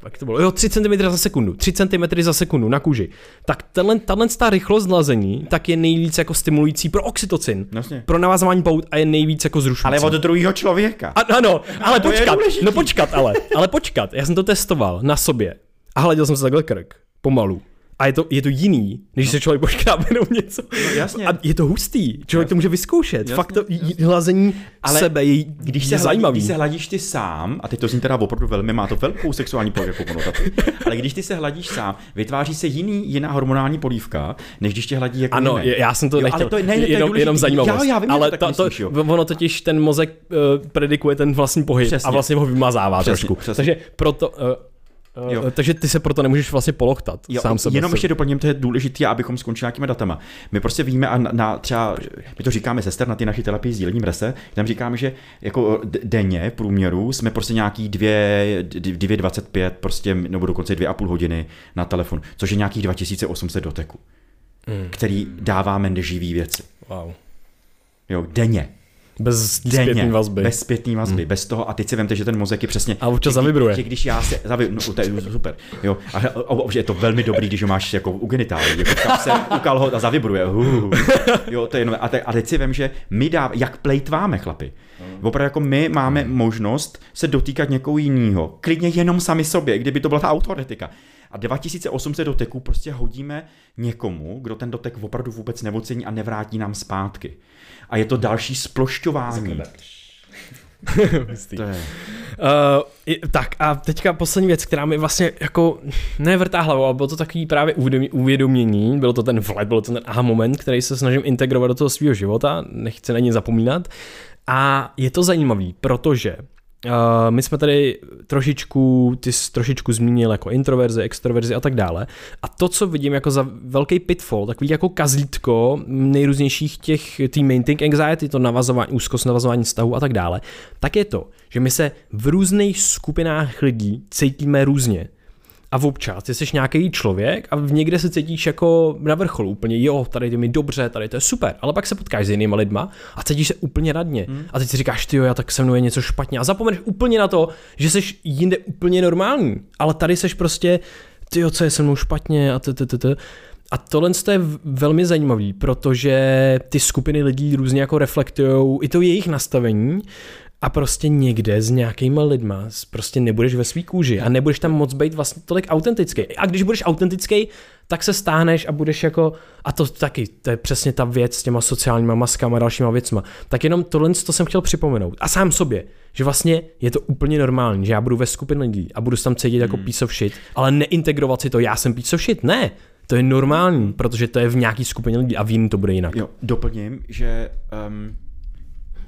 jak to bylo, jo, 3 cm za sekundu, 3 cm za sekundu na kůži. Tak tenhle, tenhle ta rychlost hlazení tak je nejvíc jako stimulující pro oxytocin, Jasně. pro navazování pout a je nejvíc jako zrušující. Ale od druhého člověka. A, ano, ale počkat, no počkat ale, ale počkat, já jsem to testoval na sobě a hleděl jsem se takhle krk, pomalu. A je to, je to jiný, než no. se člověk poškrábe jenom něco. No, jasně. A je to hustý. Člověk jasně. to může vyzkoušet. Jasně, Fakt to jasně. hlazení Ale sebe je, když se je zajímavý. Když se hladíš ty sám, a teď to zní teda opravdu velmi, má to velkou sexuální jako konotaci, ale když ty se hladíš sám, vytváří se jiný, jiná hormonální polívka, než když tě hladí jako Ano, jiný. já jsem to jo, nechtěl, ale to, ne, jenom, to je jenom zajímavost. Já, já vím, ale to, to, myslíš, ono totiž ten mozek uh, predikuje ten vlastní pohyb přesně. a vlastně ho vymazává přesně, trošku. Přesně. Takže proto uh, jo. Takže ty se proto nemůžeš vlastně polochtat jo, sám sebe. Jenom ještě doplním, to je důležité, abychom skončili nějakými datama. My prostě víme a na, na třeba, my to říkáme sester na ty naší terapii s dílením rese, tam říkáme, že jako denně v průměru jsme prostě nějaký 2,25 prostě, nebo dokonce 2,5 hodiny na telefon, což je nějakých 2800 doteků, hmm. který dáváme neživý věci. Wow. Jo, denně. Bez zpětné vazby. Bez zpětné vazby, hmm. bez toho. A teď si vemte, že ten mozek je přesně. A občas zavibruje. Když já se zavi, no, to je super. Jo. A, a, a, je to velmi dobrý, když ho máš jako u genitálí. Jako se ukal ho a zavibruje. Uh, jo, to je jenom, a, te, a teď si vem, že my dá, jak plejtváme chlapi. Hmm. Opravdu jako my máme hmm. možnost se dotýkat někoho jiného. Klidně jenom sami sobě, kdyby to byla ta autoretika. A 2800 doteků prostě hodíme někomu, kdo ten dotek opravdu vůbec nevocení a nevrátí nám zpátky a je to další splošťování. to je. Uh, tak a teďka poslední věc, která mi vlastně jako nevrtá hlavou, ale bylo to takový právě uvědomění, byl to ten vlet, byl to ten aha moment, který se snažím integrovat do toho svého života, nechci na ně zapomínat. A je to zajímavý, protože Uh, my jsme tady trošičku, ty jsi trošičku zmínil jako introverzi, extroverzi a tak dále. A to, co vidím jako za velký pitfall, takový jako kazítko nejrůznějších těch team mainting anxiety, to navazování, úzkost navazování vztahu a tak dále, tak je to, že my se v různých skupinách lidí cítíme různě. A občas ty jsi nějaký člověk a v někde se cítíš jako na vrcholu úplně, jo, tady je mi dobře, tady to je super, ale pak se potkáš s jinými lidma a cítíš se úplně radně. Hmm. A teď si říkáš, ty jo, já tak se mnou je něco špatně. A zapomeneš úplně na to, že jsi jinde úplně normální, ale tady jsi prostě, ty jo, co je se mnou špatně a t, t, t, A tohle je velmi zajímavý, protože ty skupiny lidí různě jako reflektují i to jejich nastavení a prostě někde s nějakýma lidma prostě nebudeš ve svý kůži a nebudeš tam moc být vlastně tolik autentický. A když budeš autentický, tak se stáhneš a budeš jako, a to taky, to je přesně ta věc s těma sociálníma maskama a dalšíma věcma. Tak jenom tohle to jsem chtěl připomenout. A sám sobě, že vlastně je to úplně normální, že já budu ve skupině lidí a budu se tam cítit jako hmm. piece of shit, ale neintegrovat si to, já jsem piece of shit, ne. To je normální, protože to je v nějaký skupině lidí a v jiný to bude jinak. Jo, doplním, že um,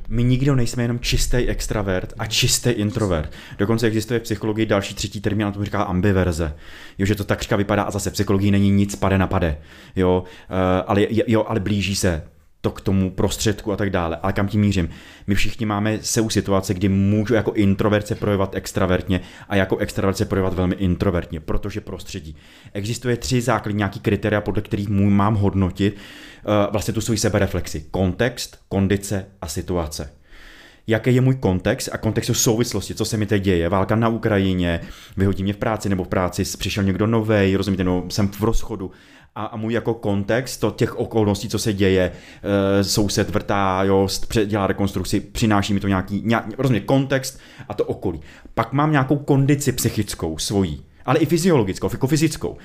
my nikdo nejsme jenom čistý extravert a čistý introvert. Dokonce existuje v psychologii další třetí termín, a to říká ambiverze. Jo, že to takřka vypadá a zase v psychologii není nic pade na pade. Jo, uh, ale, jo, ale blíží se to k tomu prostředku a tak dále. Ale kam tím mířím? My všichni máme u situace, kdy můžu jako introvert se projevovat extravertně a jako extravert se projevovat velmi introvertně, protože prostředí. Existuje tři základní nějaký kritéria, podle kterých můj mám hodnotit uh, vlastně tu svoji sebereflexi. Kontext, kondice a situace jaký je můj kontext a kontext souvislosti, co se mi teď děje. Válka na Ukrajině, vyhodí mě v práci nebo v práci přišel někdo nový, rozumíte, no, jsem v rozchodu a, a můj jako kontext to těch okolností, co se děje, e, soused vrtá, jo, dělá rekonstrukci, přináší mi to nějaký, nějak, rozumíte, kontext a to okolí. Pak mám nějakou kondici psychickou svojí, ale i fyziologickou, jako fyzickou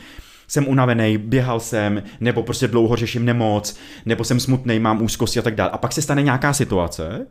jsem unavený, běhal jsem, nebo prostě dlouho řeším nemoc, nebo jsem smutný, mám úzkosti a tak dále. A pak se stane nějaká situace,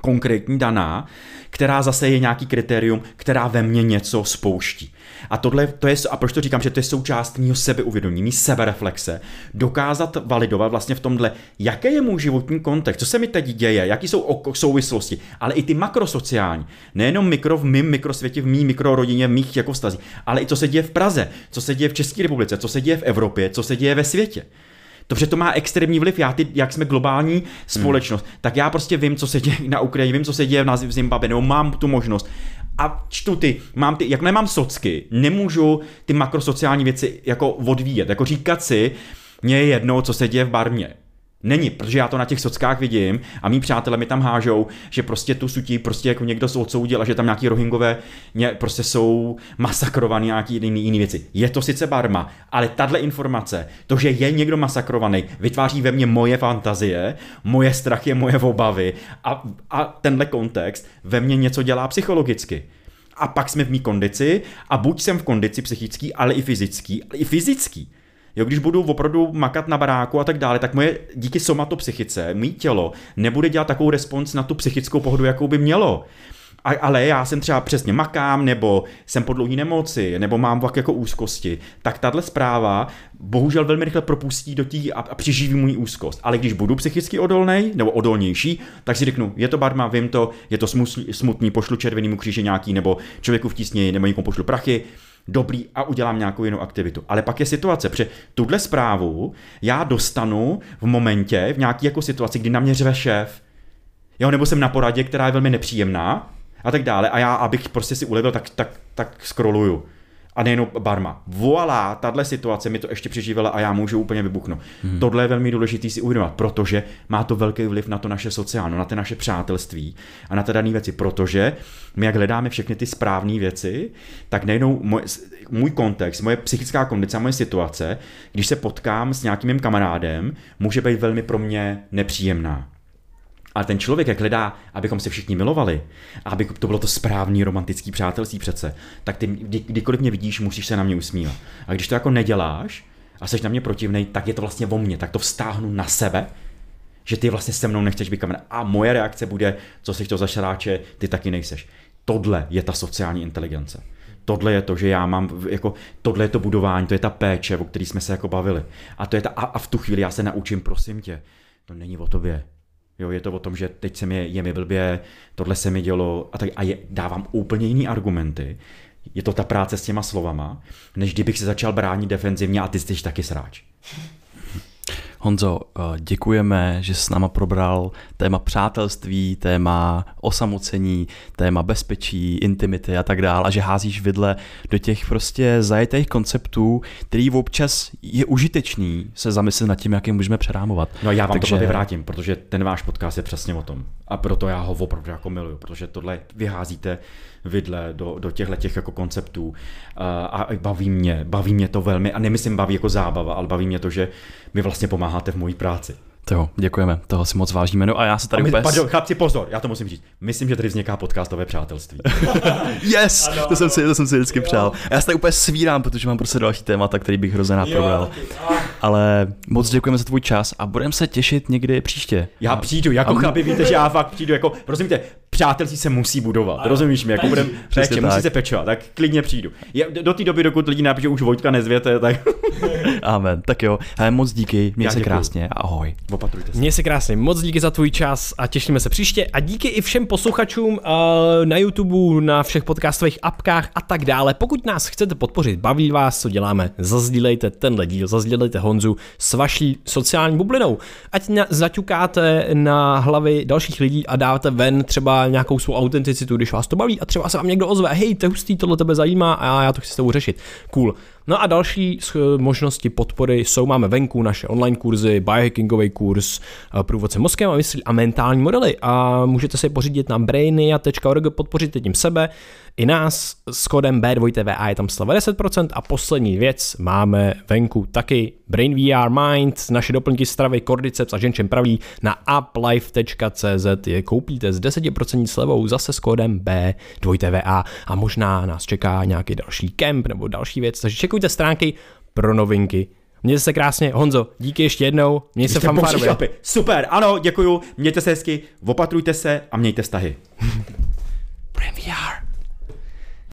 konkrétní daná, která zase je nějaký kritérium, která ve mně něco spouští. A tohle, to je, a proč to říkám, že to je součást mého sebeuvědomění, mý sebereflexe, dokázat validovat vlastně v tomhle, jaký je můj životní kontext, co se mi teď děje, jaký jsou souvislosti, ale i ty makrosociální, nejenom mikro v mým mikrosvětě, v mý mikrorodině, v mých jako vztazích, ale i co se děje v Praze, co se děje v České republice, co se děje v Evropě, co se děje ve světě. Protože to má extrémní vliv. Já, ty, jak jsme globální společnost, hmm. tak já prostě vím, co se děje na Ukrajině, vím, co se děje v Zimbabwe, nebo mám tu možnost. A čtu ty, mám ty, jak nemám socky, nemůžu ty makrosociální věci jako odvíjet, jako říkat si, mně je jedno, co se děje v Barmě. Není, protože já to na těch sockách vidím a mý přátelé mi tam hážou, že prostě tu sutí prostě jako někdo odsoudil a že tam nějaký rohingové prostě jsou masakrovaný nějaký jiný, jiný věci. Je to sice barma, ale tahle informace, to, že je někdo masakrovaný, vytváří ve mně moje fantazie, moje strachy, moje obavy a, a tenhle kontext ve mně něco dělá psychologicky a pak jsme v mý kondici a buď jsem v kondici psychický, ale i fyzický, ale i fyzický. Jo, když budu opravdu makat na baráku a tak dále, tak moje díky somatopsychice, mý tělo nebude dělat takovou respons na tu psychickou pohodu, jakou by mělo. A, ale já jsem třeba přesně makám, nebo jsem po dlouhý nemoci, nebo mám vlak jako úzkosti, tak tahle zpráva bohužel velmi rychle propustí do tí a, a přiživí můj úzkost. Ale když budu psychicky odolný nebo odolnější, tak si řeknu, je to barma, vím to, je to smutný, pošlu červenýmu kříži nějaký, nebo člověku v tísni, nebo někomu pošlu prachy, dobrý a udělám nějakou jinou aktivitu. Ale pak je situace, protože tuhle zprávu já dostanu v momentě, v nějaké jako situaci, kdy na mě řve šéf, jo, nebo jsem na poradě, která je velmi nepříjemná a tak dále. A já, abych prostě si ulevil, tak, tak, tak scrolluju a nejenom barma. Voilà, tahle situace mi to ještě přežívala a já můžu úplně vybuchnout. Hmm. Tohle je velmi důležité si uvědomit, protože má to velký vliv na to naše sociální, na ty naše přátelství a na ty dané věci, protože my jak hledáme všechny ty správné věci, tak nejenom můj, můj kontext, moje psychická kondice moje situace, když se potkám s nějakým mým kamarádem, může být velmi pro mě nepříjemná. Ale ten člověk, jak hledá, abychom se všichni milovali, a aby to bylo to správný romantický přátelství přece, tak ty kdy, kdykoliv mě vidíš, musíš se na mě usmívat. A když to jako neděláš a jsi na mě protivnej, tak je to vlastně o mně, tak to vztáhnu na sebe, že ty vlastně se mnou nechceš být kamarád. A moje reakce bude, co jsi to za šaráče, ty taky nejseš tohle je ta sociální inteligence. Tohle je to, že já mám, jako, tohle je to budování, to je ta péče, o který jsme se jako bavili. A, to je ta, a, a v tu chvíli já se naučím, prosím tě, to není o tobě. Jo, je to o tom, že teď se mi, je mi blbě, tohle se mi dělo a, tak, a je, dávám úplně jiný argumenty. Je to ta práce s těma slovama, než kdybych se začal bránit defenzivně a ty jsi taky sráč. Honzo, eh, děkujeme, že jsi s náma probral téma přátelství, téma osamocení, téma bezpečí, intimity a tak dále a že házíš vidle do těch prostě zajetých konceptů, který občas je užitečný se zamyslet nad tím, jak je můžeme přerámovat. No já vám Takže... to vyvrátím, protože ten váš podcast je přesně o tom. A proto já ho opravdu jako miluju, protože tohle vyházíte vidle do, do těchto těch jako konceptů a, a baví mě, baví mě to velmi a nemyslím baví jako zábava, ale baví mě to, že mi vlastně pomáháte v mojí práci. To jo, děkujeme, toho si moc vážíme. No a já se tady my, Pardon, chlapci, pozor, já to musím říct. Myslím, že tady vzniká podcastové přátelství. yes, ano, to, jsem si, to jsem si vždycky jo. přál. A já se tady úplně svírám, protože mám prostě další témata, který bych hrozně rád probral. Ale moc děkujeme za tvůj čas a budeme se těšit někdy příště. Já přijdu, jako a... chlapi, víte, že já fakt přijdu, jako, prosím tě, přátelství se musí budovat, ano. rozumíš mi, jako budem péče, musí se pečovat, tak klidně přijdu. Já, do té doby, dokud lidi napíšou už Vojtka nezvěte, tak... Amen, tak jo, hele, moc díky, měj se krásně, ahoj. Opatrujte se. Měj se krásně, moc díky za tvůj čas a těšíme se příště a díky i všem posluchačům uh, na YouTube, na všech podcastových apkách a tak dále. Pokud nás chcete podpořit, baví vás, co děláme, zazdílejte tenhle díl, zazdílejte Honzu s vaší sociální bublinou. Ať na, zaťukáte na hlavy dalších lidí a dáte ven třeba nějakou svou autenticitu, když vás to baví a třeba se vám někdo ozve, hej, to hustý, tohle tebe zajímá a já to chci s tebou řešit. Cool. No a další možnosti podpory jsou, máme venku naše online kurzy, biohackingový kurz, eh, průvodce mozkem a myslí a mentální modely. A můžete si je pořídit na brainia.org, podpořit tím sebe, i nás s kódem B2TVA je tam sleva 10% a poslední věc máme venku taky. Brain VR Mind, naše doplňky stravy, kordyceps a ženčem praví na uplife.cz je koupíte s 10% slevou zase s kódem B2TVA a. Možná nás čeká nějaký další kemp nebo další věc, takže čekujte stránky pro novinky. Mějte se krásně, Honzo, díky ještě jednou, měj se fanfárově. Super, ano, děkuju, mějte se hezky, opatrujte se a mějte vztahy.